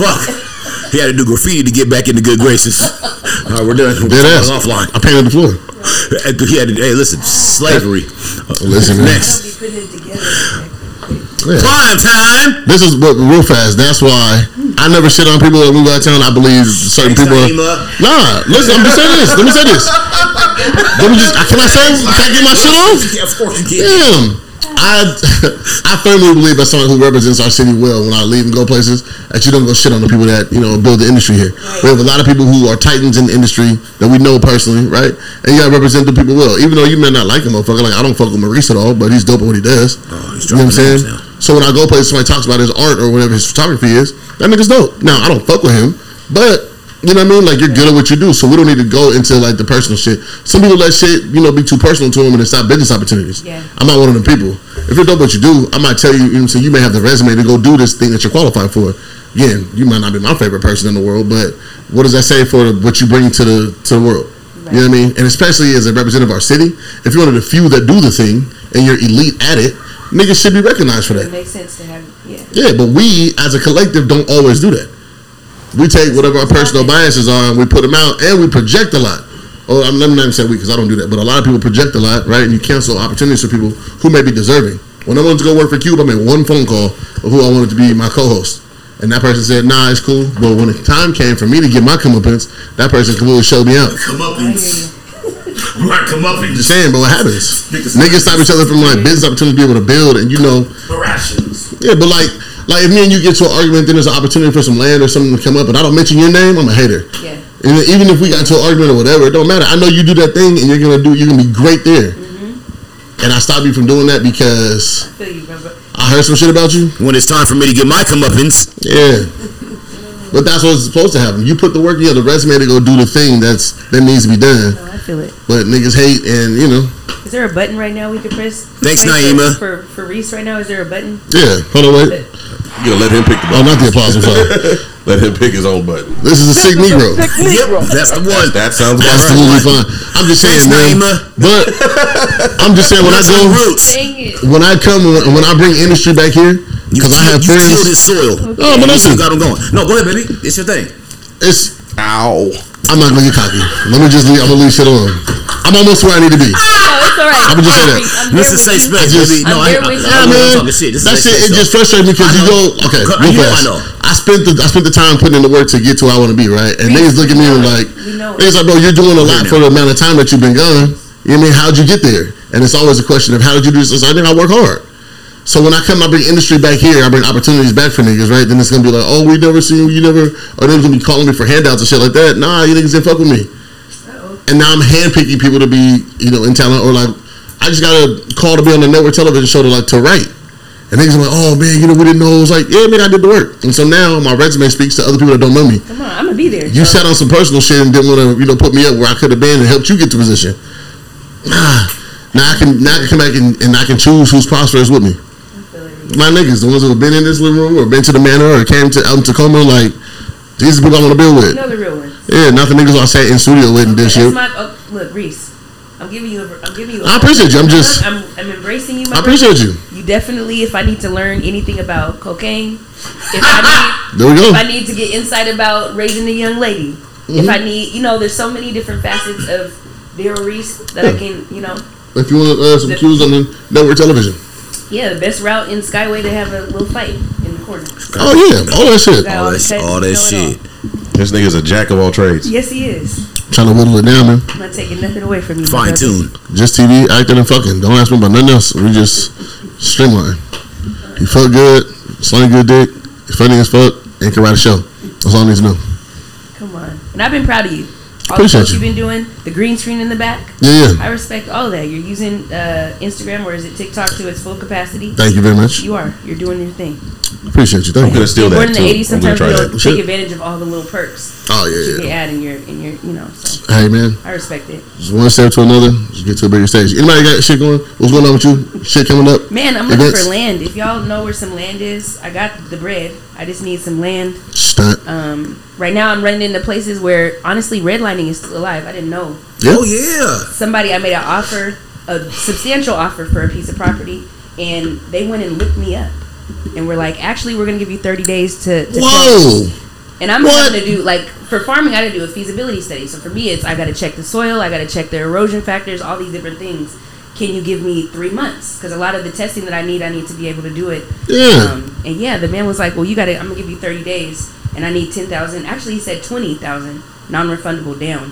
Fuck. He had to do graffiti to get back into good graces. All right, we're done. We're Dead ass. offline. I painted the floor. He had to, hey, listen, slavery. Listen, man. Next. Be it together. Yeah. Prime time. This is but real fast. That's why I never shit on people that move out of town. I believe certain people. Are, nah, listen. I'm just saying this. Let me say this. Let me just. Can I say? Can I get my shit off? Yeah, of course you can. Damn. I I firmly believe as someone who represents our city well when I leave and go places that you don't go shit on the people that you know build the industry here. We have a lot of people who are titans in the industry that we know personally, right? And you gotta represent the people well. Even though you may not like him, motherfucker. Like I don't fuck with Maurice at all, but he's dope at what he does. Oh, he's you know what I'm saying? now. So when I go places, somebody talks about his art or whatever his photography is, that nigga's dope. Now I don't fuck with him, but you know what I mean? Like you're good at what you do, so we don't need to go into like the personal shit. Some people let shit, you know, be too personal to them and it stop business opportunities. Yeah. I'm not one of them people. If you're dope at what you do, I might tell you, you know, so you may have the resume to go do this thing that you're qualified for. Again, you might not be my favorite person in the world, but what does that say for what you bring to the to the world? You know what I mean? And especially as a representative of our city, if you're one of the few that do the thing and you're elite at it, niggas should be recognized for that. It makes sense to have. Yeah. Yeah, but we as a collective don't always do that. We take whatever our personal biases are and we put them out and we project a lot. Oh, I'm, let me not even say we because I don't do that, but a lot of people project a lot, right? And you cancel opportunities for people who may be deserving. When I wanted to go work for Cube, I made one phone call of who I wanted to be my co-host. And that person said, nah, it's cool. But when the time came for me to get my comeuppance, that person completely showed me out. Come up I and hear you. like come up and Just saying, but what happens? Niggas- Niggas stop each other from like business opportunities to be able to build, and you know, rations. yeah, but like, like if me and you get to an argument, then there's an opportunity for some land or something to come up, and I don't mention your name, I'm a hater. Yeah. And even if we got to an argument or whatever, it don't matter. I know you do that thing, and you're gonna do, you're gonna be great there. Mm-hmm. And I stopped you from doing that because I feel you, bro. bro. I heard some shit about you. When it's time for me to get my comeuppance, Yeah. But that's what's supposed to happen. You put the work, you have the resume to go do the thing that's that needs to be done. No, I feel it. But niggas hate, and you know, Is there a button right now we could press? Thanks, Naima. For, for for Reese right now, is there a button? yeah. Hold on, wait. You gotta let him pick the Oh, not the applause. I'm sorry. Let him pick his own button. This is a sick Negro. yep, that's the one. That sounds about Absolutely right. fine. I'm just Thanks, saying, man. Naima. But I'm just saying when I go, roots. When I come, when I bring industry back here, because I have you tilled friends. his soil. No, but And listen. you got him going. No, go ahead, baby. It's your thing. It's Ow. I'm not gonna get cocky. Let me just leave. I'm gonna leave shit alone. I'm almost where I need to be. No, it's all right. I'ma just say that. I'm This there is with safe space, baby. No, I'm I, there I, with I, you. Yeah, I'm man. talking shit. This that shit it just frustrates me because you go okay, I real know, fast. I know. I spent the I spent the time putting in the work to get to where I want to be, right? And niggas look at me and like, We know. niggas like, bro, you're doing a lot for the amount of time that you've been gone. You know what I mean? How'd you get there? And it's always a question of how did you do this? I think I work hard. So when I come, I bring industry back here. I bring opportunities back for niggas, right? Then it's gonna be like, oh, we never seen you, you never, or niggas gonna be calling me for handouts and shit like that. Nah, you niggas didn't fuck with me. And now I'm handpicking people to be, you know, in talent or like, I just got a call to be on the network television show to like to write. And niggas are like, oh man, you know, we didn't know. It was like, yeah, man, I did the work. And so now my resume speaks to other people that don't know me. Come on, I'm gonna be there. You so- sat on some personal shit and didn't want to, you know, put me up where I could have been and helped you get the position. Nah. Now I can now I can come back and, and I can choose who's prosperous with me. My niggas, the ones who have been in this living room or been to the manor or came to out in Tacoma, like these are the people I want to build with. Know the real ones. Yeah, not the niggas I sat in studio with and did shit. my oh, look, Reese. I'm giving you. A, I'm giving you. A I appreciate you. I'm just- I'm, I'm embracing you. My I appreciate brother. you. You definitely. If I need to learn anything about cocaine, if I There we need, go. if I need to get insight about raising a young lady, if Mm-hmm. I need, you know, there's so many different facets of Vera Reese that I can, you know, If you want uh, some cues on the network television. Yeah, the best route in Skyway to have a little fight in the corner. Oh yeah, all that shit. Got All that, all that shit. This nigga's a jack of all trades. Yes, he is. Trying to whittle it down, man. I'm not taking nothing away from you. Fine brother. tune. Just TV, acting, and fucking. Don't ask me about nothing else. We just streamline. He fuck good, slang good dick, he's funny as fuck, and can write a show. That's all I need to know. Come on. And I've been proud of you. All Appreciate the posts you. you've been doing, the green screen in the back. Yeah, yeah. I respect all that. You're using uh, Instagram or is it TikTok to its full capacity? Thank you very much. You are. You're doing your thing. Appreciate you. I'm Thank gonna you. steal Born that in the '80s, sometimes try you don't Shit. take advantage of all the little perks Oh you yeah, can yeah. add in your in your you know. So Hey man, I respect it. just one step to another, just get to a bigger stage. Anybody got shit going? What's going on with you? Shit coming up? Man, I'm looking Events? for land. If y'all know where some land is, I got the bread. I just need some land. Stunt. Um, right now, I'm running into places where honestly redlining is still alive. I didn't know. Yeah. Oh yeah. somebody I made an offer, a substantial offer for a piece of property, and they went and looked me up, and we're like, actually, we're gonna give you 30 days to. to Whoa. test." And I'm What? having to do like for farming, I got to do a feasibility study. So for me, it's I got to check the soil, I got to check the erosion factors, all these different things. Can you give me three months? Because a lot of the testing that I need, I need to be able to do it. Yeah. Um, and yeah, the man was like, "Well, you got to. I'm gonna give you 30 days, and I need 10,000. Actually, he said 20,000 non-refundable down,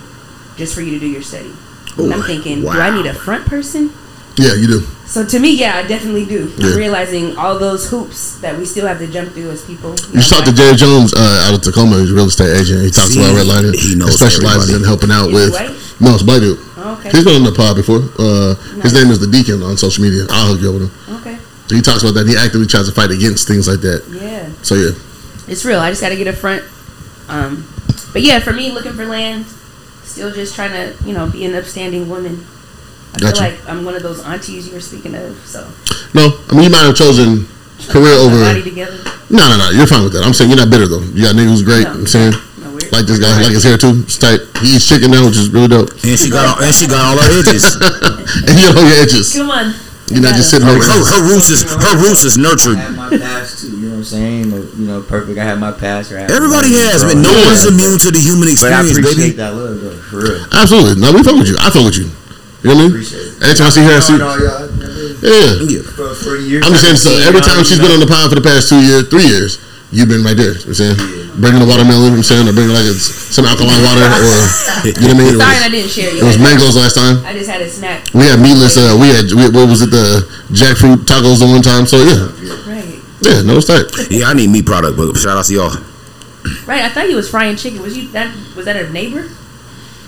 just for you to do your study." and I'm Ooh, thinking, do. I need a front person? Yeah, you do. So to me, yeah, I definitely do. Yeah. I'm realizing all those hoops that we still have to jump through as people. You should talk to Jerry Jones uh, out of Tacoma. He's a real estate agent. He talks See, about redlining. he knows specializes in helping out Is with. he white? No, it's a black dude. Oh, okay. He's been on the pod before. Uh, His name is the Deacon on social media. I'll hook you up with him. Okay. He talks about that. He actively tries to fight against things like that. Yeah. So yeah, It's real. I just got to get a front. Um, but yeah, for me, looking for land, still just trying to, you know, be an upstanding woman. I Gotcha. feel like I'm one of those aunties you were speaking of. So no, I mean you might have chosen career over. body together. No, no, no. You're fine with that. I'm saying you're not bitter though. You got niggas who's great. No. I'm saying No, we're, like this guy, like his hair too. It's tight. He eats chicken now, which is really dope. And she got all, and she got all her edges. and you know your edges. Come on. You're not just sitting Her, over. her roots is her roots is nurtured. I have my past too. You know what I'm saying? Or, you know, perfect. I have my past. Or I have Everybody my- has, man. No Yeah. one's immune to the human But I experience, appreciate baby. that love, though. For real. Absolutely. No, we fuck with you. I fuck with you. You know what I mean? Appreciate it. Every time I see her, I see. No, no, y'all, Yeah. Yeah. For, for years. I'm just saying, so every time you she's been on the pod for the past two years, three years, you've been right there. You know what I'm saying? Bringing the watermelon, you know what I'm saying? Or bringing like a, some alkaline water, or, you know what I mean? Sorry, was, I didn't share it was mangoes last time. I just had a snack. We had meatless, uh, we had, we, what was it, the jackfruit tacos the one time. So yeah. Right. Yeah, no, it's. Yeah, I need meat product, but shout out to y'all. Right. I thought you was frying chicken. Was you that? Was that a neighbor?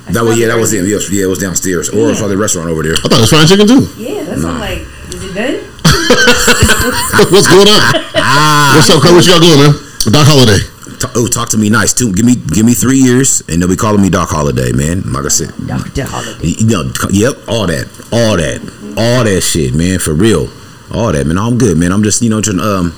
I That was yeah, that was him. earlier. Yeah, yeah, it was downstairs, or it's Yeah. for the restaurant over there. I thought it was fried chicken too. Yeah, that's what I'm like. Is it done? What's going on? Ah. What's up, Cole? What you got going, man? Doc Holliday. Ta- Oh, talk to me nice too. Give me give me three years, and they'll be calling me Doc Holliday, man. Like I said, Doctor Holliday. you know, yep, all that, all that, all that shit, man, for real, all that, man. I'm good, man. I'm just you know, trying, um,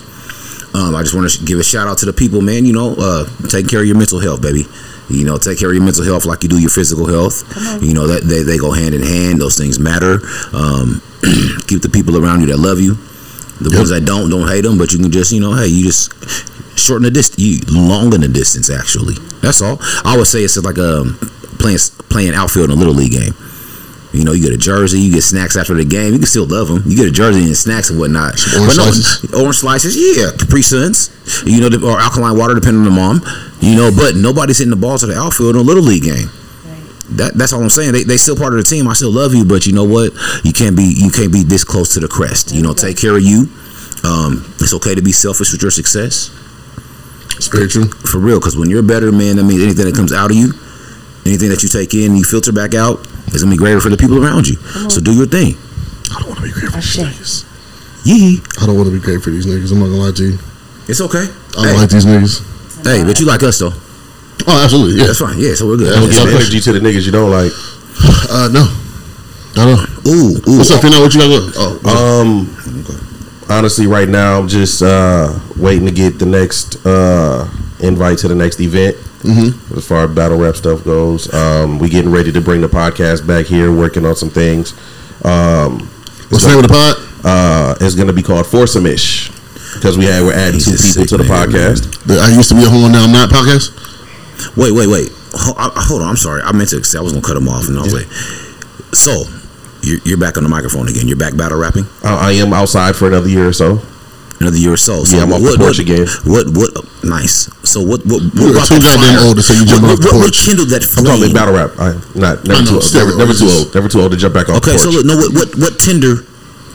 um, I just want to give a shout out to the people, man. You know, uh, taking care of your mental health, baby. You know, take care of your mental health like you do your physical health. You know that they, they go hand in hand. Those things matter. Um, keep the people around you that love you. The Yep. ones that don't, don't hate them, but you can just, you know, hey, you just shorten the distance, you longen the distance. Actually, that's all. I would say it's like um playing playing outfield in a little league game. You know, you get a jersey, you get snacks after the game. You can still love them. You get a jersey and snacks and whatnot. Some orange But no, slices? orange slices, yeah, Capri Suns. You know, or alkaline water, depending on the mom. You know, but nobody's hitting the ball to the outfield in a little league game. That, that's all I'm saying. They, they still part of the team. I still love you, but you know what? You can't be you can't be this close to the crest. You know, take care of you. Um, it's okay to be selfish with your success Spiritual, for real. Because when you're a better, man, that means anything that comes out of you, anything that you take in, you filter back out, is gonna be greater for the people around you. So do your thing. I don't want to be great for these niggas. Yee. I don't want to be great for these niggas. I'm not gonna lie to you. It's okay. I don't Hey, like these niggas. hey, but you like us though. Oh, absolutely. Yeah. That's fine. Yeah, so we're good. Yeah, Don't what's give up, energy to the niggas you don't like. Uh, no. I don't. Ooh, ooh. What's up, Fina? What you got going? Oh, Um, honestly, right now I'm just uh, waiting to get the next uh, invite to the next event. Mhm. As far as battle rap stuff goes, um, we getting ready to bring the podcast back here, working on some things. Um, what's the name of the pod? uh, it's going to be called Foursome-ish because we had we're adding He's two people sick to the man, podcast. The I used to be a whole now I'm not podcast. Wait, wait, wait. Ho- I- I- Hold on. I'm sorry. I meant to say I was gonna cut him off, and I was like, so you're, you're back on the microphone again. You're back battle rapping I, I am outside for another year or so. Another year or so. so Yeah, I'm off the porch again. What? What? Nice. So what? What? what You were brought too goddamn fire? old to say you jumping what, off the what, what porch. kindled that I'm talking battle rap. I not never I know, too old. still, Never, never too old. Never too old to jump back off. Okay, the so look, no, what, what, what Tinder,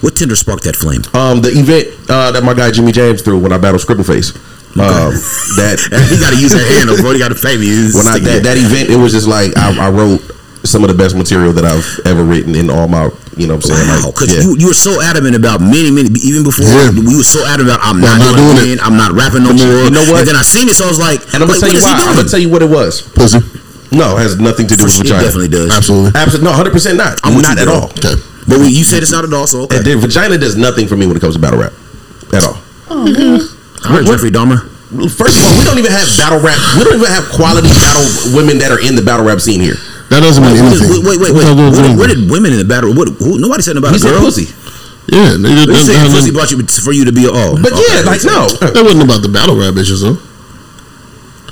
what Tinder sparked that flame? Um, the event uh, that my guy Jimmy James threw when I battled Scribble Face. Um, that you got to use that hand, bro. You got to pay me. when I that, that event, it was just like I, I wrote some of the best material that I've ever written in all my, you know, what I'm saying, Wow, like, because yeah. you, you were so adamant about many, many, even before Yeah. we were so adamant about I'm Well, not, I'm not doing, doing it. I'm not rapping no But more. you know what? And then I seen it, so I was like, and I'm gonna tell you what is he why. I'm gonna tell you what it was. Pussy. No, it has nothing to do with It vagina. definitely does. Absolutely. Absolutely, no, hundred percent not. I'm not you, at bro. all. Okay. But we, you said it's not at all, so okay. And the vagina does nothing for me when it comes to battle rap, at all. Oh, all right, Jeffrey Dahmer. First of all, we don't even have battle rap. We don't even have quality battle women that are in the battle rap scene here. That doesn't mean Wait, anything. wait, wait, wait. Wait. that doing Where, did, where did women in the battle? What, who, nobody said about He a said girl. pussy. Yeah, they, they, They they, say they, pussy brought you for you to be a oh. But okay. yeah, like no, that wasn't about the battle rap bitches though.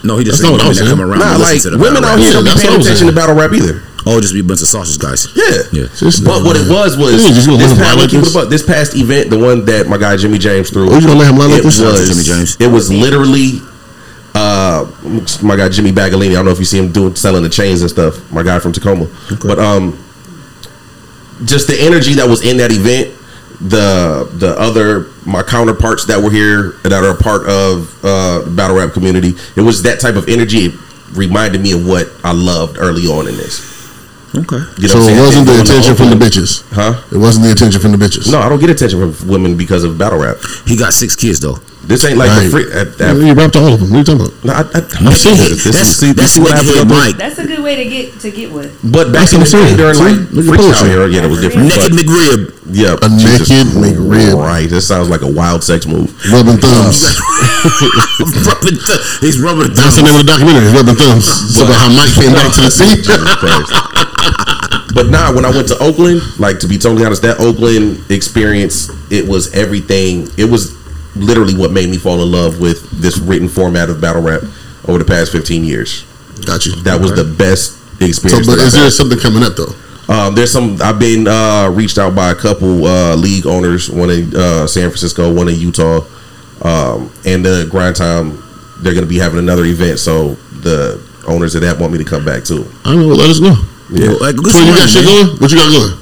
no, he just That's not what I women was that come saying. around. nah, like women out here Yeah, don't be paying attention to battle rap either. Oh, just be a bunch of sausage guys. Yeah. Yeah. Just But what it was was Yeah, this past, like this? a this past event, the one that my guy Jimmy James threw. Oh, you gonna let him lie like it this? was Shout out to Jimmy James. It was literally uh, my guy Jimmy Bagalini. I don't know if you see him doing selling the chains and stuff. My guy from Tacoma, but um, just the energy that was in that event. The the other my counterparts that were here that are a part of uh, the battle rap community. It was that type of energy. It reminded me of what I loved early on in this. Okay. You so it wasn't the Going to attention from the bitches. Huh? It wasn't the attention from the bitches. No, I don't get attention from women because of battle rap. He got six kids though. This ain't like Right. a free. At, at, You rapped all of them. What are you talking about? no, I, I, I'm serious. This, this, That's see, that's see what what happened. Mike. That's a good way to get to get one. But back That's in the day saying. during like Look at freestyle poetry. era, yeah, it was different. Naked but, McRib. yeah, A naked McRib. Right, that sounds like a wild sex move. Rubbing thumbs. rubbing th- he's rubbing That's the name of the documentary. Rubbing thumbs. It's about how Mike came back to the sea. But nah, when I went to Oakland, like to be totally honest, that Oakland experience, it was everything. It was literally what made me fall in love with this written format of battle rap over the past 15 years. Got you. That was the best So, experience. but is there something coming up though? Um, there's some. I've been uh, reached out by a couple uh, league owners, one in uh, San Francisco, one in Utah, um, and the grind time. They're going to be having another event, so the owners of that want me to come back too. I know. Let us know. Yeah. Like, good Twin, you got song, shit man. going? What you got going?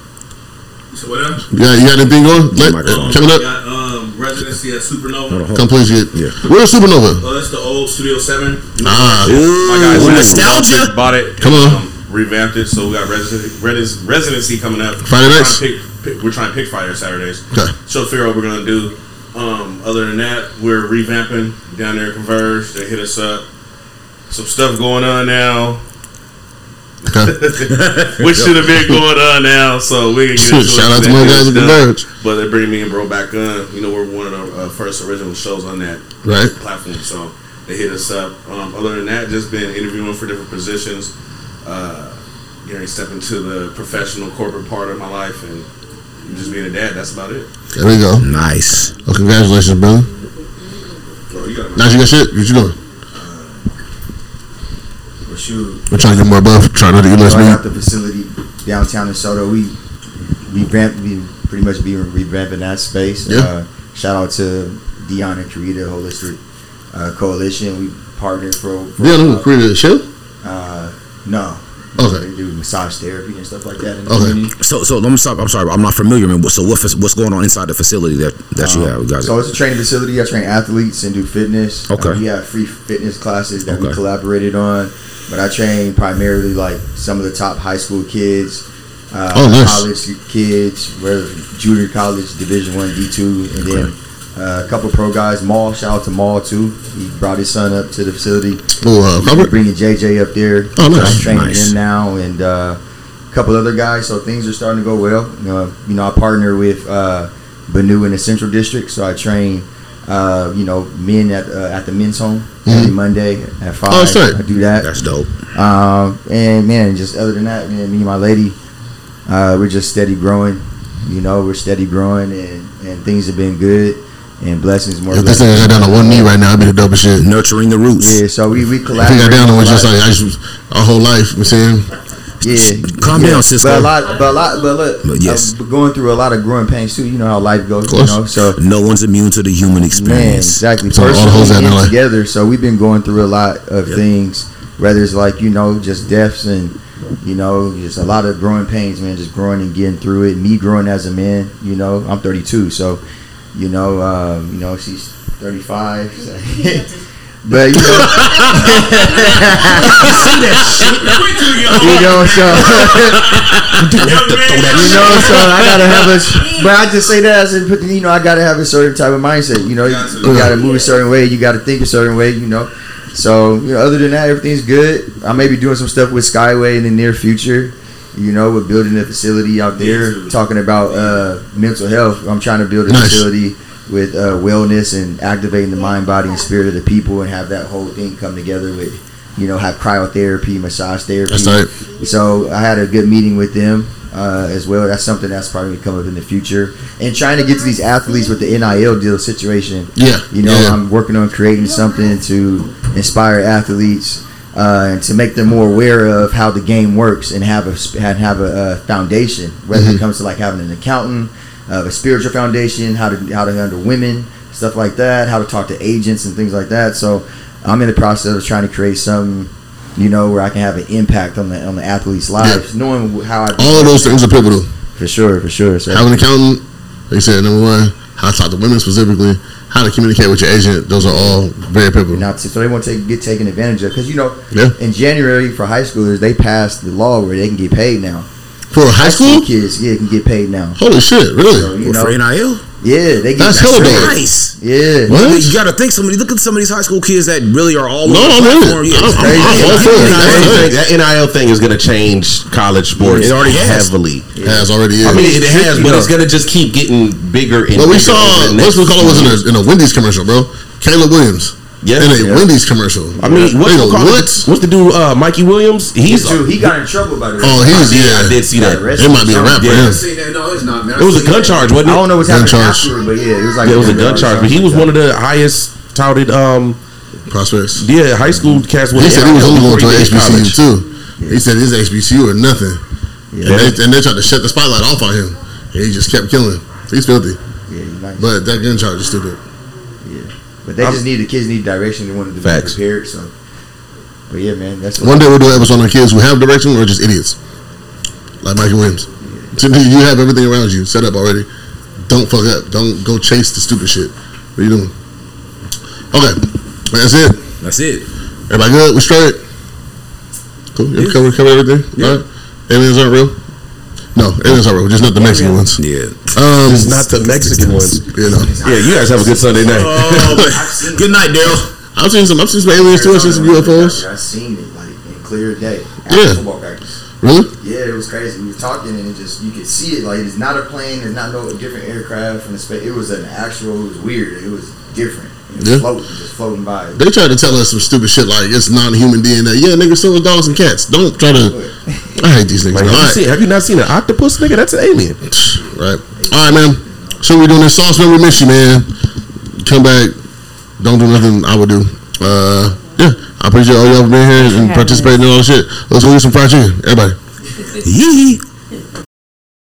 So what else? You got, you got anything going? Let, Microphone. coming We up? got um, residency at Supernova. Come please get. Yeah. Where's Supernova? Oh, that's the old Studio Seven. Ah, My guys nostalgia. and bought it. Come on. um, revamped it. So we got residency, residency coming up. Friday We're trying to pick, pick, we're trying to pick Friday Saturdays. Okay. So figure out what we're gonna do. Um, other than that, we're revamping down there at Converge. They hit us up. Some stuff going on now. okay. Which should have been going on now, so we can get into Shout out to when my guys gets at done. Converge. But they bring me and bro back on. You know, we're one of the uh, first original shows on that Right. platform. So they hit us up. Um, other than that, just been interviewing for different positions. Uh, getting ready to step into the professional corporate part of my life and just being a dad. That's about it. There we go. Nice. Well, congratulations, brother. Bro, you got Now you got shit. What you doing? Well, shoot. We're trying to get more above. Trying not to eat less So I meat. the facility downtown in SoDo. We revamp, we pretty much be revamping that space. Yeah. Uh, shout out to Dion and Karita Holistic uh, Coalition. We partnered for. for Yeah, no, created a show. uh, no. Okay. They do massage therapy and stuff like that in the Okay. community. So, so I'm sorry. I'm sorry. I'm not familiar. Man. So, what, what's going on inside the facility that that you Um, have? You guys. So it's a training facility. I train athletes and do fitness. Okay. Uh, we have free fitness classes that we collaborated on, but I train primarily like some of the top high school kids, uh, Oh, nice. college kids, where junior college, Division One, D two, and then uh, a couple of pro guys. Maul, shout out to Maul too. He brought his son up to the facility. Oh, uh, bringing JJ up there. Oh, nice. I'm training Nice. him now, and uh, a couple other guys. So things are starting to go well. You know, you know I partner with uh, Banu in the Central District, so I train. Uh, you know, men at uh, at the men's home every Monday at five. Mm-hmm. Oh, that's. I do that. That's dope. Um, and man, just other than that, man, me and my lady, uh, we're just steady growing. You know, we're steady growing, and and things have been good, and blessings more. If this nigga got down on one knee right now, I'd be the dopest shit. Nurturing the roots. Yeah, so we we If he got down on a it, just like I just our whole life. You know what I'm saying? Yeah, Calm yeah. down, Cisco. But a lot, but a lot, but look, But yes. I'm going through a lot of growing pains too. You know how life goes. Of You know, so No one's immune to the human experience. man, experience. exactly. So all the hoes out Personally in and together, so we've been going through a lot of things. Whether it's like you know just deaths and you know just a lot of growing pains, man. Just growing and getting through it. Me growing as a man. You know, I'm 32, so you know, um, you know she's 35. so- But you know, you know, so you know, so I gotta have a. But I just say that as a, you know, I gotta have a certain type of mindset. You know, you, you gotta move a certain way. You gotta think a certain way. You know, so you know, other than that, everything's good. I may be doing some stuff with Skyway in the near future. You know, we're building a facility out there, talking about uh, mental health. I'm trying to build a Nice. facility with uh, wellness and activating the mind, body, and spirit of the people, and have that whole thing come together with, you know, have cryotherapy, massage therapy. That's right. So I had a good meeting with them. uh, as well. That's something that's probably going to come up in the future. And trying to get to these athletes with the NIL deal situation. Yeah, You know, yeah. I'm working on creating something to inspire athletes uh, and to make them more aware of how the game works and have a and have a, uh foundation. Whether Mm-hmm. it comes to like having an accountant, uh, a spiritual foundation, how to how to handle women, stuff like that, how to talk to agents and things like that. So I'm in the process of trying to create something. You know, where I can have an impact on the on the athletes' lives, knowing how I All of those things are pivotal. for sure, for sure. So Have an accountant. Like you said, number one, how to talk to women specifically, how to communicate with your agent. Those are all very pivotal. not to, so they won't take, get taken advantage of because you know Yeah. in January for high schoolers they passed the law where they can get paid now. For high school? kids, yeah, can get paid now. Holy shit! So, Really? you know, for NIL. yeah, they get That's hella paid. dope. Nice. Yeah, What? You gotta think somebody. Look at some of these high school kids that really are all No, the I'm with it. Yeah, I'm- it's I'm- I'm all for it. That, it. NIL thing is going to change college sports It already has. heavily. Has already is. I mean, it has, but it's going to just keep getting bigger and But we bigger saw over the what's next we call it was in a, in a Wendy's commercial, bro. Caleb Williams Yeah. in a Yeah. Wendy's commercial. I mean, what's, Nigga, the what? what's the dude, uh, Mikey Williams? He's He's he got in trouble by the. Oh, he's yeah. I did see that. It might be a rap for Yeah. him. No, it's not, man. It was a gun charge, wasn't it? I don't know what's Gun happening charge. afterward, but yeah, it was like Yeah, it was a gun charge, but he was one of the highest touted, um, Prospects. yeah, high school cast. with He said he was only going to before he HBCU too. He said his HBCU or nothing, Yeah, and, they, and they tried to shut the spotlight off on him. And he just kept killing. He's filthy, yeah, he's but that gun charge is stupid. But they just need the kids need direction. They wanted to Facts. be prepared. So, but yeah, man, that's One day we'll do an episode on kids who have direction or just idiots, like Mikey Williams. So You have everything around you set up already. Don't fuck up. Don't go chase the stupid shit. What are you doing? Okay, that's it. That's it. Everybody good? We straight? Cool. You Yeah. cover, cover everything? Yeah. All right. Aliens aren't real? No, aliens aren't real. Just not the Mexican ones. Yeah. Um, It's not the Mexican ones. you know. Yeah, you guys have a good Sunday night. Oh, good night, Daryl. I've seen some. I've seen some aliens too. I've seen some UFOs. I've seen it like in clear day. Yeah. After football practice. Really? Yeah, it was crazy. We were talking and it just you could see it like it's not a plane, it's not no different aircraft from the space. It was an actual. It was weird. It was different. It was Yeah. floating, just floating by. They tried to tell us some stupid shit like it's non-human DNA. Yeah, niggas still dogs and cats. Don't try to. I hate these niggas. Like, man. have, All you seen, have you not seen an octopus, nigga? That's an alien. right, right. All right, man. So we doing this sauce, man. We miss you, man. Come back. Don't do nothing. I would do. Uh, yeah. I appreciate all y'all for being here and participating in all the shit. Let's go get some fried chicken, everybody. Yee.